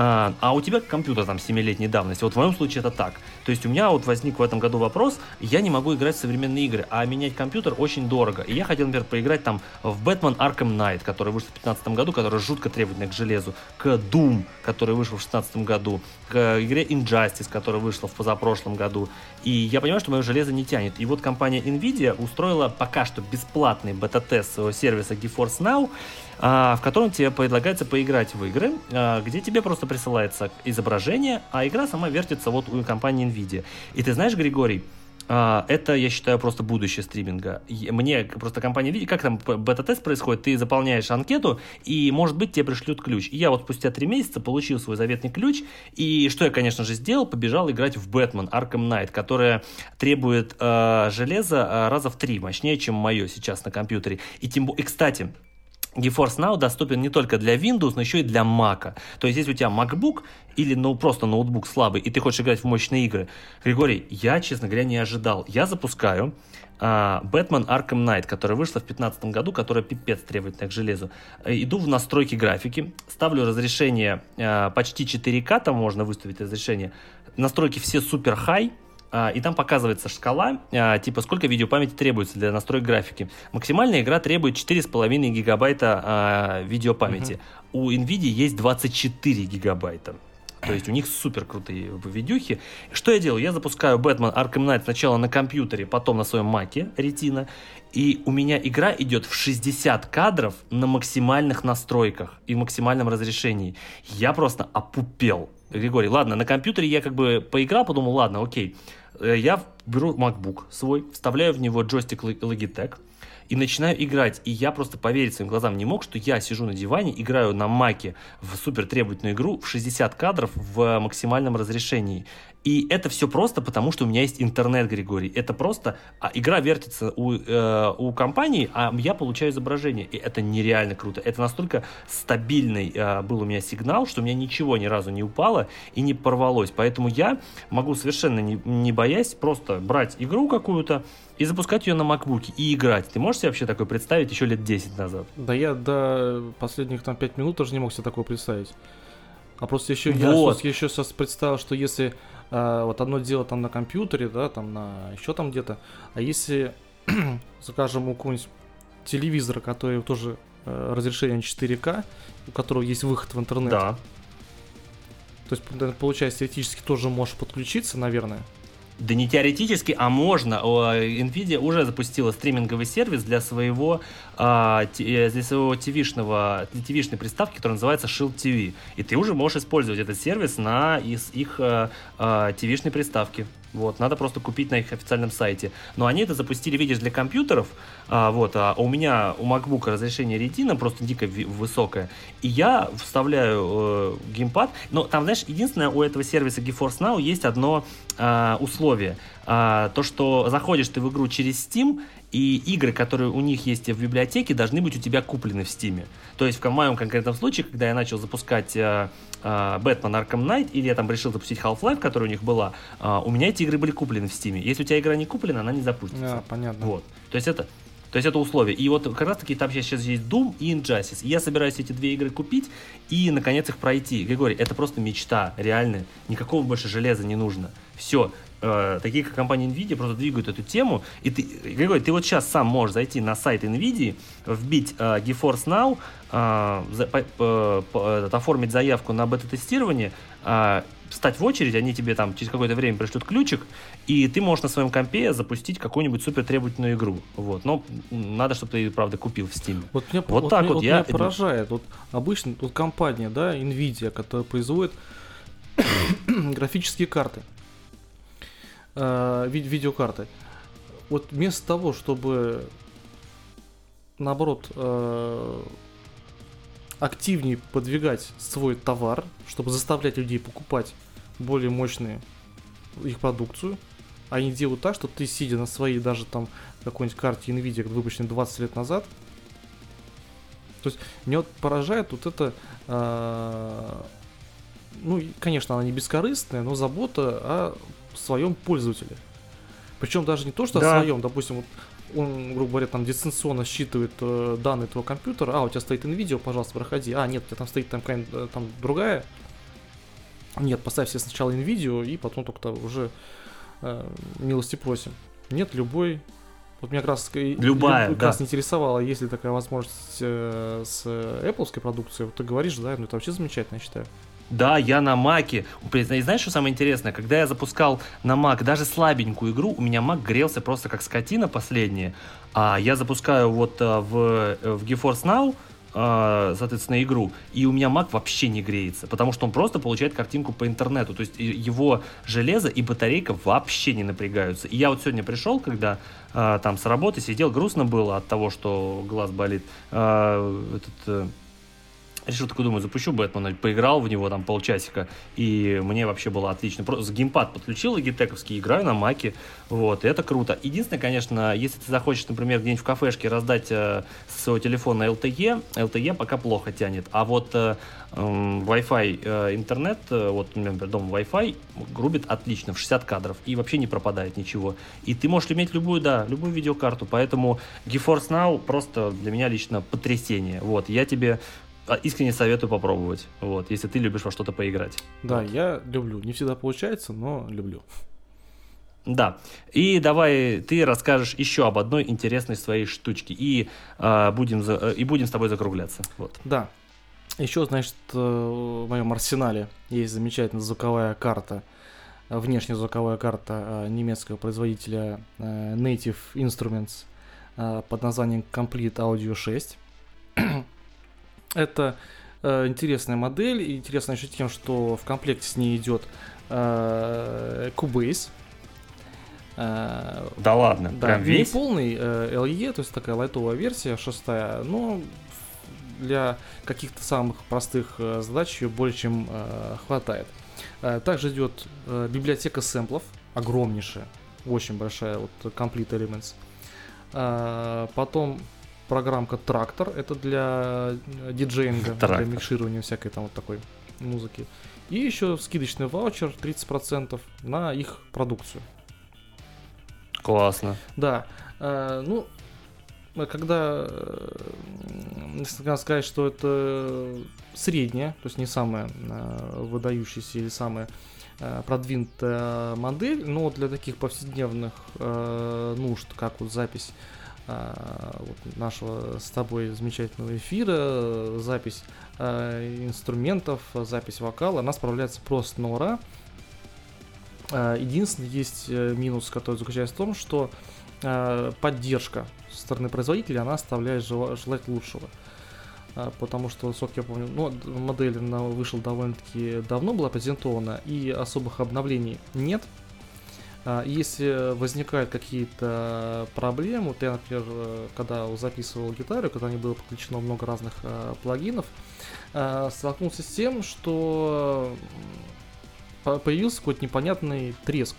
а, а у тебя компьютер там 7-летней давности. Вот в моем случае это так. То есть у меня вот возник в этом году вопрос, я не могу играть в современные игры, а менять компьютер очень дорого. И я хотел, например, поиграть там в Batman Arkham Knight, который вышел в 2015 году, который жутко требовательный к железу, к Doom, который вышел в 2016 году, к игре Injustice, которая вышла в позапрошлом году. И я понимаю, что мое железо не тянет. И вот компания Nvidia устроила пока что бесплатный бета-тест своего сервиса GeForce Now, в котором тебе предлагается поиграть в игры, а, где тебе просто присылается изображение, а игра сама вертится вот у компании Nvidia. И ты знаешь, Григорий, а, это, я считаю, просто будущее стриминга. Мне просто компания Nvidia, как там бета-тест происходит, ты заполняешь анкету, и, может быть, тебе пришлют ключ. И я вот спустя три месяца получил свой заветный ключ, и что я, конечно же, сделал, побежал играть в Бэтмен Arkham Knight, которая требует э, железа раза в три мощнее, чем мое сейчас на компьютере. И тем и, кстати, GeForce Now доступен не только для Windows, но еще и для Mac. То есть, если у тебя MacBook или ну, просто ноутбук слабый, и ты хочешь играть в мощные игры, Григорий, я, честно говоря, не ожидал. Я запускаю а, Batman Arkham Knight, которая вышла в 2015 году, которая пипец требовательна к железу. Э, Иду в настройки графики, ставлю разрешение а, почти 4К, там можно выставить разрешение. Настройки все супер хай, а, и там показывается шкала, а, типа сколько видеопамяти требуется для настроек графики. Максимальная игра требует 4,5 гигабайта а, видеопамяти. У Nvidia есть 24 гигабайта. То есть у них супер крутые видюхи. Что я делаю? Я запускаю Batman Arkham Knight сначала на компьютере, потом на своем маке Retina. И у меня игра идет в 60 кадров на максимальных настройках и максимальном разрешении. Я просто опупел. Григорий, ладно, на компьютере я как бы поиграл, подумал, ладно, окей. Э, Я беру MacBook свой, вставляю в него джойстик Logitech, и начинаю играть. И я просто поверить своим глазам не мог, что я сижу на диване, играю на маке в супер требовательную игру в 60 кадров в максимальном разрешении. И это все просто потому, что у меня есть интернет, Григорий. Это просто а, игра вертится у, э, у компании, а я получаю изображение. И это нереально круто. Это настолько стабильный э, был у меня сигнал, что у меня ничего ни разу не упало и не порвалось. Поэтому я могу совершенно не, не боясь просто брать игру какую-то и запускать ее на макбуке и играть. Ты можешь себе вообще такое представить еще лет 10 назад? Да я до последних там 5 минут даже не мог себе такого представить. А просто еще я Вот. просто еще сейчас представил, что если а, вот одно дело там на компьютере, да, там на еще там где-то, а если, <clears throat> скажем, у какого-нибудь телевизора, который тоже э, разрешение 4К, у которого есть выход в интернет, Да. то есть получается теоретически тоже можешь подключиться, наверное. Да не теоретически, а можно. Nvidia уже запустила стриминговый сервис для своего, а, э, для своего TV-шного, TV-шной приставки, которая называется Shield TV. И ты уже можешь использовать этот сервис на из их а, а, TV-шной приставки. Вот, надо просто купить на их официальном сайте. Но они это запустили, видишь, для компьютеров. А, вот, а у меня у MacBook разрешение Retina просто дико высокое. И я вставляю э, геймпад. Но там, знаешь, единственное, у этого сервиса GeForce Now есть одно а, условие. А, то, что заходишь ты в игру через Steam, и игры, которые у них есть в библиотеке, должны быть у тебя куплены в Steam. То есть в моем конкретном случае, когда я начал запускать э, э, Batman Arkham Knight, или я там решил запустить Half-Life, которая у них была, а, у меня эти игры были куплены в Steam. Если у тебя игра не куплена, она не запустится. А, понятно. Вот. То есть это то есть это условие. И вот как раз таки там сейчас есть Doom и Injustice. И я собираюсь эти две игры купить и, наконец, их пройти. Григорий, это просто мечта, реально. Никакого больше железа не нужно. Все. Такие, как компания Nvidia, просто двигают эту тему. И ты, Григорий, ты вот сейчас сам можешь зайти на сайт Nvidia, вбить э, GeForce Now, э, за- по- по- по- оформить заявку на бета-тестирование, э, встать в очередь, они тебе там через какое-то время пришлют ключик, и ты можешь на своем компе запустить какую-нибудь супер требовательную игру. Вот. Но надо, чтобы ты, правда, купил в Steam. Вот меня, Вот так меня- вот я- меня поражает. Вот обычно вот компания, да, Nvidia, которая производит <coughs> графические карты, э, ви- видеокарты. Вот вместо того, чтобы наоборот э, активнее подвигать свой товар, чтобы заставлять людей покупать более мощные их продукцию, они делают так, что ты сидя на своей даже там какой-нибудь карте Nvidia, выпущенной 20 лет назад, то есть меня вот поражает вот это, э, ну, конечно, она не бескорыстная, но забота о своем пользователе. Причем даже не то, что Да. о своем, допустим, вот он, грубо говоря, там дистанционно считывает э, данные твоего компьютера, а, у тебя стоит NVIDIA, пожалуйста, проходи, а, нет, у тебя там стоит там э, там другая, нет, поставь себе сначала NVIDIA, и потом только уже э, милости просим. Нет, любой. Вот меня как раз, Любая, люб- как раз да. интересовало, есть ли такая возможность э, с Apple продукцией. Вот ты говоришь, да, ну это вообще замечательно, я считаю. Да, я на Маке. И знаешь, что самое интересное? Когда я запускал на Мак даже слабенькую игру, у меня Мак грелся просто как скотина последняя. А я запускаю вот а, в, э, в GeForce Now, а, соответственно, игру, и у меня Mac вообще не греется, потому что он просто получает картинку по интернету, то есть его железо и батарейка вообще не напрягаются. И я вот сегодня пришел, когда там с работы сидел, грустно было от того, что глаз болит, этот... э, Решил такой, думаю, запущу Бэтмена, поиграл в него там полчасика, и мне вообще было отлично. Просто геймпад подключил логитековский, играю на маке, вот, и это круто. Единственное, конечно, если ты захочешь, например, где-нибудь в кафешке раздать э, со своего телефона LTE, LTE пока плохо тянет, а вот э, эм, Wi-Fi э, интернет, э, вот например, дома Wi-Fi грубит отлично, в 60 кадров, и вообще не пропадает ничего. И ты можешь иметь любую, да, любую видеокарту, поэтому GeForce Now просто для меня лично потрясение. Вот, я тебе искренне советую попробовать, вот, если ты любишь во что-то поиграть. Да, я люблю. Не всегда получается, но люблю. Да. И давай ты расскажешь еще об одной интересной своей штучке. И, а, будем, за- э, и будем с тобой закругляться. Вот. Да. Еще, значит, э, в моем арсенале есть замечательная звуковая карта, э, внешняя звуковая карта э, немецкого производителя э, Native Instruments э, под названием Complete Audio 6. <clears throat> Это э, интересная модель, и интересная еще тем, что в комплекте с ней идет э, Cubase. Э, Да ладно, Да, прям не весь? полный э, LE, то есть такая лайтовая версия, шестая, но для каких-то самых простых э, задач ее более чем э, хватает. Э, также идет э, библиотека сэмплов, огромнейшая, очень большая, вот Complete Elements. Э, потом программка Трактор, это для э, диджеинга, для Трактор. микширования всякой там вот такой музыки. И еще скидочный ваучер 30% на их продукцию. Классно. Да. э, ну, э, когда если сказать, что это средняя, то есть не самая выдающаяся или самая продвинутая модель, но для таких повседневных нужд, как вот запись вот нашего с тобой замечательного эфира, запись э, инструментов, запись вокала, она справляется просто на ура. Э, Единственный есть э, минус, который заключается в том, что поддержка со стороны производителя, она оставляет жела- желать лучшего. А, Потому что, сколько я помню, ну, модель она вышла довольно-таки давно, была презентована, и особых обновлений нет. А, Если возникают какие-то проблемы, вот я, например, э, когда записывал гитару, когда не было подключено много разных э, плагинов, э, столкнулся с тем, что появился какой-то непонятный треск.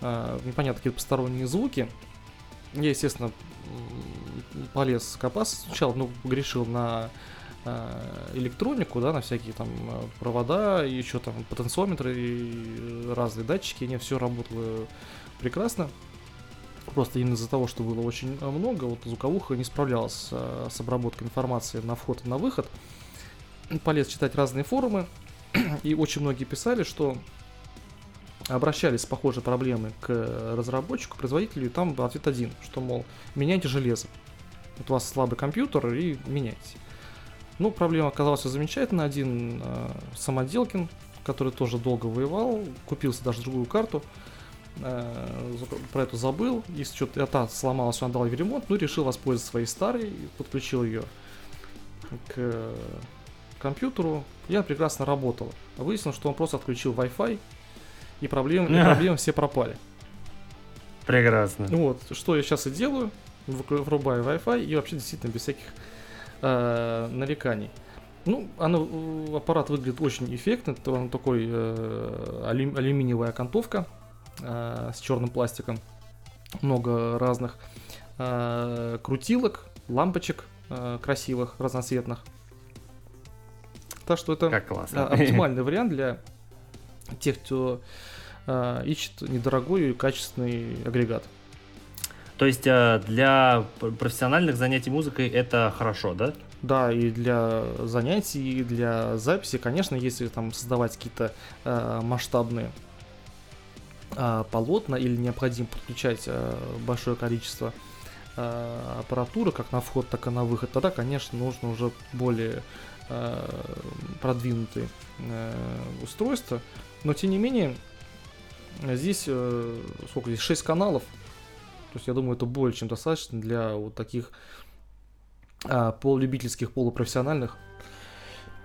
Непонятные какие-то посторонние звуки. Я, естественно, полез копаться сначала, ну, грешил на электронику, да, на всякие там а, провода, еще там потенциометры и разные датчики, не все работало прекрасно. Просто именно из-за того, что было очень а, много, вот звуковуха не справлялась а, с обработкой информации на вход и на выход. Полез читать разные форумы, <clears throat> и очень многие писали, что обращались с похожей проблемой к разработчику, производителю, и там ответ один, что, мол, меняйте железо. Вот у вас слабый компьютер, и меняйте. Ну, проблема оказалась замечательная. Один э, самоделкин, который тоже долго воевал, купился даже другую карту, э, про эту забыл, и что-то та сломалась, он дал ей в ремонт, ну, решил воспользоваться своей старой, и подключил ее к э, компьютеру, и она прекрасно работала. Выяснилось, что он просто отключил Wi-Fi, и проблемы, и <laughs> проблемы все пропали. Прекрасно. Вот, что я сейчас и делаю, врубаю Wi-Fi и вообще действительно без всяких э, нареканий. Ну, оно, э, аппарат выглядит очень эффектно, это он такой э, алю- алюминиевая окантовка э, с черным пластиком, много разных э, крутилок, лампочек э, красивых, разноцветных. Так что это Как классно. оптимальный вариант для тех, кто а, ищет недорогой и качественный агрегат. То есть э, для профессиональных занятий музыкой это хорошо, да? Да, и для занятий, и для записи, конечно, если там создавать какие-то а, масштабные а, полотна или необходимо подключать а, большое количество а, аппаратуры, как на вход, так и на выход, тогда, конечно, нужно уже более а, продвинутые а, устройства. Но тем не менее, здесь э, сколько здесь 6 каналов. То есть я думаю, это более чем достаточно для вот таких а, полулюбительских, полупрофессиональных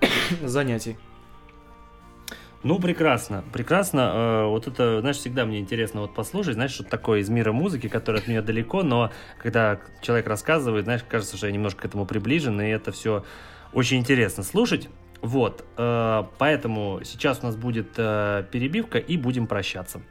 <coughs> занятий. Ну, прекрасно, прекрасно. Э, Вот это, знаешь, всегда мне интересно вот послушать, знаешь, что такое из мира музыки, который от меня далеко, но когда человек рассказывает, знаешь, кажется, что я немножко к этому приближен, и это все очень интересно слушать. Вот, э, поэтому сейчас у нас будет э, перебивка, и будем прощаться.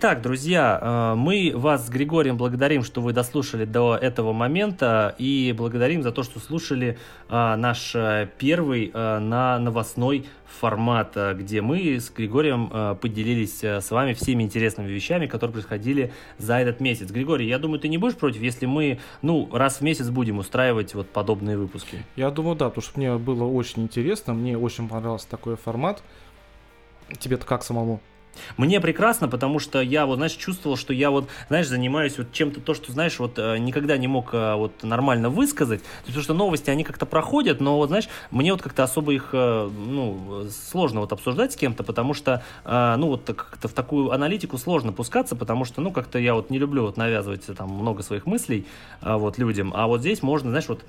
Итак, друзья, а, мы вас с Григорием благодарим, что вы дослушали до этого момента и благодарим за то, что слушали а, наш а, первый на новостной формат, где мы с Григорием поделились с вами всеми интересными вещами, которые происходили за этот месяц. Григорий, я думаю, ты не будешь против, если мы, ну, раз в месяц будем устраивать вот подобные выпуски? Я думаю, да, потому что мне было очень интересно, мне очень понравился такой формат. Тебе-то как самому? Мне прекрасно, потому что я вот, знаешь, чувствовал, что я вот, знаешь, занимаюсь вот чем-то, то, что, знаешь, вот э, никогда не мог э, вот нормально высказать, потому что новости, они как-то проходят, но вот, знаешь, мне вот как-то особо их, э, ну, сложно вот обсуждать с кем-то, потому что, ну, вот как-то в такую аналитику сложно пускаться, потому что, ну, как-то я вот не люблю вот навязывать там много своих мыслей вот людям, а вот здесь можно, знаешь, вот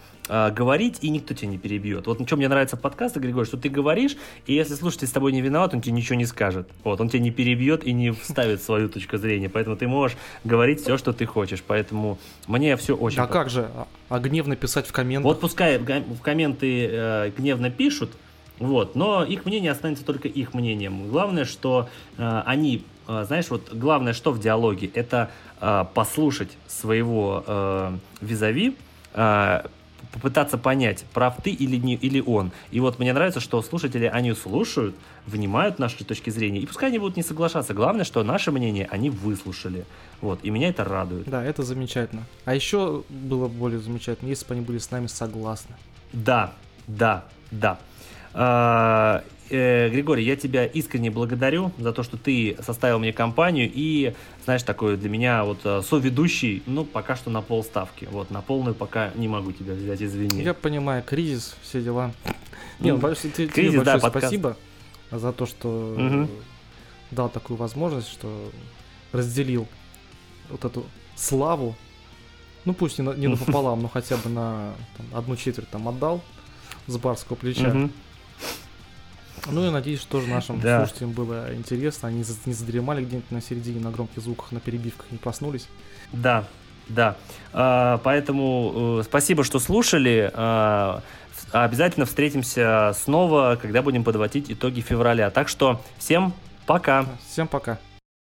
говорить, и никто тебя не перебьет. Вот что мне нравится в подкастах, Григорий, что ты говоришь, и если слушатель с тобой не виноват, он тебе ничего не скажет. Вот, он тебя не перебьет и не вставит свою точку зрения. Поэтому ты можешь говорить все, что ты хочешь. Поэтому мне все очень А как же? А, а гневно писать в комментах? вот пускай в комменты э, гневно пишут, вот, но их мнение останется только их мнением. Главное, что э, они, э, знаешь, вот главное, что в диалоге, это э, послушать своего э, визави, э, попытаться понять, прав ты или, не, или он. И вот мне нравится, что слушатели, они слушают, внимают наши точки зрения, и пускай они будут не соглашаться. Главное, что наше мнение они выслушали. Вот, и меня это радует. Да, это замечательно. А еще было бы более замечательно, если бы они были с нами согласны. Да, да, да. Э, Григорий, я тебя искренне благодарю за то, что ты составил мне компанию и, знаешь, такой для меня вот э, соведущий, ну, пока что на полставки. Вот, на полную пока не могу тебя взять, извини. Я понимаю, кризис, все дела. Не, ну, большое- тебе кризис, большое да, подкаст. спасибо за то, что э, дал такую возможность, что разделил вот эту славу. Ну пусть не, на- не <laughs> напополам, но хотя бы на там, одну четверть там отдал с барского плеча. Мгм. Ну и надеюсь, что тоже нашим Да. слушателям было интересно. Они не задремали где-нибудь на середине на громких звуках, на перебивках, не проснулись. Да, да. А, поэтому э, спасибо, что слушали. А, обязательно встретимся снова, когда будем подводить итоги февраля. Так что всем пока. Всем пока.